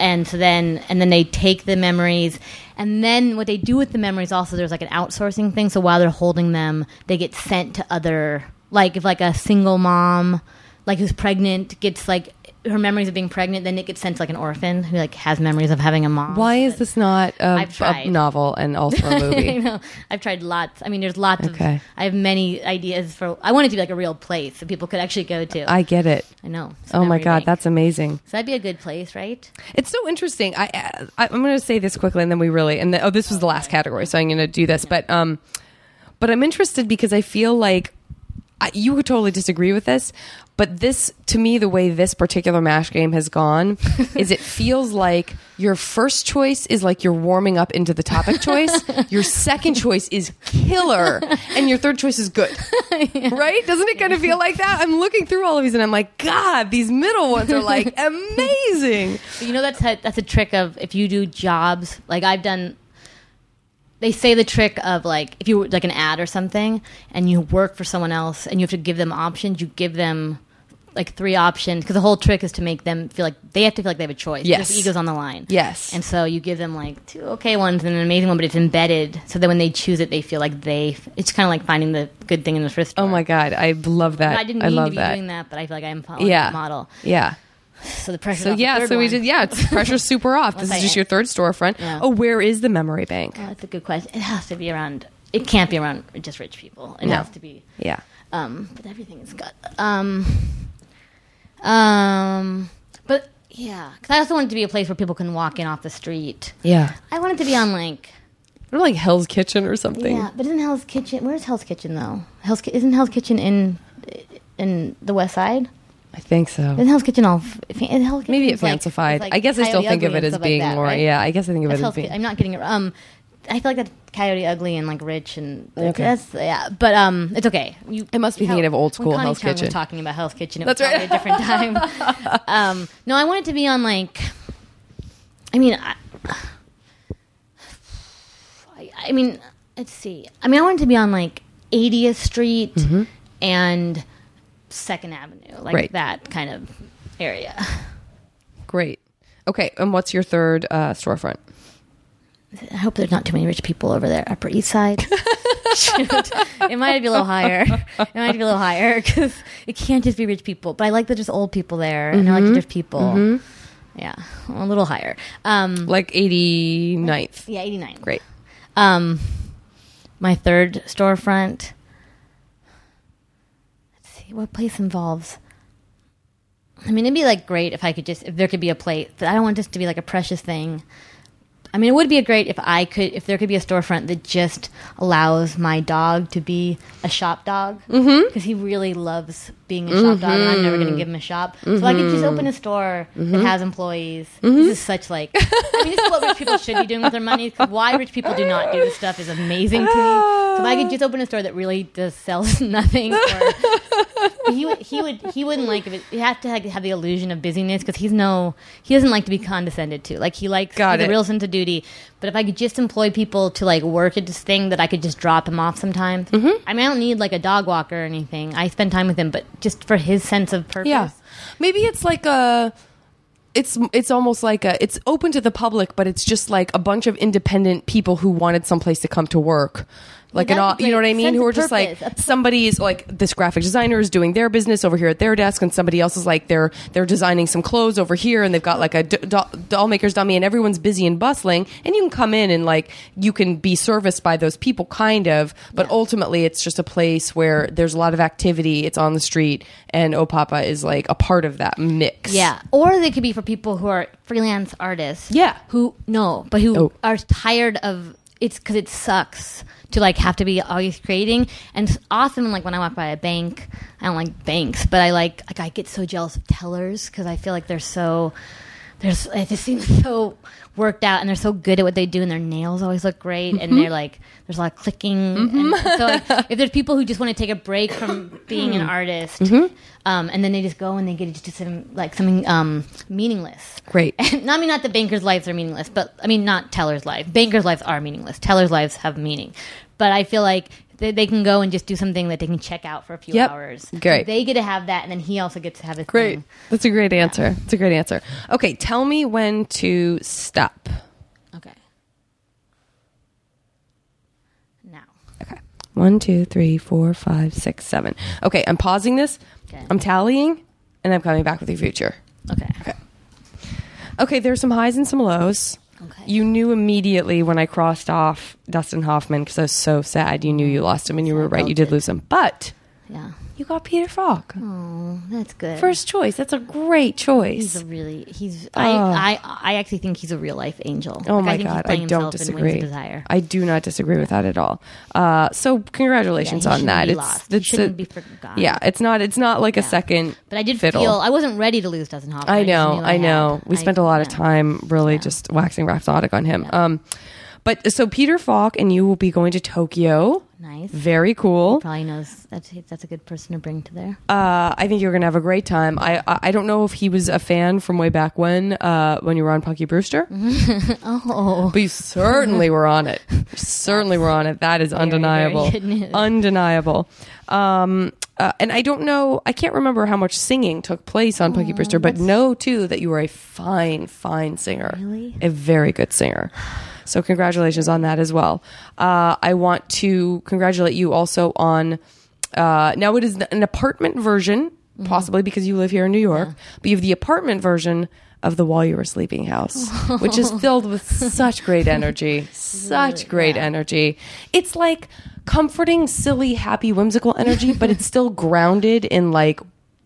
S2: and so then and then they take the memories, and then what they do with the memories also there's like an outsourcing thing. So while they're holding them, they get sent to other like if like a single mom like who's pregnant gets like her memories of being pregnant, then it gets sent to like an orphan who like has memories of having a mom.
S1: Why is this not a, a novel and also a movie?
S2: know. I've tried lots. I mean, there's lots
S1: Okay.
S2: of. I have many ideas for. I want it to be like a real place that people could actually go to. I,
S1: I get it.
S2: I know.
S1: Oh my god,
S2: bank.
S1: that's amazing.
S2: so that'd be a good place, right?
S1: It's so interesting. I, I I'm going to say this quickly, and then we really and the, oh, this was the last category, so I'm going to do this. But um, but I'm interested because I feel like I, you would totally disagree with this, but this to me, the way this particular mash game has gone, is it feels like your first choice is like you're warming up into the topic choice. your second choice is killer, and your third choice is good. Right? Doesn't it kind of feel like that? I'm looking through all of these, and I'm like, God, these middle ones are like amazing.
S2: But you know that's a, that's a trick of if you do jobs like I've done. They say the trick of like if you were like an ad or something and you work for someone else and you have to give them options, you give them like three options because the whole trick is to make them feel like they have to feel like they have a choice.
S1: Yes.
S2: Their ego's on the line.
S1: Yes.
S2: and so you give them like two okay ones and an amazing one, but it's embedded so that when they choose it, they feel like they. It's kind of like finding the good thing in the oh store.
S1: Oh my God, I love that.
S2: I didn't
S1: I
S2: mean
S1: love
S2: to be
S1: that.
S2: doing that, but I feel like I'm following
S1: Yeah.
S2: that model.
S1: Yeah.
S2: So the pressure.
S1: So yeah, so we did. Yeah, it's pressure's super off. This is just your third storefront.
S2: Yeah.
S1: Oh, where is the memory bank?
S2: Oh, that's a good question. It has to be around. It can't be around just rich people. It
S1: No.
S2: has to be.
S1: Yeah.
S2: Um, but everything is good. Um, um, but yeah, because I also want it to be a place where people can walk in off the street.
S1: Yeah.
S2: I want it to be on like.
S1: Or like Hell's Kitchen or something.
S2: Yeah, but isn't Hell's Kitchen? Where's Hell's Kitchen though? Hell's isn't Hell's Kitchen in in the West Side?
S1: I think so.
S2: Isn't Hell's Kitchen all? Is Hell's
S1: Maybe it
S2: like-
S1: fancified.
S2: it's like
S1: I guess I still think of it as
S2: stuff like
S1: being
S2: that,
S1: more.
S2: right?
S1: Yeah, I guess I think of
S2: That's
S1: it as being.
S2: I'm not getting it. Um, I feel like that's Coyote Ugly and like rich and
S1: Okay.
S2: that's yeah. But um, it's okay. You
S1: It must be thinking of old school Hell's Kitchen.
S2: Was talking about Hell's Kitchen. It
S1: That's
S2: was
S1: right.
S2: a different time. um, no, I want it to be on like. I mean, I, I, I mean, let's see. I mean, I want it to be on like 80th Street and Second Avenue, like
S1: Right.
S2: that kind of area.
S1: Great. Okay, and what's your third uh, storefront?
S2: I hope there's not too many rich people over there. Upper East Side. Shoot. It might be a little higher. It might be a little higher because it can't just be rich people. But I like that there's old people there, and I like that people. Yeah, a little higher. Um,
S1: Like 89th.
S2: yeah, 89.
S1: Great.
S2: Um, my third storefront. What place involves. I mean, it'd be like great if I could just if there could be a place, but I don't want this to be like a precious thing. I mean, it would be great if I could if there could be a storefront that just allows my dog to be a shop dog mm-hmm. because he really loves being a shop dog, and I'm never going to give him a shop. So I could just open a store that mm-hmm. has employees. Mm-hmm. This is such like I mean, this is what rich people should be doing with their money. Why rich people do not do this stuff is amazing to me. So if I could just open a store that really does sells nothing. Or, he he would he wouldn't like if it. You have to have, have the illusion of busyness because he's no he doesn't like to be condescended to. Like he likes
S1: Got
S2: he has
S1: it.
S2: a real sense of duty. But if I could just employ people to like work at this thing that I could just drop him off sometimes.
S1: Mm-hmm.
S2: I mean, I don't need like a dog walker or anything. I spend time with him, but just for his sense of purpose.
S1: Yeah. Maybe it's like a it's it's almost like a it's open to the public, but it's just like a bunch of independent people who wanted someplace to come to work. Like an, you know what. I mean? Who are just like somebody's like this graphic designer is doing their business over here at their desk, and somebody else is like they're they're designing some clothes over here, and they've got like a d- doll, doll maker's dummy, and everyone's busy and bustling, and you can come in and like you can be serviced by those people, kind of, but
S2: Yeah.
S1: ultimately it's just a place where there's a lot of activity. It's on the street, and oh Opapa is like a part of that mix.
S2: Yeah, or they could be for people who are freelance artists.
S1: Yeah.
S2: who no, but who
S1: Oh.
S2: are tired of it's because it sucks to like have to be always creating. And often, like when I walk by a bank, I don't like banks, but I like like I get so jealous of tellers because I feel like they're so there's it just seems so worked out and they're so good at what they do and their nails always look great and they're like there's a lot of clicking and so like, if there's people who just want to take a break from being an artist um, and then they just go and they get into some like something um, meaningless
S1: Great.
S2: and I mean not that bankers' lives are meaningless, but I mean not tellers' life. Bankers' lives are meaningless. Tellers' lives have meaning. But I feel like they, they can go and just do something that they can check out for a few
S1: Yep.
S2: hours.
S1: Great.
S2: They get to have that, and then he also gets to have his
S1: Great.
S2: thing.
S1: That's a great answer. That's a great answer. Okay, tell me when to stop.
S2: Okay. Now.
S1: Okay. One, two, three, four, five, six, seven. Okay, I'm pausing this.
S2: Okay.
S1: I'm tallying, and I'm coming back with your future.
S2: Okay.
S1: Okay. Okay, there's some highs and some lows.
S2: Okay.
S1: You knew immediately when I crossed off Dustin Hoffman because I was so sad. You knew you lost him, and you were right. You did lose him. But
S2: Yeah.
S1: You got Peter Falk.
S2: Oh, that's good.
S1: First choice. That's a great choice.
S2: he's a really he's. I, I I actually think he's a real life angel.
S1: Oh
S2: Like,
S1: my
S2: I think he's
S1: god, I don't
S2: himself in Wings
S1: disagree. I do not disagree with that at all. Uh, so
S2: Yeah,
S1: congratulations
S2: he
S1: on that.
S2: Be
S1: It's
S2: lost.
S1: It's
S2: shouldn't
S1: a-
S2: be forgotten.
S1: yeah, it's not it's not like a second.
S2: But I did
S1: fiddle.
S2: feel I wasn't ready to lose Dustin Hoffman.
S1: I know,
S2: knew
S1: I, know.
S2: had.
S1: We
S2: I-
S1: spent a lot of time really just waxing rhapsodic on him. Um, but so Peter Falk and you will be going to Tokyo.
S2: Nice.
S1: Very cool.
S2: Probably knows that's that's a good person to bring to there.
S1: Uh, I think you're gonna have a great time. I, I I don't know if he was a fan from way back when uh, when you were on Punky Brewster.
S2: Oh,
S1: But you certainly were on it. You certainly were on it. That is undeniable.
S2: very good news.
S1: Undeniable. Um, uh, and I don't know, I can't remember how much singing took place on Punky Brewster, but know too that you were a fine, fine singer.
S2: Really?
S1: A very good singer. So congratulations on that as well. Uh, I want to congratulate you also on, uh, now it is an apartment version,
S2: Mm-hmm.
S1: possibly because you live here in New York, but you have the apartment version of the While You Were Sleeping house, which is filled with such great energy, such great energy. It's like comforting, silly, happy, whimsical energy, but it's still grounded in like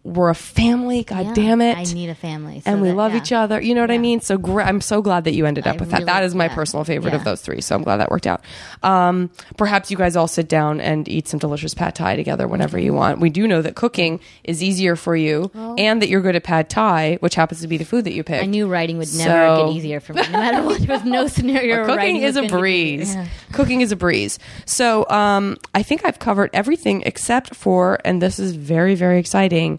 S1: we're a family. God
S2: Yeah,
S1: damn it!
S2: I need a family, so
S1: and we
S2: that-
S1: love
S2: yeah.
S1: each other. You know what I mean? So gr- I'm so glad that you ended up
S2: I
S1: with that. That
S2: really-
S1: is my
S2: yeah.
S1: personal favorite of those three. So I'm glad that worked out. Um, perhaps you guys all sit down and eat some delicious pad thai together whenever you want. We do know that cooking is easier for you, and that you're good at pad thai, which happens to be the food that you picked.
S2: I knew writing would never
S1: So-
S2: get easier for me, no matter what. There was no scenario.
S1: Cooking is a breeze.
S2: Yeah.
S1: Cooking is a breeze. So um, I think I've covered everything except for, and this is very, very exciting.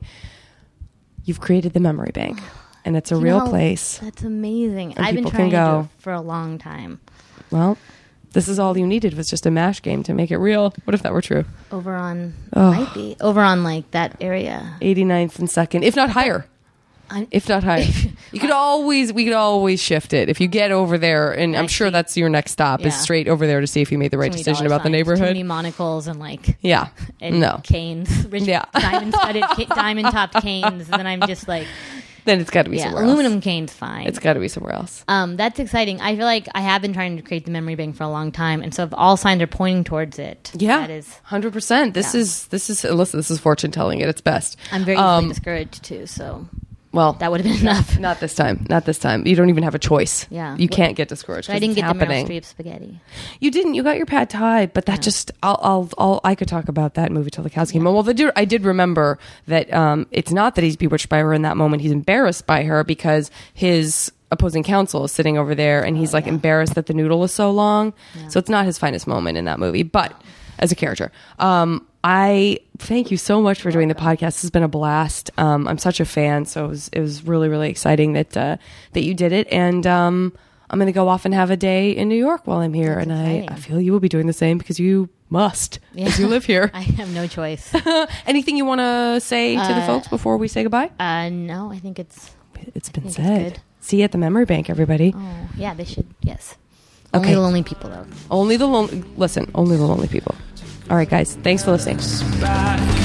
S1: You've created the memory bank, and it's a
S2: You
S1: real
S2: know,
S1: place.
S2: That's amazing.
S1: And
S2: I've been trying to
S1: go.
S2: do it for a long time.
S1: Well, this is all you needed was just a mash game to make it real. What if that were true?
S2: Over on
S1: Oh.
S2: might be over on like that area.
S1: 89th and second, if not higher.
S2: I'm,
S1: If not higher, you could always we could always shift it if you get over there, and I'm sure that's your next stop is straight over there to see if you made the right
S2: too
S1: decision about the
S2: signs, Too
S1: neighborhood.
S2: many monocles and like
S1: Yeah,
S2: and
S1: no,
S2: canes, rich
S1: Yeah.
S2: diamond studded, diamond topped canes. And then I'm just like,
S1: then it's got to be
S2: yeah,
S1: somewhere
S2: aluminum
S1: else.
S2: canes, fine.
S1: It's got to be somewhere else.
S2: Um, that's exciting. I feel like I have been trying to create the memory bank for a long time, and so if all signs are pointing towards it,
S1: Yeah,
S2: that is.
S1: hundred percent. This
S2: Yeah.
S1: is this is listen. This is fortune telling at its best.
S2: I'm very
S1: Um,
S2: discouraged too, so
S1: well.
S2: that would have been enough.
S1: not this time. Not this time. You don't even have a choice.
S2: Yeah.
S1: you can't get discouraged.
S2: I didn't get
S1: happening.
S2: the Meryl Streep spaghetti.
S1: You didn't. You got your pad thai, but that just I'll, I'll I'll I could talk about that movie till the cows came home. Well, the, dude- I did remember that um, it's not that he's bewitched by her in that moment. He's embarrassed by her because his opposing counsel is sitting over there, and he's like embarrassed that the noodle is so long. So it's not his finest moment in that movie, but as a character. Um, I thank you so much for doing the podcast. This has been a blast. Um, I'm such a fan, so it was, it was really really exciting that uh, that you did it, and um, I'm going to go off and have a day in New York while I'm here,
S2: That's
S1: and I,
S2: exciting.
S1: I feel you will be doing the same because you must as you live here.
S2: I have no choice.
S1: Anything you want to say to the
S2: Uh,
S1: folks before we say goodbye?
S2: uh, no, I think it's.
S1: It's been
S2: think it's
S1: said. See you at the memory bank, everybody.
S2: Oh, yeah, they should. Yes.
S1: Okay.
S2: Only the lonely people, though.
S1: Only the lonely. Listen, only the lonely people. All right, guys. Thanks for listening.
S3: back